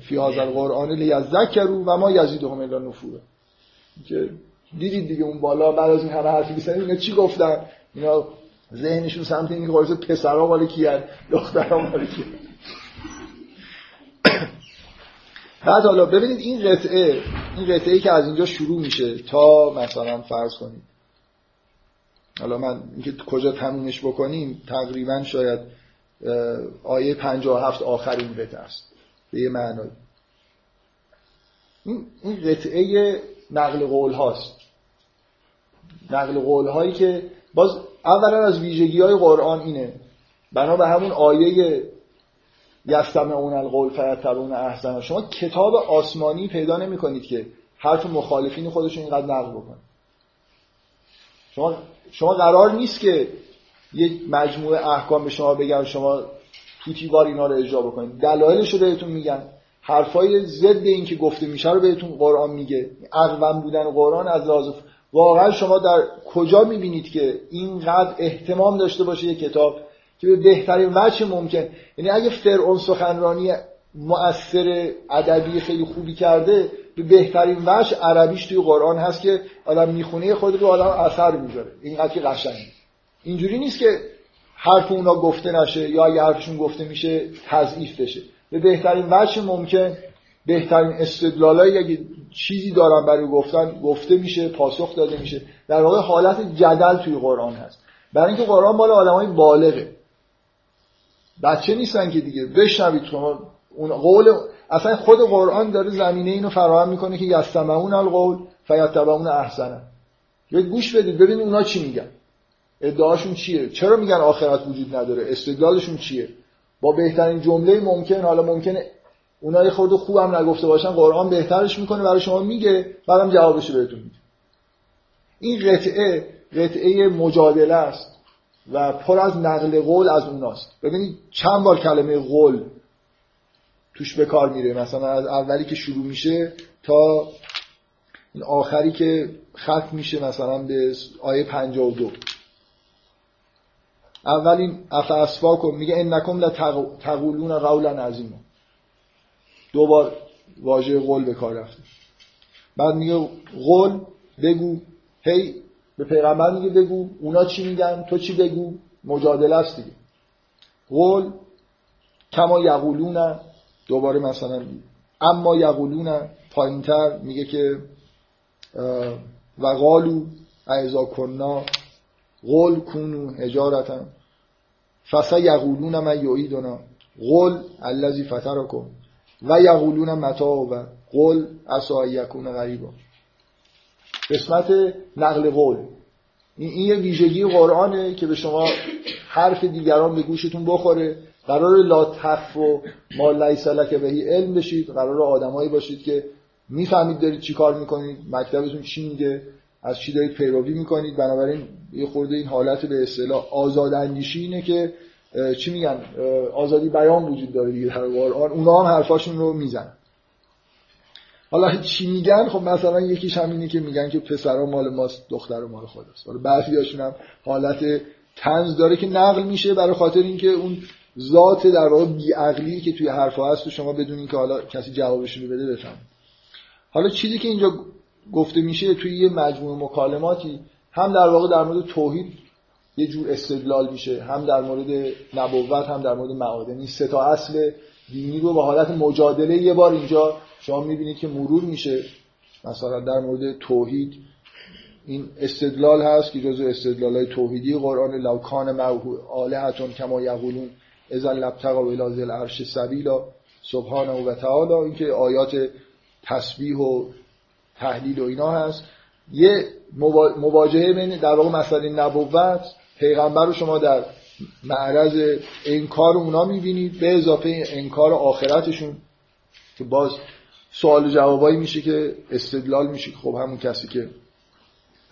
فی هذا القرآن لیذکروا و ما یزیدهم الا نفورا. که دیدید دیگه اون بالا بعد از این همه حرفی که اینا چی گفتن؟ اینا ذهنشون سمت این که خلاص پسرا مال کیان دخترا مال کیان. بعد حالا ببینید این قطعه این قطعه ای که از اینجا شروع میشه تا مثلا فرض کنید. حالا من اینکه کجا تمومش بکنیم تقریبا شاید آیه 57 آخرین قطعه است. به یه معنای این قطعه نقل قول هاست. نقل قول هایی که باز اولا از ویژگی های قرآن اینه. بنا به همون آیه اون القول فیتبعون احسن شما کتاب آسمانی پیدا نمی کنید که حرف مخالفین خودشون اینقدر نقل بکنه شما شما قرار نیست که یک مجموعه احکام به شما بگن شما توتیوار اینا رو اجرا بکنید. دلایلش رو بهتون میگن. حرفای ضد این که گفته میشه رو بهتون قرآن میگه. اقوام بودن قرآن از لحاظ واقعا شما در کجا می‌بینید که اینقدر احتمام داشته باشه یک کتاب که به بهترین وجه ممکن. یعنی اگه فرعون سخنرانی مؤثر ادبی خیلی خوبی کرده به بهترین وجه عربیش توی قرآن هست که آدم می‌خونه خود رو آدم اثر می‌ذاره. اینقدر که قشنگه. اینجوری نیست که حرف اونا گفته نشه یا اگه حرفشون گفته میشه تضعیف بشه. به بهترین وجه ممکن بهترین استدلالایی اگه چیزی دارن برای گفتن گفته میشه پاسخ داده میشه. در واقع حالت جدل توی قرآن هست. برای اینکه قرآن مال آدمای بالغه. بچه نیستن که دیگه. بشنوید شما. اون قول اصلا خود قرآن داره زمینه اینو فراهم می‌کنه که یستمعون القول فیتبعون احسنه. یه گوش بدید ببینید اونا چی میگن. ادعاشون چیه؟ چرا میگن آخرت وجود نداره؟ استدلالشون چیه؟ با بهترین جمله ممکن حالا ممکنه اونا یه خورده خوبم نگفته باشن قرآن بهترش می‌کنه برای شما میگه بعدم جوابش بهتون میده. این قطعه قطعه مجادله است. و پر از نقل قول از اوناست. ببینید چند بار کلمه قول توش به کار میره. مثلا از اولی که شروع میشه تا این آخری که ختم میشه مثلا به آیه 52 اولین کن میگه انکم تقولون قولا عظیما. دو بار واژه قول به کار رفته. بعد میگه قول بگو هی به پیغمبر میگه بگو اونا چی میگن تو چی بگو؟ مجادله است دیگه. قول کما یقولون دوباره مثلا اما یقولون پایینتر میگه که و قالو اعزا کنا قول کونو هجارتن فسا یقولون من یعیدنا. قول الذی فترکم. و یقولون متا و قول اسا یکون غریبا. قسمت نقل قول. این, یه ویژگی قرآنه که به شما حرف دیگران به گوشتون بخوره. قرار لا تخف و ما لیس لک بهی علم بشید. قرار آدمایی باشید که می‌فهمید دارید چی کار می‌کنید. مکتبتون چی میگه. از چی دارید پیروی می‌کنید. بنابراین یه خورده این حالت به اصطلاح آزاد اندیشی اینه که چی میگن؟ آزادی بیان وجود داره دیگه در قرآن. اونا هم حرفاشون رو می‌زنن. حالا چی میگن؟ خب مثلا یکیش همینه که میگن که پسرا مال ماست دختر مال خداست. حالا بعضیاشون هم حالت تنز داره که نقل میشه برای خاطر اینکه اون ذات در واقع بیعقلی که توی حرفا هست و شما بدونین که حالا کسی جوابش رو بده بفهم حالا چیزی که اینجا گفته میشه توی یه مجموعه مکالماتی هم در واقع در مورد توحید یه جور استدلال میشه هم در مورد نبوت هم در مورد معادن. این سه تا اصل دینی رو به حالت مجادله یه بار اینجا شما می‌بینید که مرور میشه. مثلا در مورد توحید این استدلال هست که جزو استدلال های توحیدی قرآن لوکان آلهتون کما یقولون اذا لبتقا و الازل عرش سبیلا سبحانه و تعالی. اینکه آیات تسبیح و تحلیل و اینا هست. یه مواجهه بین در واقع مسئله نبوت پیغمبر رو شما در معرض انکار اونا می‌بینید به اضافه انکار آخرتشون که باز سوال جوابایی میشه که استدلال میشه که خب همون کسی که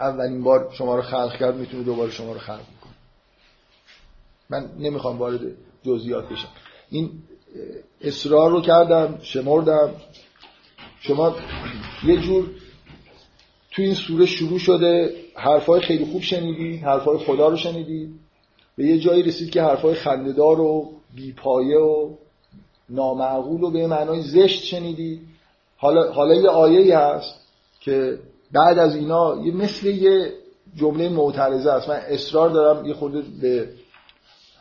اولین بار شما رو خلق کرد می‌تونه دوباره شما رو خلق کنه من نمی‌خوام وارد جزئیات بشم. این اصرار رو کردم شمردم. شما یه جور تو این سوره شروع شده حرفای خیلی خوب شنیدی حرفای خدا رو شنیدی. به یه جایی رسید که حرفای خنددار و بیپایه و نامعقول و به معنای زشت شنیدی. حالا, حالا یه آیه هست که بعد از اینا یه مثل یه جمله معترضه است. من اصرار دارم یه خورده به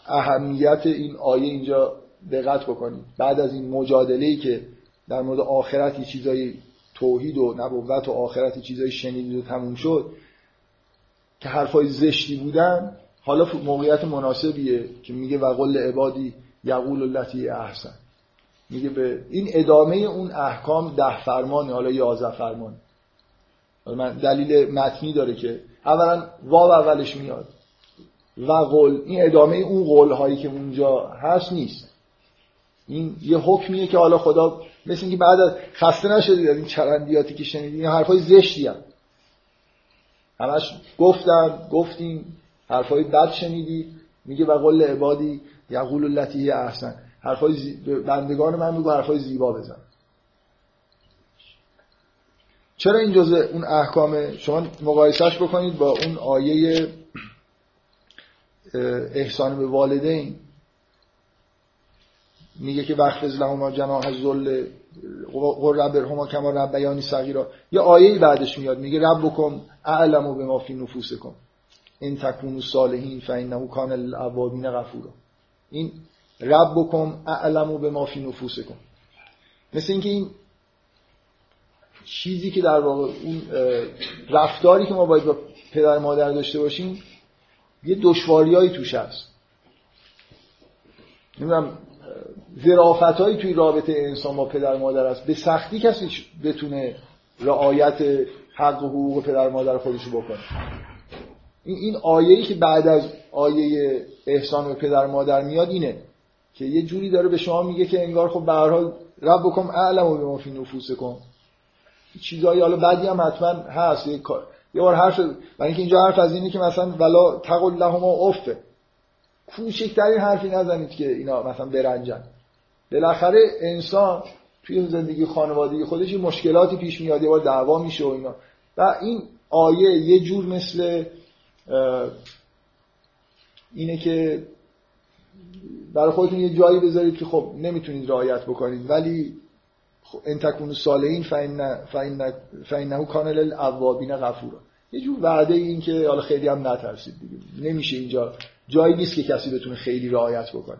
اهمیت این آیه اینجا دقت بکنید. بعد از این مجادله ای که در مورد آخرت چیزایی توحید و نبوت و آخرت چیزایی شنیدید و تموم شد که حرفای زشتی بودن حالا موقعیت مناسبیه که میگه و قل عبادی یقول اللتی احسن. میگه به این ادامه اون احکام ده فرمان حالا یازده فرمان. من دلیل متنی داره که اولا واو اولش میاد. و قول این ادامه اون قول هایی که اونجا هست نیست. این یه حکمیه که حالا خدا مثل اینکه بعد از خسته نشدید از این چرندیاتی که شنیدید این حرفای زشتی هم همش گفتم گفتیم حرفای بد شنیدی. میگه و قول عبادی یقول اللتی احسن. حرفای زی... بندگان من میگه حرفای زیبا بزن. چرا این جزء اون احکامه شما مقایسهش بکنید با اون آیه احسان به والدین. میگه که وقت لهما جناح ذل قر ربرهما کما ربیانی صغیرا یه آیه بعدش میاد میگه ربکم اعلم به ما فی نفوسکم این تکونو صالحین فانه کان للعوابین غفورا. این ربکم اعلم به ما فی نفوسکم. مثل اینکه این چیزی که در واقع اون رفتاری که ما باید با پدر مادر داشته باشیم یه دشواریایی توش هست. نمی‌دونم ظرافت هایی توی رابطه انسان با پدر مادر است به سختی کسی بتونه رعایت حق و حقوق پدر مادر خودش رو بکنه. این این آیه‌ای که بعد از آیه احسان به پدر مادر میاد اینه. که یه جوری داره به شما میگه که انگار خب به هر حال ربکم اعلم و به ما فی نفوسکم چیزایی حالا بعدی هم حتما هست. یه کار یه بار حرف برای اینکه اینجا حرف از اینه که مثلا ولا تقل لهما افه کوچکترین حرفی نزنید که اینا مثلا برنجن. بالاخره انسان توی زندگی خانوادگی خودش مشکلاتی پیش میاد یه بار دعوا میشه و اینا. و این آیه یه جور مثل اینه که برای خودتون یه جایی بذارید که خب نمی‌تونید رعایت بکنید. ولی ان تکونو صالحین فإنه کان للأوابین غفورا. یه جور وعده این که حالا خیلی هم نترسید دیگه. نمیشه اینجا. جایی نیست که کسی بتونه خیلی رعایت بکنه.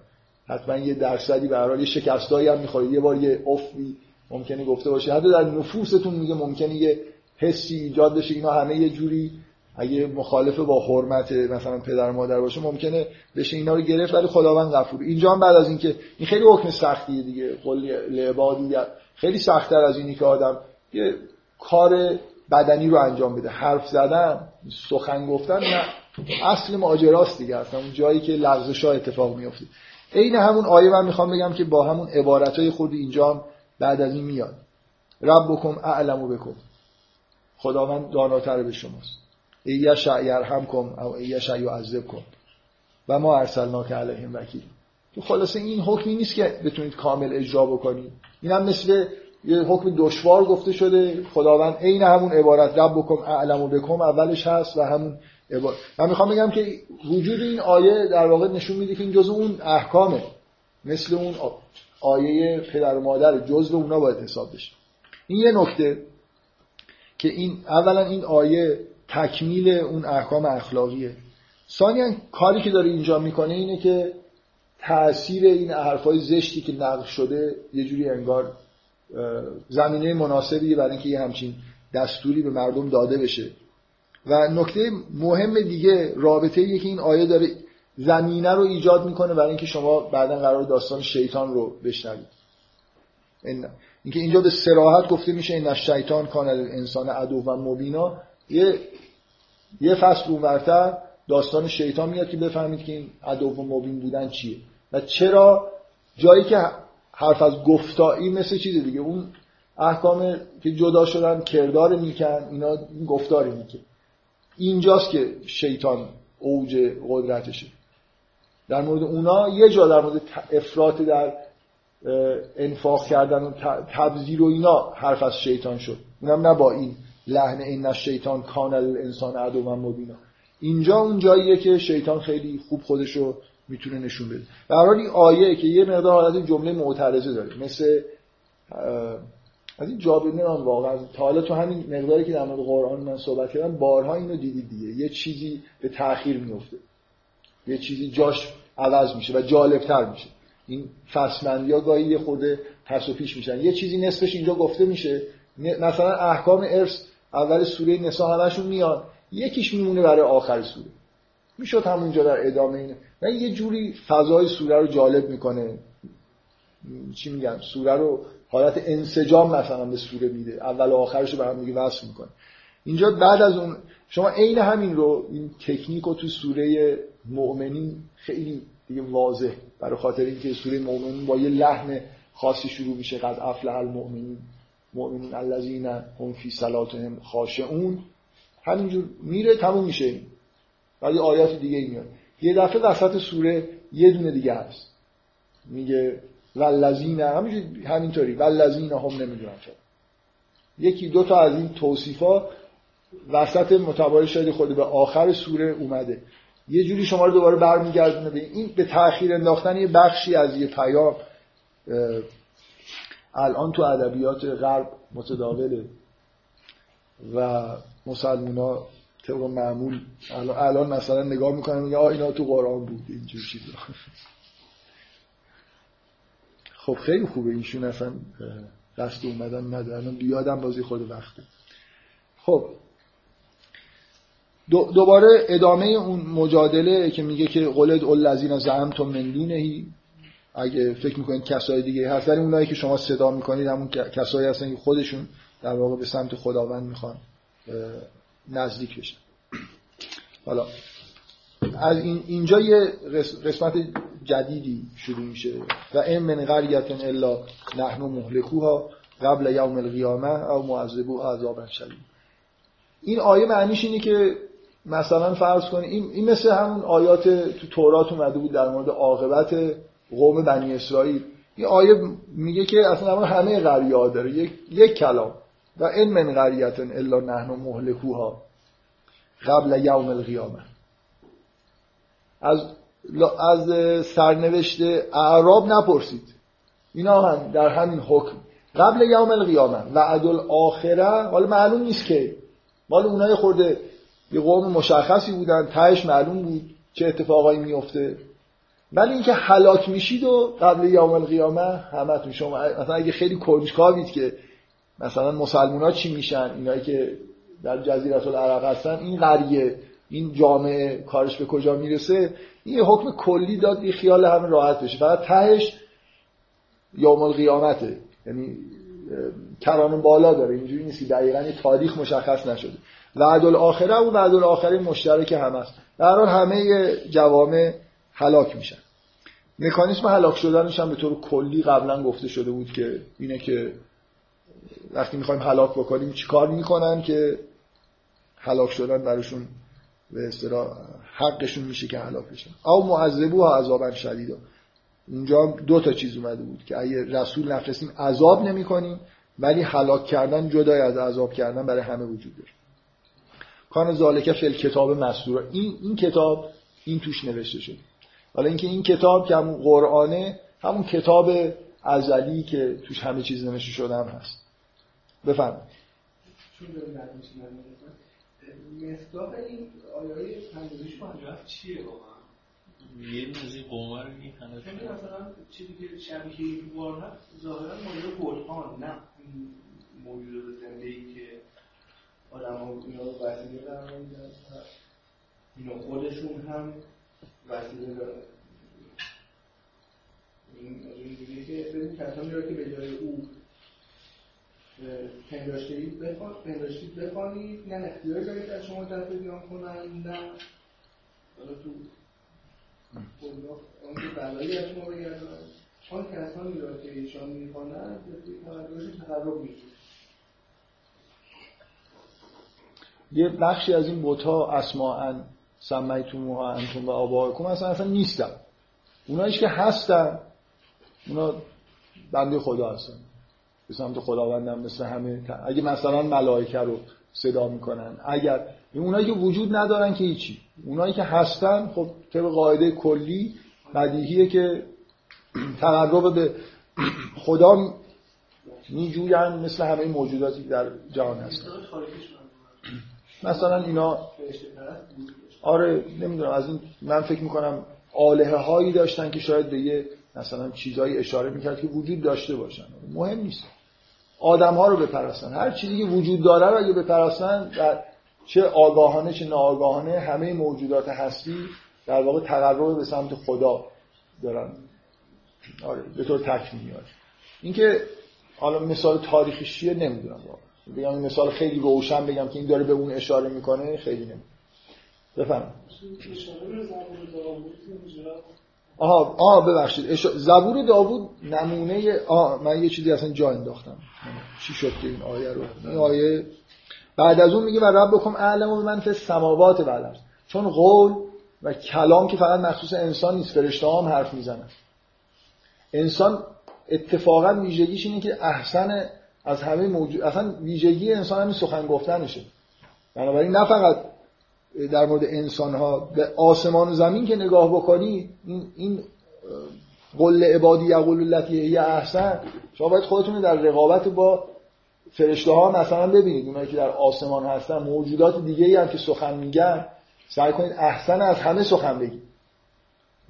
حتما یه درصدی به هر یه شکستایی هم می‌خورید یه بار یه افی ممکنه گفته باشه. حتی در نفوستون میگه ممکنه یه حسی ایجاد بشه. اینا همه یه جوری اگه مخالف با حرمت مثلا پدر مادر باشه ممکنه بشه اینا رو گرفت ولی خداوند غفور. اینجا هم بعد از اینکه این خیلی حکم سختیه دیگه. قول لعبادی خیلی سختتر از اینی که آدم یه کار بدنی رو انجام بده. حرف زدن سخن گفتن نه. اصل ماجراست دیگه. اصلا اون جایی که لغزش اتفاق میفته عین همون آیه من می‌خوام بگم که با همون عبارت خود اینجا بعد از این میاد. رب بکن اعلمو بکن خداوند داناتر به شماست. ایش هم کن او ایش عذب کن. و ما ارسلنا که علیهم وکیل. تو خلاصه این حکمی نیست که بتونید کامل اجرا بکنید. این هم مثل یه حکم دشوار گفته شده خداوند عین همون عبارت رب بکن اعلم و بکن اولش هست و همون عبارت. من می‌خوام بگم که وجود این آیه در واقع نشون میده که این جزء اون احکامه. مثل اون آیه پدر و مادر جزء اونا باید حساب بشه. این یه نکته که این اولا این آیه تکمیل اون احکام اخلاقیه. ثانیا کاری که داره اینجا می‌کنه اینه که تاثیر این حرفای زشتی که نقل شده یه جوری انگار زمینه مناسبی برای اینکه یه همچین دستوری به مردم داده بشه. و نکته مهم دیگه رابطه یه که این آیه داره زمینه رو ایجاد می‌کنه برای اینکه شما بعدا قرار داستان شیطان رو بشنوید. اینکه اینجا به سراحت گفته میشه این شیطان کان انسان عدو و مبینا یه یه فصل اونورتر داستان شیطان میاد که بفهمید که این عدو و مبین بودن چیه. و چرا جایی که حرف از گفتایی مثل چیز دیگه اون احکام که جدا شدن کردار میکن اینا گفتاری میکن. اینجاست که شیطان اوج قدرتشه. در مورد اونا یه جا در مورد افراط در انفاق کردن و تبذیر و اینا حرف از شیطان شد. اونم نه با این. لحن این شیطان کانل انسان عدو و مبینا. اینجا اون جاییه که شیطان خیلی خوب خودشو می‌تونه نشون بده. در این آیه که یه مقدار حالت جمله معترضه داره. مثل از این جابر نمیم واقعا تا حالا تو همین مقداری که در مورد قرآن من صحبت کردم بارها اینو دیدید دیگه. یه چیزی به تاخیر میفته یه چیزی جاش عوض میشه و جالبتر میشه. این فصلمندی ها گاهی یه خورده پس و پیش میشن. یه چیزی نصفش اینجا گفته میشه. مثلا احکام ارث اول سوره نساء همشون میاد. یکیش میمونه برای آخر سوره. می‌شد همونجا در ادامه اینه. و یه جوری فضای سوره رو جالب می‌کنه. چی میگم؟ سوره رو حالت انسجام مثلا به سوره میده. اول و آخرش رو به هم وصل می‌کنه. اینجا بعد از اون شما عین همین رو این تکنیک رو تو سوره مؤمنین خیلی دیگه واضح. برای خاطر اینکه سوره مؤمنین با یه لحن خاصی شروع میشه. قد افلح المؤمنین. مؤمنین الذین هم فی صلاتهم خاشعون. همینجور میره تموم میشه. بعد یه آیات دیگه میاد. یه دفعه وسط سوره یه دونه دیگه هست. میگه والذین همینطوری. والذین هم نمی‌دونم چرا. یکی دو تا از این توصیفا وسط متباری شده خود به آخر سوره اومده. یه جوری شما رو دوباره برمیگردونه به این به تاخیر انداختن یه بخشی از یه پیام الان تو ادبیات غرب متداوله و مسلمان طبق معمول الان, مثلا نگاه می‌کنن میگه اینا تو قرآن بود اینجور چیزا. خب خیلی خوبه ایشون اصلا دست اومدن ندارن. بیادم بازی خود وقته. خب دوباره ادامه اون مجادله که میگه که قلد الذین زعمتم من دونهی اگه فکر می‌کنید کسای دیگه هست ولی اونایی که شما صدا می‌کنید همون کسایی هستن که خودشون در واقع به سمت خداوند می‌خوان نزدیک بشن. حالا از این اینجا یه قسمت جدیدی شروع میشه. و این من قریت الا نحن مهلکوها قبل یوم القیامه او معذبو عذابا شدید. این آیه معنیش اینه که مثلا فرض کنید این, این مثل همون آیات تو تورات اومده بود در مورد عاقبت قوم بنی اسرائیل. این آیه میگه که اصلا همه قریه ها داره. یک, یک کلام. و این من قریت الا نحن مهلکوها قبل یوم القیامه. از از سرنوشت اعراب نپرسید. اینا هم در همین حکم. قبل یوم القیامه. و عدل آخره حالا معلوم نیست که. مال اونای خورده یه قوم مشخصی بودن. تهش معلوم بود چه اتفاقایی میفته ولی اینکه هلاک میشید و قبل یوم القیامه همتون شما مثلا اگه خیلی کنجکاوید که مثلا مسلمان ها چی میشن اینایی که در جزیره العرب هستن این قریه این جامعه کارش به کجا می‌رسه؟ این حکم کلی داد یه خیال همه راحت بشه. فقط تهش یوم القیامته. یعنی کران بالا داره اینجوری نیست که دقیقا یه تاریخ مشخص نشده. وعد الاخره و وعد الاخره مشترک هم است. در حال همه جوامع هلاک میشن. مکانیسم هلاک شدنش هم به طور کلی قبلا گفته شده بود که اینه که وقتی می‌خوایم هلاک بکنیم چیکار می‌کنن که هلاک شدن براشون به اصطلاح حقشون میشه که هلاک بشن. او معذبو ها عذابا شدیدا. اونجا دو تا چیز اومده بود که اگه رسول نفرستیم عذاب نمی‌کنیم ولی هلاک کردن جدای از عذاب کردن برای همه وجود داره. کان ذالک فل کتاب مسطور این این کتاب این توش نوشته شده. حالا اینکه این کتاب که همون قرآنه همون کتاب ازلی که توش همه چیز نوشته شده هم هست. بفرمایید. مصداق این آیه 56 چیه واقعا؟ یه نزی قومه رو میخنه مثلا چیزی که شبیه بار هست ظاهرا مورد برهان نه. موجود زنده ای که آدم ها اینا رو وسیله قرار میدن اینا خودشون هم وسیله دارن این اینجوریه که ببین کسانی را که به جای او پنداشتید بخوان پنداشتید بخوانید. نه اختیار دارید از شما دست بیان کنن نه. حالا تو اون که بلایی از شما بگردن. آن کسانی را که ایشان می‌خوانند به تقربش تقرب میشید یه بخشی از این بوتا اسماعا سمیتوموها انتون و آباکم. اصلا اصلا نیستن اونایش که هستن. اونا بنده خدا هستن. به سمت خداوندم مثل همه. اگه مثلا ملائکه رو صدا می‌کنن. اگر اونایی که وجود ندارن که هیچی. اونایی که هستن خب طبق قاعده کلی بدیهیه که تقرب به خدا میجوین مثل همه موجوداتی در جهان هستن. مثلا اینا آره نمی‌دونم از این من فکر می‌کنم آله هایی داشتن که شاید به یه مثلا چیزهایی اشاره می‌کرد که وجود داشته باشن. مهم نیست. آدم ها رو بپرستن. هر چیزی که وجود داره رو اگه بپرستن در چه آگاهانه چه ناآگاهانه همه موجودات هستی در واقع تقرب به سمت خدا دارن. آره به طور تکمیل میاد. اینکه حالا مثال تاریخی چیه؟ نمی‌دونم بگم این مثال خیلی روشن بگم که این داره به اون اشاره می‌کنه خیلی نمی‌دونم. بفهم آها آها ببخشید. زبور داوود نمونه آه من یه چیزی اصلا جا انداختم. چی شد که این آیه رو؟ این آیه بعد از اون میگه و رب بکن اعلم و من فی سماوات بلد چون قول و کلام که فقط مخصوص انسان نیست فرشته هم حرف می‌زنن. انسان اتفاقا ویژگیش اینه که احسن از همه موجود اصلا ویژگی انسان همین سخن گفتنشه. بنابراین نه فقط در مورد انسان ها به آسمان و زمین که نگاه بکنی این, این قل عبادی یقول التي احسن شما باید خودتون رو در رقابت با فرشته ها مثلا ببینید اونایی که در آسمان هستن موجودات دیگه هم که سخن میگن سعی کنید احسن از همه سخن بگید.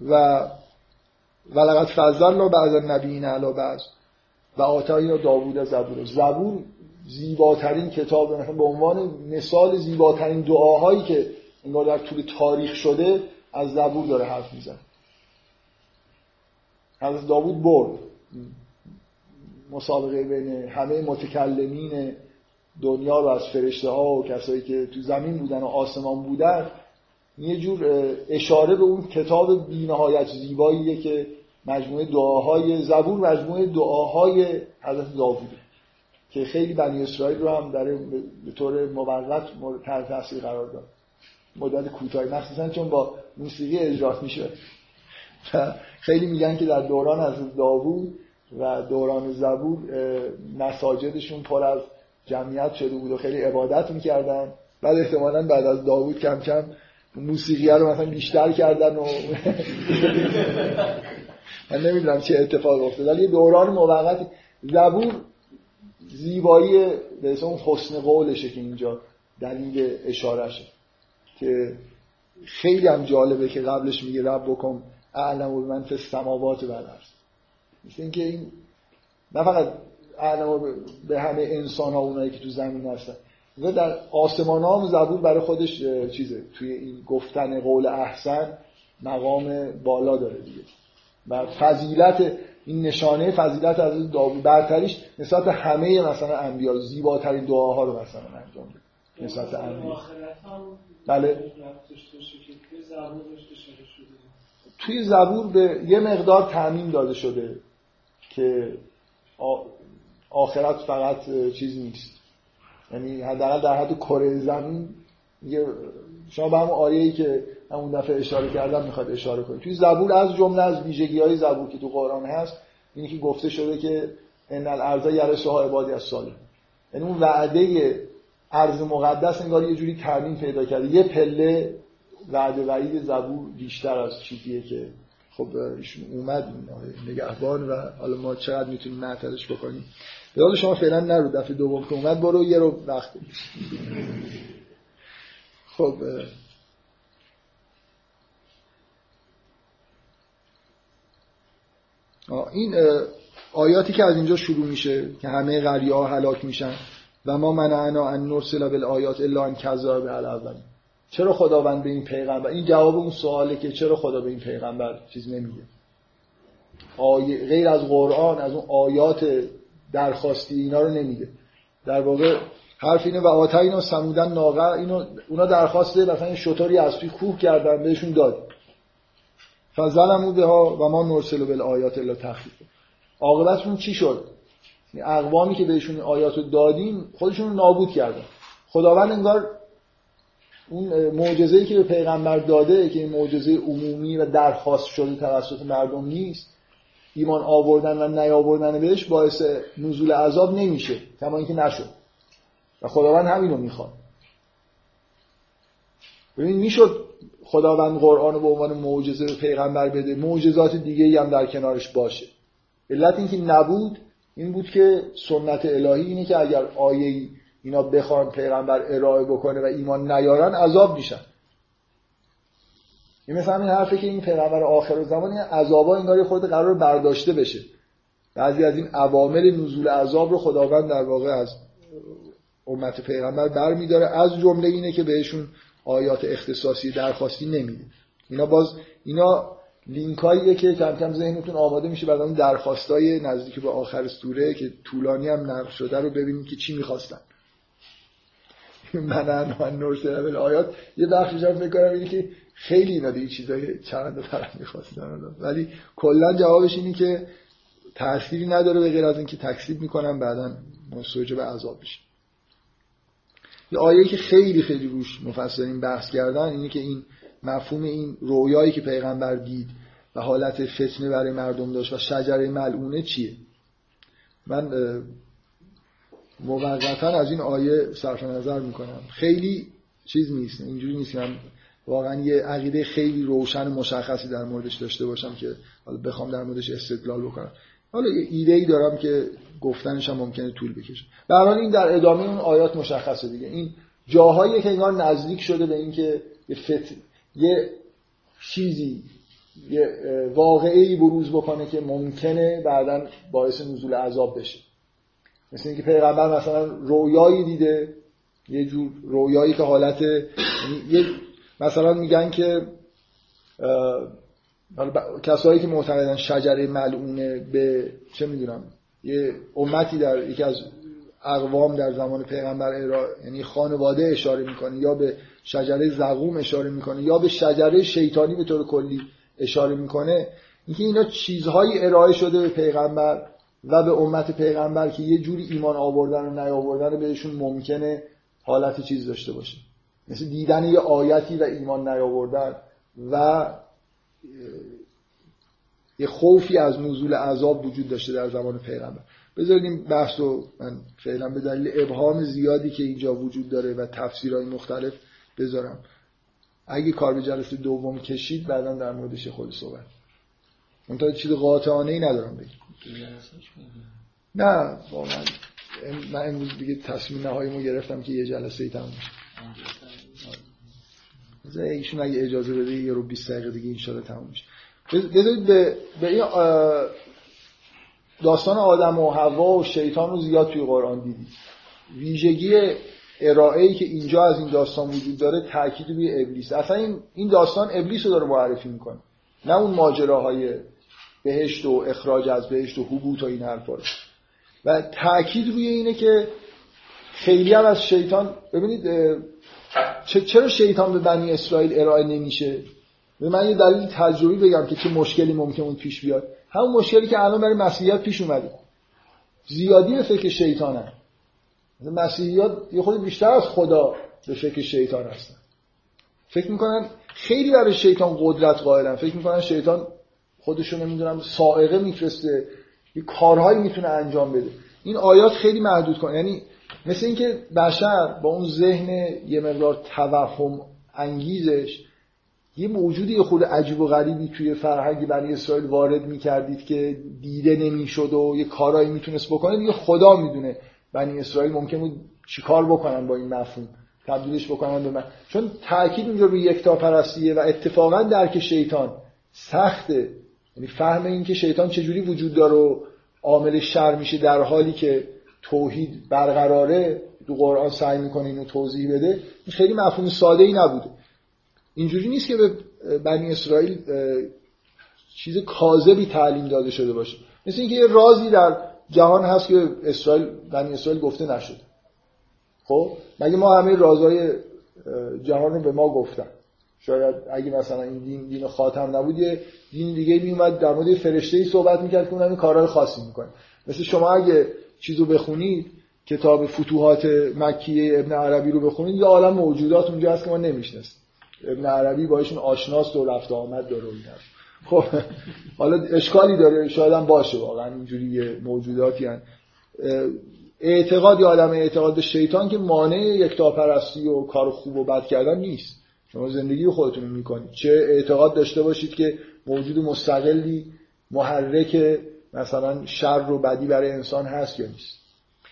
و ولقد فضلنا بعض النبیین علی بعض و آتاینا داوود زبور. زبور زیباترین کتاب مثلا به عنوان مثال زیباترین دعاهایی که انگار در طول تاریخ شده از زبور داره حرف میزن حضرت داوود برد. مسابقه بین همه متکلمین دنیا رو از فرشته ها و کسایی که تو زمین بودن و آسمان بودن یه جور اشاره به اون کتاب بینهایت زیباییه که مجموعه دعاهای زبور مجموعه دعاهای حضرت داووده. که خیلی بنی اسرائیل رو هم در به طور موقت تحت تاثیر قرار داد. مدت کوتاهی. مخصوصا چون با موسیقی اجرا میشه. خیلی میگن که در دوران از داوود و دوران زبور مساجدشون پر از جمعیت شده بود و خیلی عبادت می‌کردن. بعد احتمالا بعد از داوود کم کم موسیقی رو مثلا بیشتر کردن و من نمی‌دونم چه اتفاق افتاد. ولی دوران موقت زبور زیبایی به اون حسن قولشه که اینجا دلیل اشارهشه که خیلی هم جالبه که قبلش میگه رب بکن اعلم و من فی السماوات و مثل اینکه این نه فقط اعلم به همه انسان ها اونایی که تو زمین هستن و در آسمان ها هم زبور برای خودش چیزه. توی این گفتن قول احسن مقام بالا داره دیگه. و فضیلت این نشانه فضیلت از داوود برتریش نسبت همه مثلا انبیا زیباترین دعاها رو مثلا انجام بده نسبت انبیا. بله. توی زبور به یه مقدار تعمین داده شده که آخرت فقط چیز نیست. یعنی حداقل در حد کره زمین شما به همون آیه‌ای که همون دفعه اشاره کردم می‌خواد اشاره کنید توی زبور از جمله از ویژگی های زبور که تو قرآن هست اینی که گفته شده که ان الارض یرثها عبادی از صالح یعنی اون وعده ارض مقدس انگار یه جوری تعمین پیدا کرده. یه پله وعده وعید زبور بیشتر از چیزیه که خب ایشون اومد نگهبان و حالا ما چقدر می‌تونیم معطلش بکنیم. به شما فعلا نرو دفعه دوم که اومد برو یه رو وقت خب این آیاتی که از اینجا شروع میشه که همه غریه ها هلاک میشن و ما منعنا ان نرسل بالآیات الا ان کذاب الاول. چرا خداوند به این پیغمبر؟ این جواب اون سواله که چرا خدا به این پیغمبر چیز نمیگه؟ آیه غیر از قرآن از اون آیات درخواستی اینا رو نمیده در واقع حرف اینه و آتاینا سمودن ناقه اینو اونا درخواسته مثلا شطوری از توی کوه کردن بهشون داد. فظلموا بها و ما نرسل بالآیات الا تخفیف عاقبتشون چی شد؟ این اقوامی که بهشون آیات رو دادیم خودشون نابود کردن. خداوند انگار اون معجزه‌ای که به پیغمبر داده که این معجزه عمومی و درخواست شده توسط مردم نیست ایمان آوردن و نیاوردن بهش باعث نزول عذاب نمیشه کما اینکه نشد. و خداوند همین رو می‌خواد. ببین می‌شد خداوند قرآن رو به عنوان معجزه به پیغمبر بده. معجزات دیگه ای هم در کنارش باشه. علت اینکه نبود این بود که سنت الهی اینه که اگر آیه اینا بخوان پیغمبر ارائه بکنه و ایمان نیارن عذاب میشن. این مثل همین حرفه که این پیغمبر آخر زمان این عذابا انگار خود قرار برداشته بشه. بعضی از این عوامل نزول عذاب رو خداوند در واقع از امت پیغمبر برمیداره. از جمله اینه که بهشون آیات اختصاصی درخواستی نمیده. اینا باز اینا لینکاییه که کم کم ذهنتون آماده میشه بعد اون درخواستای نزدیک به آخر سوره که طولانی هم نقل شده رو ببینیم که چی می‌خواستن. من من نرسل آیات یه بخشش هم فکر کنم اینه که خیلی اینا دیگه چیزای چند طرف می‌خواستن. ولی کلا جوابش اینه که تأثیری نداره به غیر از اینکه تکذیب می‌کنن بعدا به عذاب بشه یه آیه که خیلی خیلی روش مفسرین بحث کردن اینه که این مفهوم این رویایی که پیغمبر دید و حالت فتنه برای مردم داشت و شجره ملعونه چیه؟ من موقتا از این آیه صرف نظر می‌کنم. خیلی چیز نیست اینجوری نیست من واقعا یه عقیده خیلی روشن و مشخصی در موردش داشته باشم که حالا بخوام در موردش استدلال بکنم. حالا یه ایده ای دارم که گفتنش هم ممکنه طول بکشه. به این در ادامه اون آیات مشخصه دیگه. این جاهایی که انگار نزدیک شده به اینکه یه فت... یه چیزی یه واقعی بروز بکنه که ممکنه بعدا باعث نزول عذاب بشه. مثل اینکه پیغمبر مثلا رویایی دیده یه جور رویایی که حالت یه مثلا میگن که کسایی که معتقدن شجره ملعونه به چه می‌دونم یه امتی در یکی از اقوام در زمان پیغمبر یعنی خانواده اشاره می‌کنه یا به شجره زقوم اشاره می‌کنه یا به شجره شیطانی به طور کلی اشاره می‌کنه. اینکه اینا چیزهایی ارائه شده به پیغمبر و به امت پیغمبر که یه جوری ایمان آوردن و نیاوردن بهشون ممکنه حالت چیز داشته باشه. مثل دیدن یه آیتی و ایمان نیاوردن و یه خوفی از نزول عذاب وجود داشته در زمان پیغمبر. بذارید این بحث رو من فعلا به دلیل ابهام زیادی که اینجا وجود داره و تفسیرهای مختلف بذارم. اگه کار به جلسه دوم کشید بعدا در موردش خود صحبت. منتها چیز قاطعانه ای ندارم بگم. نه واقعا. من امروز دیگه تصمیم نهاییمو گرفتم که یه جلسه ای تموم ایشون اگه اجازه بده یه رو 20 دقیقه دیگه ان تموم میشه. بذارید به, به این داستان آدم و هوا و شیطان رو زیاد توی قرآن دیدید. ویژگی ارائه که اینجا از این داستان وجود داره تاکید روی ابلیس. اصلا این این داستان ابلیس رو داره معرفی می‌کنه. نه اون ماجراهای بهشت و اخراج از بهشت و حبوط و این حرفا و تاکید روی اینه که خیلی هم از شیطان ببینید چرا شیطان به بنی اسرائیل ارائه نمیشه؟ به من یه دلیل تجربی بگم که چه مشکلی ممکن اون پیش بیاد. همون مشکلی که الان برای مسیحیت پیش اومده. زیادی فکر شیطانه مسیحیات یه خود بیشتر از خدا به فکر شیطان هستن. فکر می‌کنن خیلی برای شیطان قدرت قائلن. فکر می‌کنن شیطان خودشون نمی‌دونم سائقه میفرسته. یه کارهایی می‌تونه انجام بده. این آیات خیلی محدود کنه یعنی مثل اینکه بشر با اون ذهن یه مقدار توهم انگیزش یه موجودی خود عجیب و غریبی توی فرهنگ بنی اسرائیل وارد می‌کردید که دیده نمی‌شد و یه کارایی می‌تونست بکنه. دیگه خدا می‌دونه بنی اسرائیل ممکن بود چیکار بکنن با این مفهوم تبدیلش بکنن به من. چون تاکید اونجا روی یکتا پرستیه و اتفاقا درک شیطان سخته. یعنی فهم این که شیطان چجوری وجود داره و عامل شر میشه در حالی که توحید برقراره تو قرآن سعی می‌کنه اینو توضیح بده این خیلی مفهوم ساده ای نبوده. اینجوری نیست که به بنی اسرائیل چیز کاذبی تعلیم داده شده باشه. مثل اینکه یه رازی در جهان هست که اسرائیل بنی اسرائیل گفته نشده. خب؟ مگه ما همه رازهای جهان رو به ما گفتن؟ شاید اگه مثلا این دین دین خاتم نبود یه دین دیگه می اومد در مورد فرشته ای صحبت می‌کرد که اون کارهای خاصی می‌کنه. مثل شما اگه چیزو بخونید کتاب فتوحات مکیه ابن عربی رو بخونید یه عالم موجودات اونجا هست که ما نمی‌شناسیم. ابن عربی باشون آشناست و رفت آمد داره و خب حالا اشکالی داره شاید هم باشه واقعا اینجوری موجوداتی هن. اعتقاد یا آدم اعتقاد به شیطان که مانع یکتاپرستی و کار خوب و بد کردن نیست. شما زندگی خودتون می‌کنید. چه اعتقاد داشته باشید که موجود مستقلی محرک مثلا شر و بدی برای انسان هست یا نیست.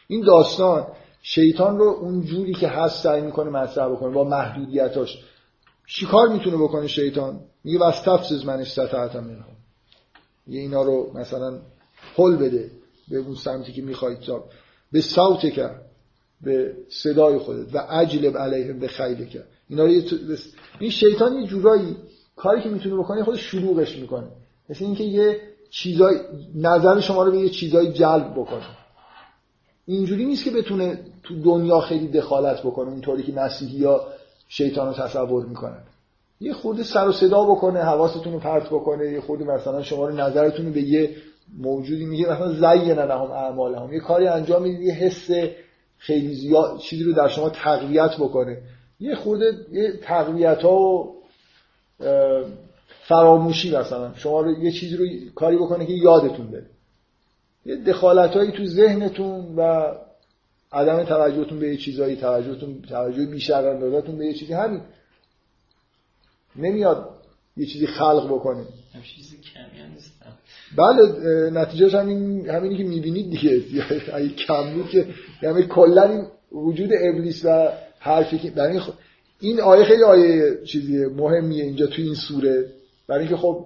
این داستان شیطان رو اون جوری که هست سعی می‌کنه مطرح بکنه با محدودیتاش. چیکار می‌تونه بکنه شیطان؟ میگه واستفزز من استطاعت منهم. یه اینا رو مثلا حل بده به اون سمتی که می‌خواید تا به صوت کرد به صدای خودت و عجلب علیهم به خیلی کرد اینا رو این شیطان یه جورایی کاری که می‌تونه بکنه خود شلوغش می‌کنه. مثل اینکه یه چیزای نظر شما رو به یه چیزای جلب بکنه. اینجوری نیست که بتونه تو دنیا خیلی دخالت بکنه اونطوری که مسیحی ها شیطان رو تصور می‌کنن. یه خورده سر و صدا بکنه حواستون رو پرت بکنه یه خورده مثلا شما رو نظرتون به یه موجودی میگه مثلا زین لهم اعمالهم. یه کاری انجام می‌دید یه حس خیلی زیاد چیزی رو در شما تقویت بکنه. یه خورده یه تقویت ها و فراموشی مثلا. شما رو یه چیزی رو کاری بکنه که یادتون بره. یه دخالت هایی تو ذهنتون و عدم توجهتون به یه چیزایی توجهتون توجه بیشتر به یه چیزی همین. نمیاد یه چیزی خلق بکنه چیزی کمی نیستم. بله نتیجهش همین همینی که می‌بینید دیگه. اگه کم بود که یعنی کلا این وجود ابلیس و حرفی که برای این آیه خیلی آیه چیزیه مهمیه اینجا تو این سوره. برای اینکه خب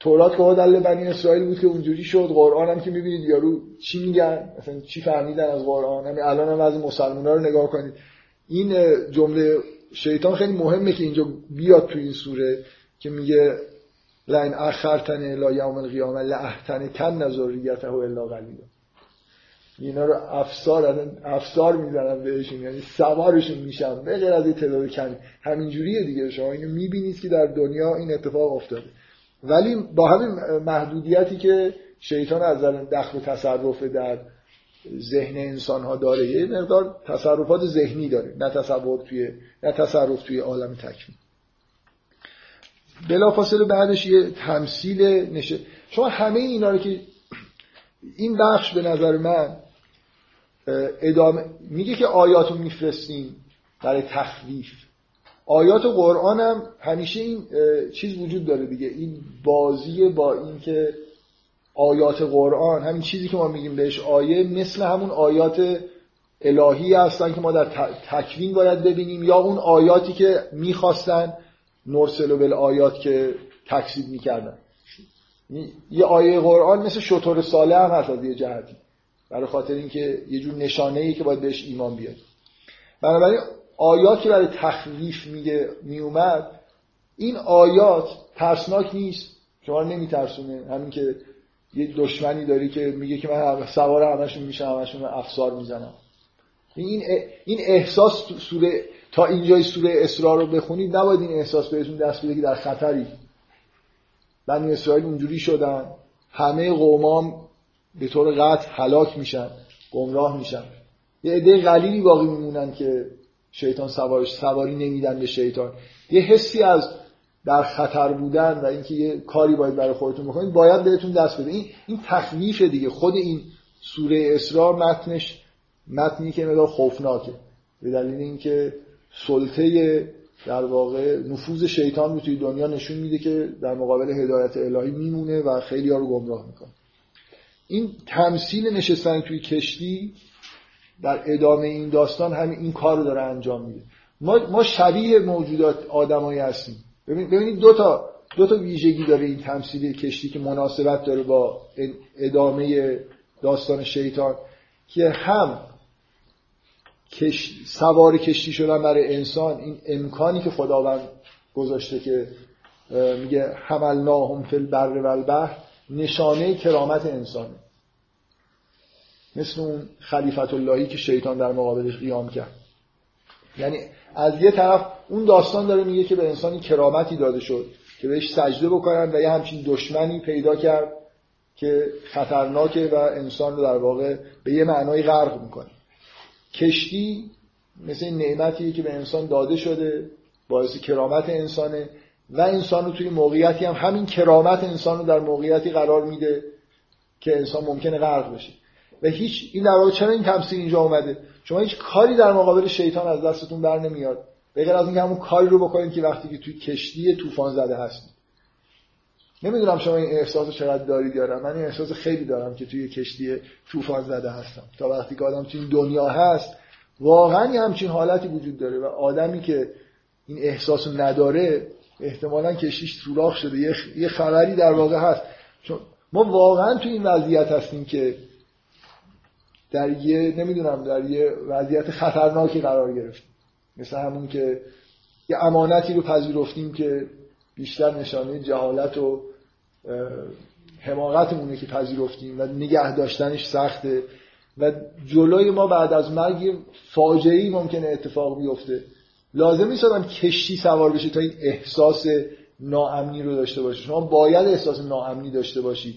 تورات که دل بنی اسرائیل بود که اونجوری شد قرآن هم که می‌بینید یارو چی میگن مثلا چی فهمیدن از قرآن. همین الان هم از مسلمان ها رو نگاه کنید. این جمله شیطان خیلی مهمه که اینجا بیاد تو این سوره که میگه لین اخرتن لا یوم القیامه لاحتن کن نذریته الا قلیلا. اینا رو افسار افسار می‌زنن بهشون یعنی سوارشون میشن. به غیر از این تعداد کمی. همینجوریه دیگه. شما اینو می‌بینید که در دنیا این اتفاق افتاده. ولی با همین محدودیتی که شیطان از دخل و تصرف در ذهن انسان ها داره یه مقدار تصرفات ذهنی داره. نه تصرف توی نه تصرف توی عالم تکوین بلافاصله بعدش یه تمثیل نشه شما همه اینا رو که این بخش به نظر من ادامه میگه که آیاتو میفرستیم برای تخویف. آیات قرآن هم همیشه این چیز وجود داره دیگه. این بازی با این که آیات قرآن همین چیزی که ما میگیم بهش آیه مثل همون آیات الهی هستن که ما در تکوین باید ببینیم یا اون آیاتی که می‌خواستن نرسل و آیات که تکسید می‌کردن. یه آیه قرآن مثل شطور ساله هم هست از یه جهتی. برای خاطر اینکه یه جور نشانه ای که باید بهش ایمان بیاد. بنابراین آیات که برای تخویف میگه میومد این آیات ترسناک نیست. شما رو نمیترسونه. همین که یه دشمنی داری که میگه که من سوار همشون میشم همشون افسار می‌زنم. این این احساس سوره تا اینجای سوره اسرا رو بخونید نباید این احساس بهتون دست بده که در خطری. بنی اسرائیل اونجوری شدن. همه قومام به طور قطع هلاک میشن گمراه میشن. یه عده قلیلی باقی میمونن که شیطان سوارش سواری نمیدن به شیطان. یه حسی از در خطر بودن و اینکه یه کاری باید برای خودتون بکنید باید بهتون دست بده. این این تخویف دیگه. خود این سوره اسرار متنش متنی که مقدار خوفناکه. به دلیل اینکه سلطه در واقع نفوذ شیطان رو توی دنیا نشون میده که در مقابل هدایت الهی میمونه و خیلی ها رو گمراه می‌کنه. این تمثیل نشستن توی کشتی در ادامه این داستان همین این کار رو داره انجام میده. ما, ما شبیه موجودات آدمایی هستیم. ببینید دو تا دو تا ویژگی داره این تمثیل کشتی که مناسبت داره با ادامه داستان شیطان که هم کش... سوار کشتی شدن برای انسان این امکانی که خداوند گذاشته که میگه حملناهم فی البر و البحر نشانه کرامت انسانه. مثل اون خلیفت اللهی که شیطان در مقابلش قیام کرد. یعنی از یه طرف اون داستان داره میگه که به انسانی کرامتی داده شد که بهش سجده بکنن و یه همچین دشمنی پیدا کرد که خطرناکه و انسان رو در واقع به یه معنای غرق می‌کنه. کشتی مثل نعمتیه که به انسان داده شده باعث کرامت انسانه. و انسان رو توی موقعیتی هم همین کرامت انسان رو در موقعیتی قرار میده که انسان ممکنه غرق بشه. و هیچ این در واقع چرا این تمثیل اینجا اومده؟ شما هیچ کاری در مقابل شیطان از دستتون بر نمیاد. غیر از اینکه همون کاری رو بکنید که وقتی که توی کشتی طوفان زده هستید. نمی‌دونم شما این احساس چقدر دارید یارم من این احساس خیلی دارم که توی کشتی طوفان زده هستم. تا وقتی که آدم توی این دنیا هست واقعا همچین حالتی وجود داره و آدمی که این احساس نداره احتمالا کشیش سوراخ شده. یه خبری در واقع هست. چون ما واقعا توی این وضعیت هستیم که در یه نمی‌دونم در یه وضعیت خطرناکی قرار گرفتیم. مثل همون که یه امانتی رو پذیرفتیم که بیشتر نشانه جهالت و حماقتمونه که پذیرفتیم و نگه داشتنش سخته. و جلوی ما بعد از مرگ فاجعه ممکنه اتفاق بیفته. لازم نیست آدم کشتی سوار بشه تا این احساس ناامنی رو داشته باشه شما باید احساس ناامنی داشته باشید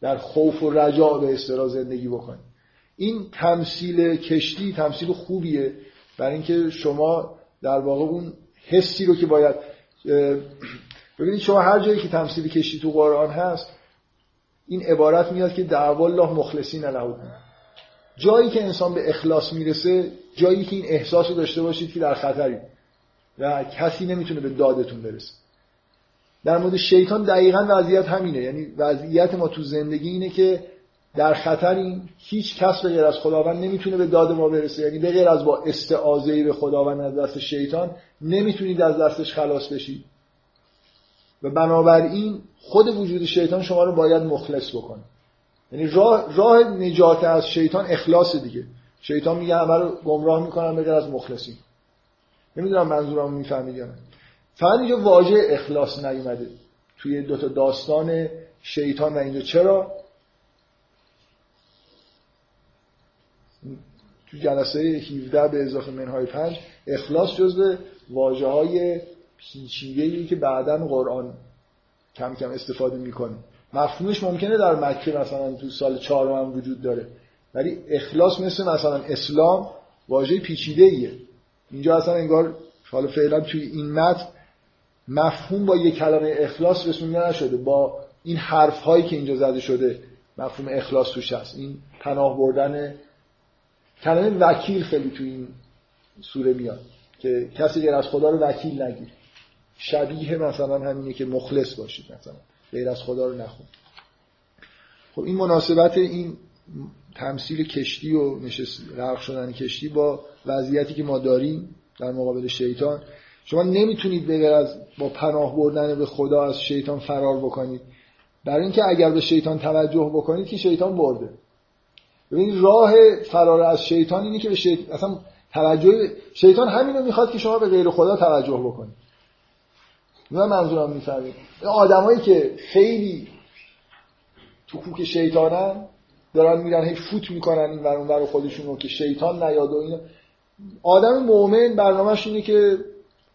در خوف و رجا به استرا زندگی بکنید این تمثیل کشتی تمثیل خوبیه. برای اینکه شما در واقع اون حسی رو که باید ببینید شما هر جایی که تمثیل کشتی تو قرآن هست این عبارت میاد که دعوا الله مخلصین له جایی که انسان به اخلاص می‌رسه جایی که این احساس رو داشته باشید که در خطری و کسی نمی‌تونه به دادتون برسه. در مورد شیطان دقیقا وضعیت همینه. یعنی وضعیت ما تو زندگی اینه که در خطر این هیچ کس به غیر از خداوند نمی‌تونه به داد ما برسه. یعنی به غیر از با استعاذه به خداوند از دست شیطان نمی‌تونید از دستش خلاص بشید. و بنابراین خود وجود شیطان شما رو باید مخلص بکنه. یعنی راه, راه نجات از شیطان اخلاص دیگه. شیطان میگه همه رو گمراه می‌کنن به غیر از مخلصین نمی‌دونم منظورم می‌فهمید یا نه. فقط اینجا واژه اخلاص نیومده. توی دوتا داستان شیطان و اینجا. چرا؟ تو جلسه 17 به اضافه منهای 5 اخلاص جزو واجه های پیچیده که بعدا قرآن کم کم استفاده می‌کنه. مفهومش ممکنه در مکه مثلا تو سال چهارم هم وجود داره. ولی اخلاص مثل مثلا اسلام واژه پیچیده ایه اینجا اصلا انگار حالا فعلا توی این متن مفهوم با یک کلمه اخلاص رسونده نشده. با این حرف هایی که اینجا زده شده مفهوم اخلاص توش هست. این پناه بردن کلمه وکیل خیلی توی این سوره میاد که کسی غیر از خدا رو وکیل نگیر. شبیه مثلا همینه که مخلص باشید مثلا. غیر از خدا رو نخون. خب این مناسبت این تمثیل کشتی و نشست غرق شدن کشتی با وضعیتی که ما داریم در مقابل شیطان شما نمی‌تونید بغیر از با پناه بردن به خدا از شیطان فرار بکنید. برای اینکه اگر به شیطان توجه بکنید که شیطان برده. ببینید راه فرار از شیطان اینه که به شیطان اصلا توجه شیطان همینو می‌خواد که شما به غیر خدا توجه بکنید. من منظورم می‌فهمید. آدمایی که خیلی تو کوک شیطانن دارن میرن هی فوت می‌کنن این ور اونور خودشون رو که شیطان نیاد و اینا. آدم مؤمن برنامهش اینه که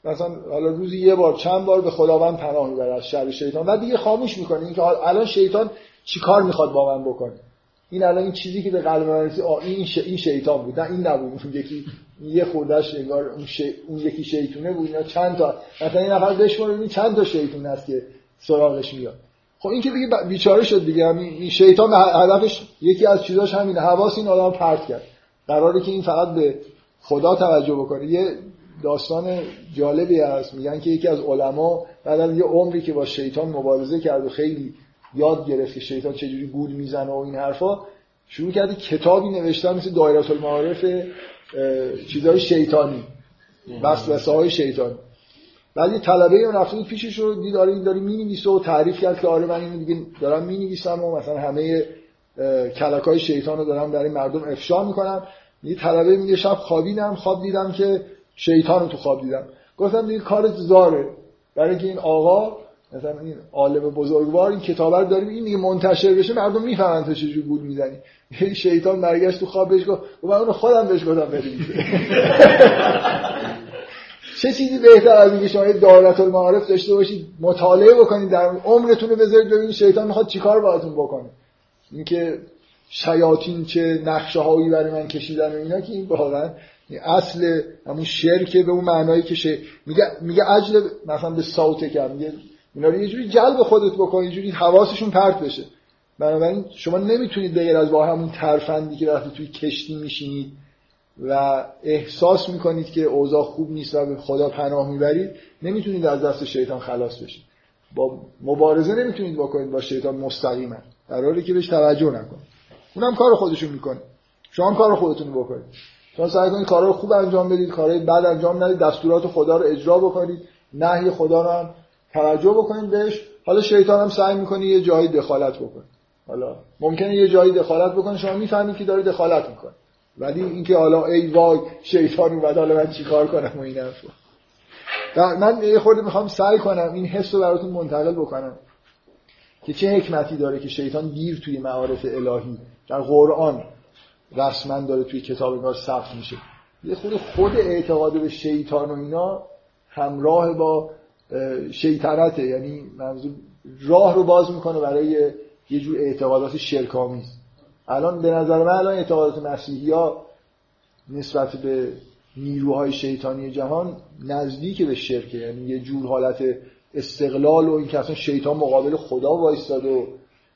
مثلا حالا روزی یه بار چند بار به خداوند پناه می‌بره از شر شیطان و دیگه خاموش می‌کنه. اینکه الان شیطان چیکار می‌خواد با من بکنه؟ این الان این چیزی که به قلب من رسید این این شیطان بود نه این نبود. یکی یه خوردش انگار اون, اون یکی شیطونه بود اینا چند تا مثلا این نفر بشمار ببین چند تا شیطون هست که سراغش میاد. خب این که دیگه بیچاره شد دیگه. این شیطان هدفش یکی از چیزاش همینه. حواس این آدم پرت کرد. قراره که این فقط به خدا توجه بکنه. یه داستان جالبی هست. میگن که یکی از علما بعد از یه عمری که با شیطان مبارزه کرد و خیلی یاد گرفت که شیطان چجوری گول می‌زنه و این حرفا شروع کرده کتابی نوشتن مثل دایره المعارف چیزهای شیطانی. وسوسه های شیطانی. بعد یه طلبه اون رفته پیشش رو دید آره این داری می‌نویسه و تعریف کرد که آره من اینو دیگه دارم می‌نویسم و مثلا همه کلک های شیطان رو دارم در این مردم افشا می‌کنم. یه طلبه میگه شب خوابیدم خواب دیدم که شیطان رو تو خواب دیدم. گفتم دیگه کارت زاره. برای اینکه این آقا مثلا این عالم بزرگوار این کتاب رو داریم این دیگه منتشر بشه مردم می‌فهمن تو چجوری گول می‌زنی. شیطان برگشت تو خواب بهش گفت من اونو خودم بهش گفتم بنویسه چه چیزی بهتر از اینکه شما یه دارت المعارف داشته باشید مطالعه بکنید در عمرتون رو بذارید ببینید شیطان می‌خواد چیکار باهاتون بکنه. اینکه شیاطین چه نقشه هایی برای من کشیدن و اینا که این واقعا اصل همون شرکه به اون معنایی که میگه میگه عجل مثلا به صوته کرد میگه اینا رو یه جوری جلب خودت بکن یه جوری حواسشون پرت بشه. بنابراین شما نمی‌تونید بغیر از با همون ترفندی که وقتی توی کشتی میشینید و احساس می‌کنید که اوضاع خوب نیست و به خدا پناه می‌برید نمی‌تونید از دست شیطان خلاص بشید. با مبارزه نمی‌تونید بکنید با شیطان مستقیما. در حالی که بهش توجه نکنید. اونم کار خودشون می‌کنه. شما هم کار خودتون بکنید. شما سعی کنید کارا رو خوب انجام بدید کارهای بد انجام ندید دستورات خدا رو اجرا بکنید نهی خدا رو هم توجه بکنید بهش. حالا شیطان هم سعی می‌کنه یه جایی دخالت بکنه. حالا ممکنه یه جایی دخالت بکنه. شما می‌فهمید که داره دخالت می‌کنه. ولی اینکه حالا ای وای شیطان اومد حالا من چیکار کنم و این حرفا. من یه خورده می‌خوام سعی کنم این حس رو براتون منتقل بکنم که چه حکمتی داره که شیطان دیر توی معارف الهی. در قرآن رسما داره توی کتاب انگار ثبت میشه. یه خود خود اعتقاد به شیطان و اینا همراه با شیطنته. یعنی منظور راه رو باز می‌کنه برای یه جور اعتقادات شرکامیز الان به نظر من الان اعتقادات مسیحی ها نسبت به نیروهای شیطانی جهان نزدیک به شرکه. یعنی یه جور حالت استقلال و اینکه اصلا شیطان مقابل خدا وایستاد و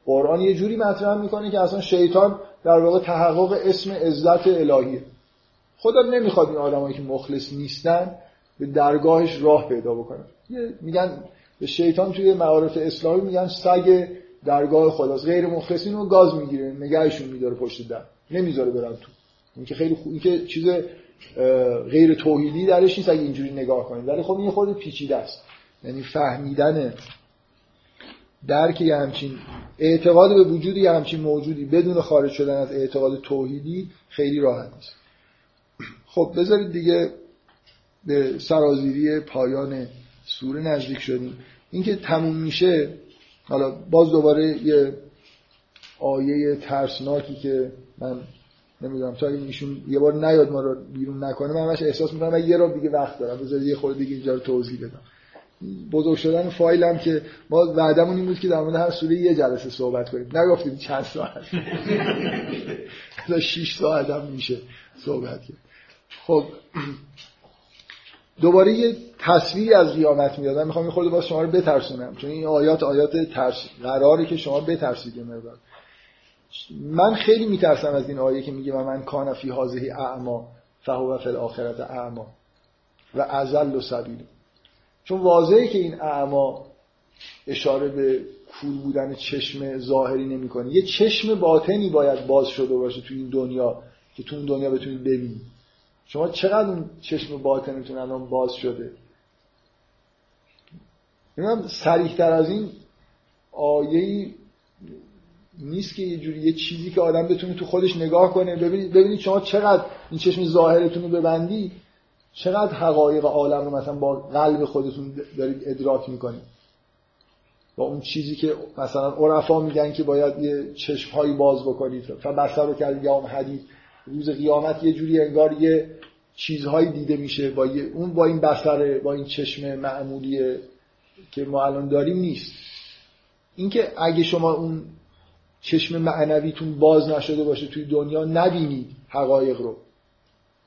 قرآن یه جوری مطرح می‌کنه که اصلا شیطان در واقع تحقق اسم عزت الهیه. خدا نمی‌خواد این آدمایی که مخلص نیستن به درگاهش راه پیدا بکنن میگن به شیطان توی معارف اسلامی میگن سگ درگاه خداست. غیر مخلصین رو گاز می‌گیره نگهشون میداره پشت در. نمی‌ذاره برن تو. این که خیلی خوب این که چیز غیر توحیدی درش نیست اگه اینجوری نگاه کنید ولی خب این خود پیچیده است. یعنی فهمیدن درک یه همچین اعتقاد به وجود یه همچین موجودی بدون خارج شدن از اعتقاد توحیدی خیلی راحت نیست. خب بذارید دیگه به سرازیری پایان سوره نزدیک شدیم. اینکه تموم میشه حالا باز دوباره یه آیه ترسناکی که من نمی‌دونم تا این ایشون یه بار نیاد ما رو بیرون نکنه من احساس می‌کنم من یه رو دیگه وقت دارم. بذارید یه خورده دیگه اینجا رو توضیح بدم. بزرگ شدن فایلم که ما وعدمون این بود که در مورد هر سوره یه جلسه صحبت کنیم. نگفتیم چند ساعت. تا 6 ساعت هم میشه صحبت کرد. خب دوباره یه تصویری از قیامت میاد. من می‌خوام خود باز شما رو بترسونم. چون این آیات آیات ترس قراره که شما بترسید مقدار. من خیلی میترسم از این آیه که میگه من کان فی هذه اعما فهو فی الاخرت اعما و ازل و سبیل. چون واضحه که این اعما اشاره به کور بودن چشم ظاهری نمی‌کنه. یه چشم باطنی باید باز شده باشه تو این دنیا که تو اون دنیا بتونید ببینید. شما چقدر اون چشم باطنتون الان باز شده؟ اینم سریح تر از این آیه نیست که یه جوری یه چیزی که آدم بتونه تو خودش نگاه کنه. ببینید ببینید شما چقدر این چشم ظاهرتون رو ببندی چقدر حقایق عالم رو مثلا با قلب خودتون دارید ادراک می‌کنید. با اون چیزی که مثلا عرفا میگن که باید یه چشمهایی باز بکنید. بسر رو کرد یام حدید. روز قیامت یه جوری انگار یه چیزهایی دیده میشه با اون با این بسره با این چشم معمولی که ما الان داریم نیست. اینکه اگه شما اون چشم معنویتون باز نشده باشه توی دنیا نبینید حقایق رو.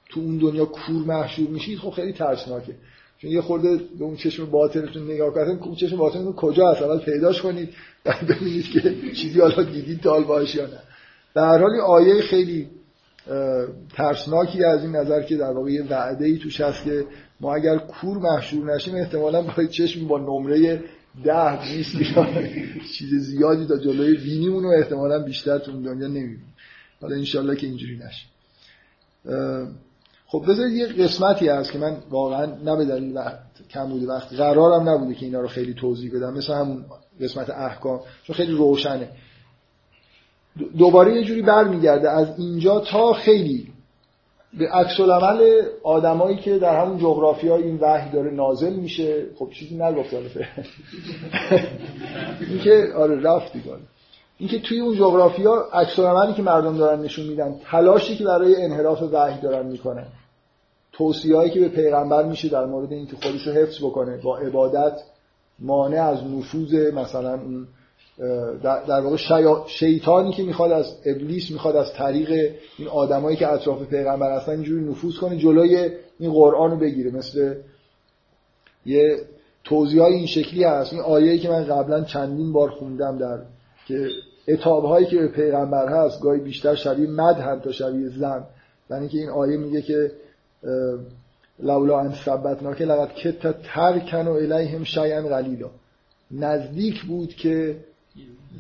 تو اون دنیا کور محشور میشید خب خیلی ترسناکه. چون یه خورده به اون چشم باطنتون نگاه کردن اون چشم باطنتون کجا هست؟ اول پیداش کنید ببینید که چیزی حالا دیدید باش یا نه. در حال آیه خیلی ترسناکی از این نظر که در واقع یه وعده ای توش هست که ما اگر کور محشور نشیم احتمالا با چشم با نمره ده نیست. چیز زیادی تا جلوی بینیمون رو احتمالا بیشتر تو دنیا نمی‌بینیم. حالا انشالله که اینجوری نشه. خب بذارید یه قسمتی هست که من واقعا نه به دلیل کم بوده وقت قرارم نبوده که اینا رو خیلی توضیح بدم. مثل همون قسمت احکام چون خیلی روشنه. دوباره یه جوری برمیگرده. از اینجا تا خیلی به عکس العمل آدمایی که در همون جغرافی های این وحی داره نازل میشه. خب چیزی نگفت حالا این که آره رفت دیگه. اینکه توی اون جغرافیا عکس العملی که مردم دارن نشون میدن تلاشی که برای انحراف وحی دارن می‌کنن توصیه‌ای که به پیغمبر میشه در مورد اینکه خودش رو حفظ بکنه با عبادت مانع از نفوذ مثلا اون در واقع شیطانی که می‌خواد از ابلیس می‌خواد از طریق این آدمایی که اطراف پیغمبر هستن اینجوری نفوذ کنه جلوی این قرآن رو بگیره. مثل یه توضیح های این شکلی هست. این آیه‌ای که من قبلا چندین بار خوندم در که اتاب هایی که به پیغمبر هست گاهی بیشتر شبیه مد هم تا شبیه زن. یعنی که این آیه میگه که لولا ان ثبتناک لقد کت ترکن و الیهم شیئا قلیلا. نزدیک بود که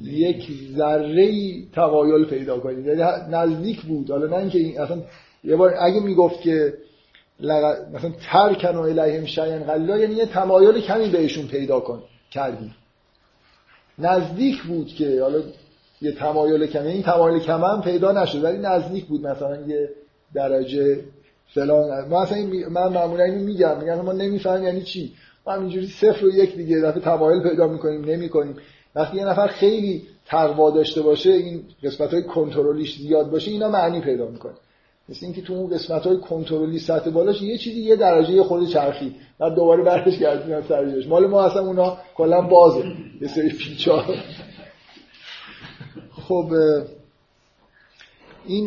یک ذره تقایل پیدا کنید یعنی نزدیک بود. حالا نه اینکه این اصلا یه بار اگه می‌گفت که مثلا ترکن و الیهم شیئا قلیلا یعنی یه تمایل کمی بهشون پیدا کن کردی نزدیک بود که حالا یه تمایل کمی این تمایل کم هم پیدا نشد ولی نزدیک بود مثلا یه درجه فلان. ما اصلا من معمولا اینو میگم. میگم ما نمی‌فهمیم یعنی چی. ما همینجوری صفر و یک دیگه دفعه تمایل پیدا می‌کنیم نمی‌کنیم. وقتی یه نفر خیلی تقوا داشته باشه این قسمت های کنترلیش زیاد باشه اینا معنی پیدا می‌کنه. مثل اینکه تو اون قسمت های کنترلی سطح بالاش یه چیزی یه درجه خود چرخی. بعد دوباره برش گردونن سر مال ما اصلا اونا کلا بازه. یه سری پیچا خب این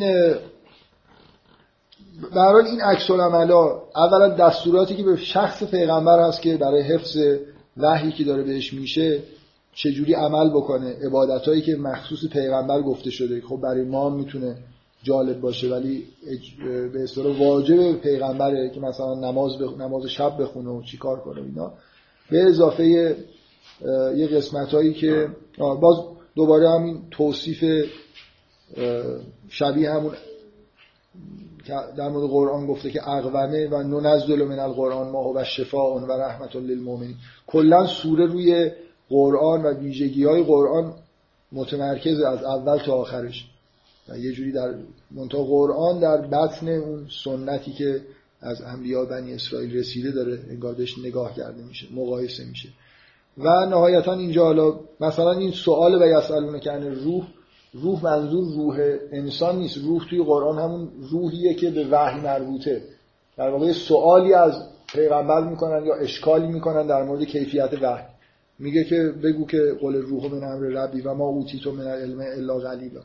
برحال این عکس العملا اولا دستوراتی که به شخص پیغمبر هست که برای حفظ وحی که داره بهش میشه چجوری عمل بکنه عبادتهایی که مخصوص پیغمبر گفته شده. خب برای ما می‌تونه جالب باشه ولی به اصطلاح واجب پیغمبره که مثلا نماز, نماز شب بخونه و چیکار کنه اینا. به اضافه یه قسمت هایی که باز دوباره همین توصیف شبیه همون در مورد قرآن گفته که اقومه و ننزل من القرآن ما و شفاء و رحمت للمؤمنین. کلا سوره روی قرآن و ویژگی های قرآن متمرکز از اول تا آخرش. و یه جوری در منتها قرآن در بطن اون سنتی که از انبیاء بنی اسرائیل رسیده داره انگار نگاه کرده میشه مقایسه میشه. و نهایتا اینجا حالا مثلا این سوال و یسالونه که روح روح منظور روح انسان نیست روح توی قرآن همون روحیه که به وحی مربوطه. در واقع سوالی از پیغمبر می‌کنن یا اشکالی می‌کنن در مورد کیفیت وحی. میگه که بگو که قول روح من امر ربی و ما اوتیتو من العلم الا قلیلا.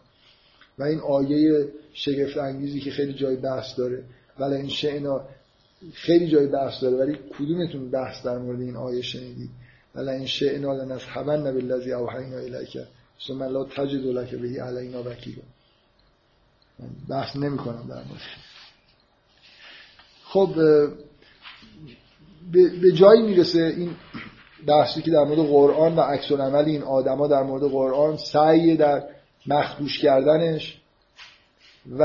و این آیه شگفت انگیزی که خیلی جای بحث داره. ولی این شعنا خیلی جای بحث داره ولی کدومتون بحث در مورد این آیه شنیدید؟ ولی این شعنا لنصحبن بالذی اوحینا الیک. ثم لا تجد لك به علینا وکیلا. بحث نمی کنم در مورد. خب به جایی می‌رسه این بحثی که در مورد قرآن و عکس عمل این آدما در مورد قرآن سعی در مخدوش کردنش و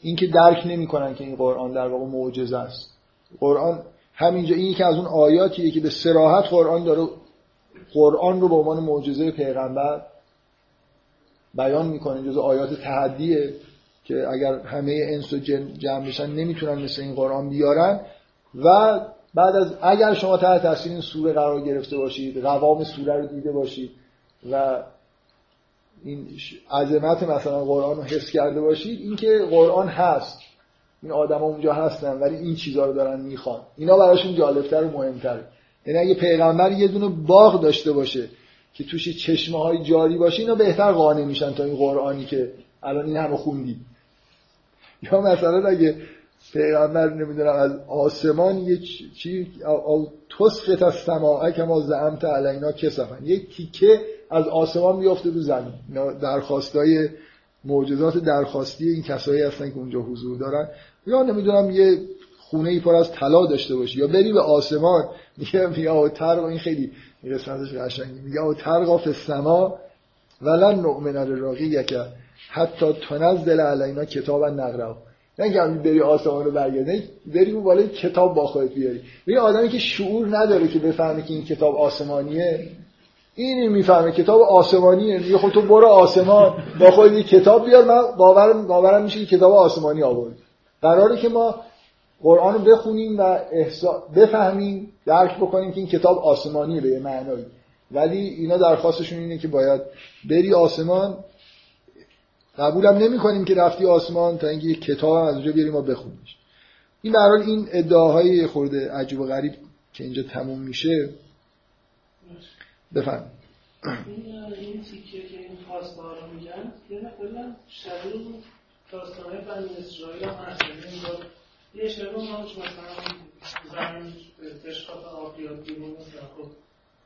اینکه درک نمی‌کنن که این قرآن در واقع معجزه است. قرآن همینجا این که از اون آیاتیه که به سراحت قرآن داره قرآن رو به عنوان معجزه پیغمبر بیان می‌کنه جز آیات تحدیه که اگر همه انس و جن جمع بشن نمی‌تونن مثل این قرآن بیارن. و بعد از اگر شما تحت تاثیر این سوره قرار گرفته باشید قوام سوره رو دیده باشید و این عظمت مثلا قرآن رو حس کرده باشید اینکه قرآن هست. این آدم اونجا هستن ولی این چیزها رو دارن می‌خوان. اینا براشون جالبتر و مهمتره. یعنی اگه پیغمبر یه دونه باغ داشته باشه که توش چشمه های جاری باشه اینا بهتر قانع میشن تا این قرآنی که الان این همه خوندی یا مثلا اگه پیغمبر نمی‌دونم از آسمان یه چی او تسقط از سماعه کما زعمت علینا کسفن یه تیکه از آسمان بیافته رو زمین. درخواستای معجزات درخواستی این کسایی هستن که اونجا حضور دارن. یا نمی‌دونم یه خونه ای پر از طلا داشته باشی یا بری به آسمان میگه میگه او ترق این خیلی قسمتش قشنگه میگه او ترق فی السما ولن نؤمن الراقی که حتی تنزل علینا کتابا نقرا نه که بری آسمان رو برگردی بری اون بالای کتاب با خودت بیاری. یه آدمی که شعور نداره که بفهمه که این کتاب آسمانیه این می‌فهمه کتاب آسمانیه. میگه خب تو برو آسمان با خود یه کتاب بیار من باورم باورم میشه که کتاب آسمانی آورد. قراره که ما قرآن رو بخونیم و احسا... بفهمیم درک بکنیم که این کتاب آسمانیه به معنایی. ولی اینا درخواستشون اینه که باید بری آسمان قبولم نمی کنیم که رفتی آسمان تا اینکه یک کتاب از اونجا بیاریم و بخونیش. این به این ادعاهای خورده عجیب و غریب که اینجا تموم میشه. بفهم این تیکه که این خواسته رو میگن یه نقلا شبیه داستانه بنی اسرائیل هم هست. یعنی یه شبه هم مثلا زمین تشکات آبیات بیرون مثلا خب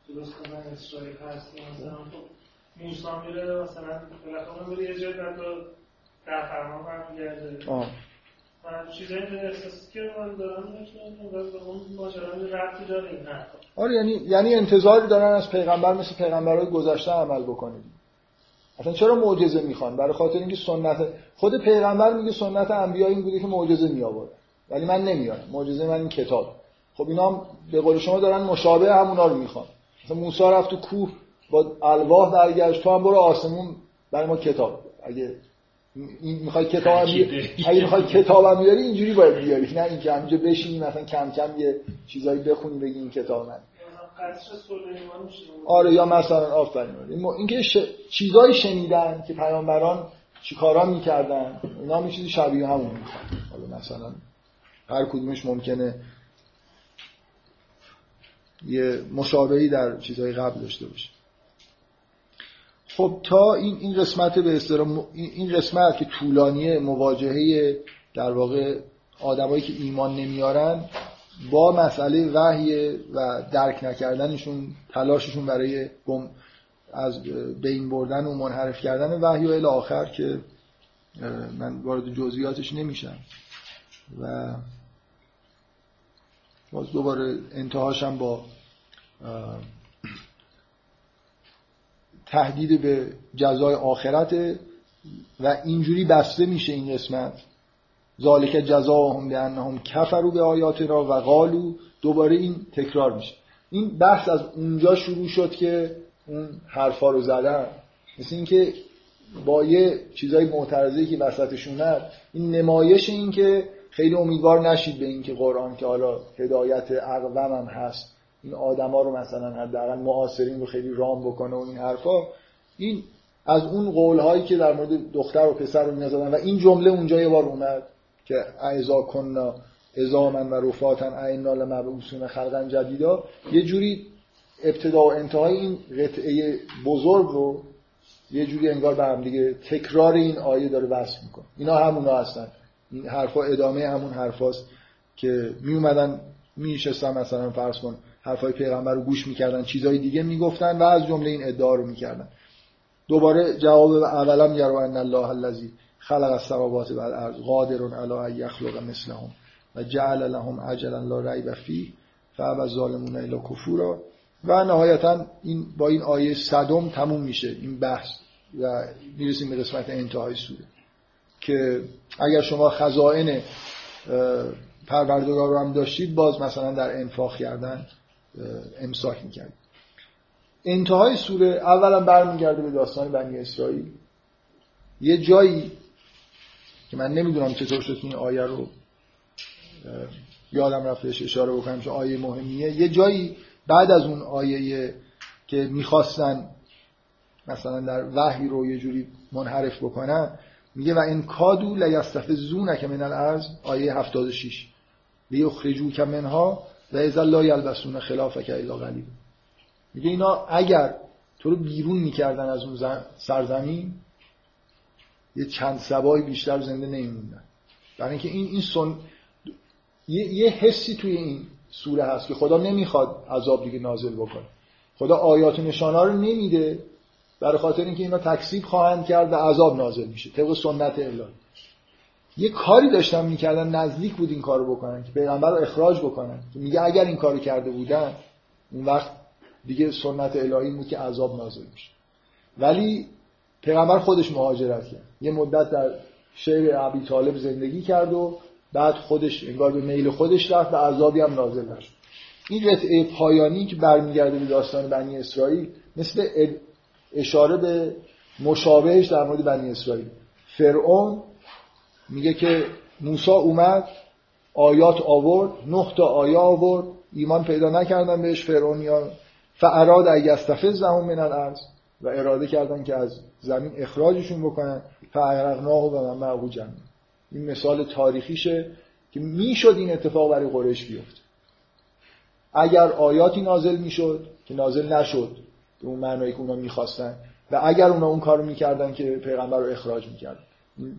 درست کنن اسرائیل خب موسا میره مثلا بالاخره میره یه جای بعد در فرمان برمیگرده. و چیزایی احساسی که من دارم اون این آره یعنی یعنی انتظاری دارن از پیغمبر مثل پیغمبرهای گذشته عمل بکنید. اصلا چرا معجزه می‌خوان؟ برای خاطر اینکه سنت خود پیغمبر میگه سنت انبیا این بوده که معجزه می آورد ولی من نمیارم معجزه من این کتاب. خب اینا هم به قول شما دارن مشابه همونا رو می‌خوان. مثلا موسی رفت تو کوه. با الواح برگشت تو هم برو آسمون برای ما کتاب. اگه این می‌خوای کتاب هم اگه می‌خوای کتاب هم بیاری اینجوری باید بیاری. نه اینکه همینجا بشینی مثلا کم کم یه چیزایی بخونی بگی این کتاب من. آره یا مثلا آفرین. اینکه ش... چیزایی شنیدن که پیامبران چیکارا می‌کردن اینا هم چیزی شبیه همون. می‌خوان حالا مثلا هر کدومش ممکنه یه مشابهی در چیزهای قبل داشته باشه. خب تا این این قسمت به این قسمت که طولانی مواجهه در واقع آدمایی که ایمان نمیارن با مسئله وحی و درک نکردنشون تلاششون برای گم از بین بردن و منحرف کردن وحی و الی آخر که من وارد جزئیاتش نمیشم. و باز دوباره انتهاشم با تهدید به جزای آخرت و اینجوری بسته میشه این قسمت. ذالک جزاهم بانهم کفروا به آیاتنا و قالو دوباره این تکرار میشه. این بحث از اونجا شروع شد که اون حرفا رو زدن. مثل اینکه با یه چیزای معترضه که وسطشون هست این نمایش این که خیلی امیدوار نشید به اینکه قرآن که حالا هدایت اقوام هم هست. این آدما رو مثلا حداقل معاصرین رو خیلی رام بکنه و این حرفا این از اون قول هایی که در مورد دختر و پسر رو می‌زدن و این جمله اونجا یه بار اومد که اعزا کننا ازامن و رفاتن اینا لمبعوثون خلقا جدیدا یه جوری ابتدا و انتهای این قطعه بزرگ رو یه جوری انگار به هم دیگه تکرار این آیه داره وصل می‌کنه. اینا همونا هستن. این حرفا ادامه همون حرفاست که می اومدن میشستن مثلا فرض کن حرفای پیغمبر رو گوش می‌کردن چیزای دیگه می‌گفتن و از جمله این ادعا رو می‌کردن. دوباره جواب اولم یرو ان الله الذی خلق السماوات و الارض قادر علی ان یخلق مثلهم و جعل لهم اجلا لا ریب فیه فاب الظالمون الا کفورا. و نهایتا این با این آیه صدم تموم میشه این بحث و می‌رسیم به قسمت انتهای سوره. که اگر شما خزائن پروردگار رو هم داشتید باز مثلا در انفاق کردن امساک می‌کردید انتهای سوره اولا برمیگرده به داستان بنی اسرائیل. یه جایی که من نمی‌دونم چطور شد این آیه رو یادم رفتش اشاره بکنم چون آیه مهمیه. یه جایی بعد از اون آیه که می‌خواستن مثلا در وحی رو یه جوری منحرف بکنن میگه و این کادو که من الارض آیه 76 لیخرجو که منها و ازا لا یلبسون خلافک الا قلیل میگه اینا اگر تو رو بیرون می‌کردن از اون سرزمین یه چند سبای بیشتر زنده نمیموندن. برای اینکه این این سن... یه،, یه حسی توی این سوره هست که خدا نمی‌خواد عذاب دیگه نازل بکنه. خدا آیات و نشانه رو نمیده برای خاطر اینکه اینا تکسیب خواهند کرد و عذاب نازل میشه. طبق سنت الهی یه کاری داشتن می‌کردن نزدیک بود این کارو بکنن که پیغمبر رو اخراج بکنن. که میگه اگر این کارو کرده بودن اون وقت دیگه سنت الهی بود که عذاب نازل میشه ولی پیغمبر خودش مهاجرت کرد. یه مدت در شهر ابی طالب زندگی کرد و بعد خودش انگار به میل خودش رفت و عذابی هم نازل نشد. این قطعه پایانی که برمیگرده به داستان بنی اسرائیل مثل اشاره به مشابهش در مورد بنی اسرائیل. فرعون میگه که موسی اومد آیات آورد نه تا آیه آورد ایمان پیدا نکردن بهش فرعونیان فاراد ایستفزهم من الارض و اراده کردن که از زمین اخراجشون بکنن فاغرقناه و من معه جمع این مثال تاریخیشه که می‌شد این اتفاق برای قریش بیفته. اگر آیاتی نازل می‌شد که نازل نشد به اون معنایی که اونا می‌خواستن و اگر اونا اون کارو می‌کردن که پیغمبر رو اخراج می‌کردن.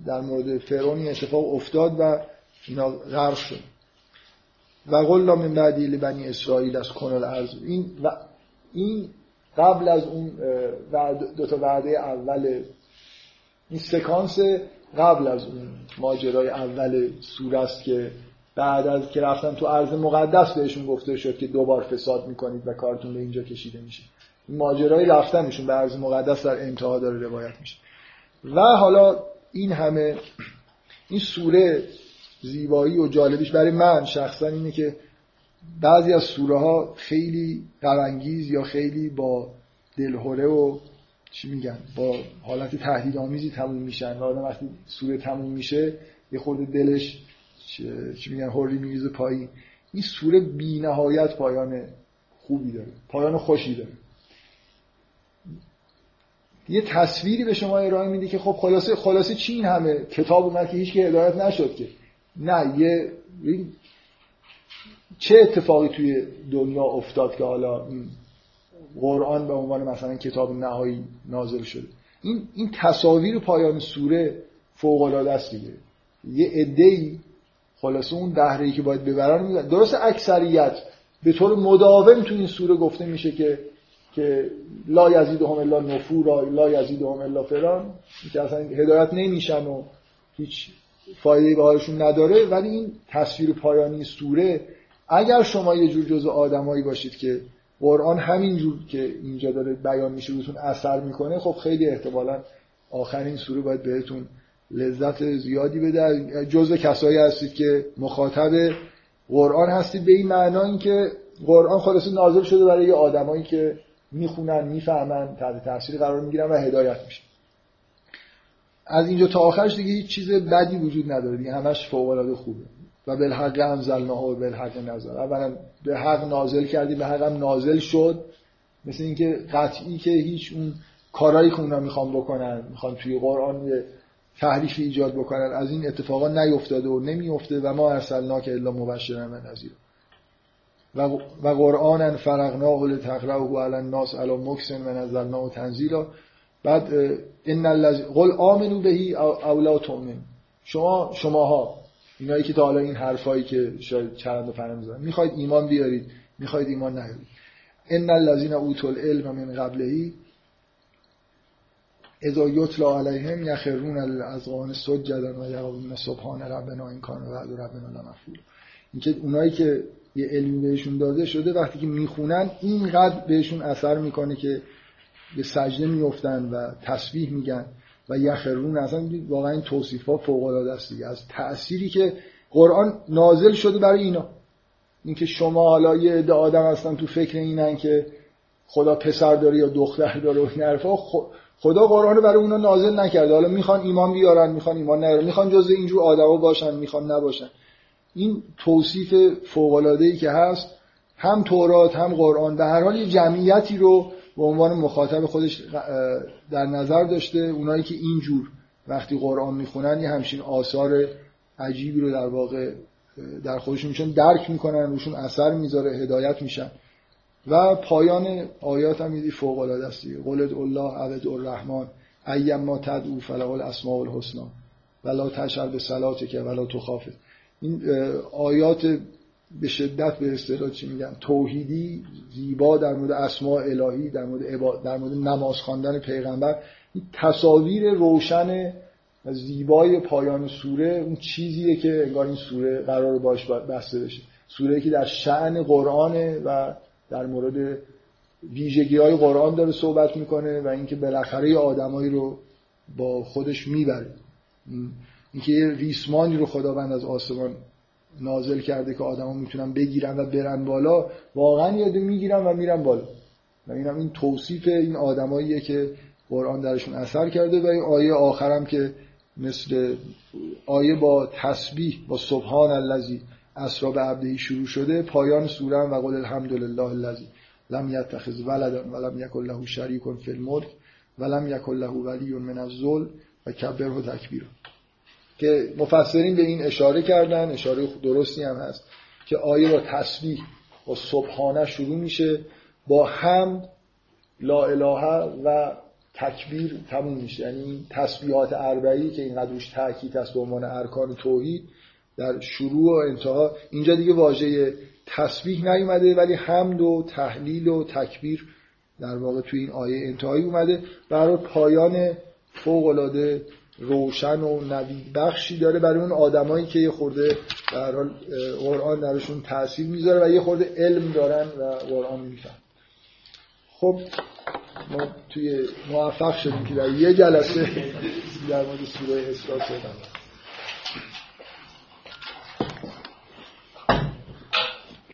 در مورد فرعون این اتفاق افتاد و اینا غرق شد. و قلنا من بعدی لبنی اسرائیل از کنال ارز این و این قبل از اون دو تا وعده اول این سکانس قبل از اون ماجرای اول سوره است که بعد از که رفتن تو عرض مقدس بهشون گفته شد که دوبار فساد می‌کنید و کارتون به اینجا کشیده میشه. ماجرای رفتنشون به عرض مقدس در انتها داره روایت میشه. و حالا این همه این سوره زیبایی و جالبیش برای من شخصا اینه که بعضی از سوره ها خیلی قرنگیز یا خیلی با دلهوره و چی میگن با حالت تهدید آمیزی تموم میشن. و آدم وقتی سوره تموم میشه یه خورده دلش چی میگن هوری میریزه پایین. این سوره بی نهایت پایان خوبی داره پایان خوشی داره. یه تصویری به شما ارائه میده که خب خلاصه خلاصه چی این همه؟ کتاب اومد که هیچ که هدایت نشد که. نه یه چه اتفاقی توی دنیا افتاد که حالا این قرآن به عنوان مثلا کتاب نهایی نازل شده؟ این این تصاویر پایان سوره فوق العاده است دیگه. یه عده‌ای خلاصه اون دهره که باید ببرن درست اکثریت به طور مداوم تو این سوره گفته میشه که که لا هم الا نفورا لا هم الا فران که اصلا هدایت نمیشن و هیچ فایده به نداره. ولی این تصویر پایانی سوره اگر شما یه جور جزء آدمایی باشید که قرآن همینجور که اینجا داره بیان میشه روتون اثر می‌کنه خب خیلی احتمالا آخرین سوره باید بهتون لذت زیادی بده. جزء کسایی هستید که مخاطب قرآن هستید. به این معنا اینکه قرآن خلاصه نازل شده برای آدمایی که می‌خونن می‌فهمن تحت تاثیر قرار می‌گیرن و هدایت میشن. از اینجا تا آخرش دیگه هیچ چیز بدی وجود نداره. دیگه همش فوق العاده خوبه. و بالحق انزلناه و بالحق نزل. اولا به حق نازل کردی به حق نازل شد. مثل اینکه قطعی که هیچ اون کارهایی که اونا می‌خوان بکنن می‌خوان توی قرآن یه تحریف ایجاد بکنن از این اتفاقا نیفتاده و نمیفته و ما ارسلنا که الا مبشرا و نذیر و و قرآن فرغناه لتقرأه علی الناس علی مکسن و نزلناه تنزیلا. بعد ان الذی قل آمنو بهی او لا تؤمن. شما شماها اینایی که تا حالا این حرفایی که شاید چرند و پرند می‌زنن می‌خواید ایمان بیارید می‌خواید ایمان نیارید. ان الذین اوتوا العلم من قبلهی اذا یتلا علیهم یخرون الاذقان سجدا و یقولون سبحان ربنا این کان وعد ربنا لمفعول. اینکه اونایی که یه علمی بهشون داده شده وقتی که می‌خونن اینقدر بهشون اثر می‌کنه که به سجده میفتن و تسبیح میگن و یخرون اصلا واقعا این توصیف ها فوق العاده است دیگه. از تأثیری که قرآن نازل شده برای اینا. اینکه شما حالا یه عده آدم هستن تو فکر اینن که خدا پسر داره یا دختر داره و این خدا قرآن برای اونا نازل نکرده. حالا می‌خوان ایمان بیارن می‌خوان ایمان نیارن می‌خوان جزء اینجور آدما باشن می‌خوان نباشن. این توصیف فوق العاده ای که هست هم تورات هم قرآن به هر حال یه جمعیتی رو به عنوان مخاطب خودش در نظر داشته. اونایی که اینجور وقتی قرآن می‌خونن یه همچین آثار عجیبی رو در واقع در خودشون میشن درک می‌کنن روشون اثر می‌ذاره هدایت میشن. و پایان آیات هم یه فوق العاده است قل الله عبد الرحمن. ایم ما تدعو فله الاسماء الحسنا ولا تشر به صلاتک ولا تخافه این آیات به شدت به اصطلاح چی میگن؟ توحیدی زیبا در مورد اسماء الهی در مورد در مورد نماز خواندن پیغمبر. این تصاویر روشن و زیبای پایان سوره اون چیزیه که انگار این سوره قرار باش بسته بشه. سوره که در شعن قرآنه و در مورد ویژگی های قرآن داره صحبت می‌کنه و اینکه بالاخره آدمایی رو با خودش می‌بره. اینکه یه ریسمانی رو خداوند از آسمان نازل کرده که آدما می‌تونن بگیرن و برن بالا واقعا یاد می‌گیرن و میرن بالا. و اینم این توصیف این آدماییه که قرآن درشون اثر کرده و این آیه آخرم که مثل آیه با تسبیح با سبحان الذی اسرا به عبدهی شروع شده پایان سوره و قول الحمدلله الذی لم یتخذ ولدا ولم یکن له شریک فی الملک ولم یکن له ولی من الذل و کبره تکبیرا. که مفسرین به این اشاره کردن اشاره درستی هم هست که آیه با تسبیح با سبحانه شروع میشه با هم لا اله و تکبیر تموم میشه. یعنی تسبیحات اربعی که اینقدر روش تاکید هست به عنوان ارکان توحید در شروع و انتها. اینجا دیگه واژه تسبیح نیومده ولی حمد و تحلیل و تکبیر در واقع توی این آیه انتهایی اومده. برای پایان فوق العاده روشن و نوید بخشی داره برای اون آدمایی که یه خورده در حال قرآن درشون تاثیر می‌ذاره و یه خورده علم دارن و قرآن میفهم خب ما توی موفق شدیم که در یه جلسه در مورد سوره اسراء صحبت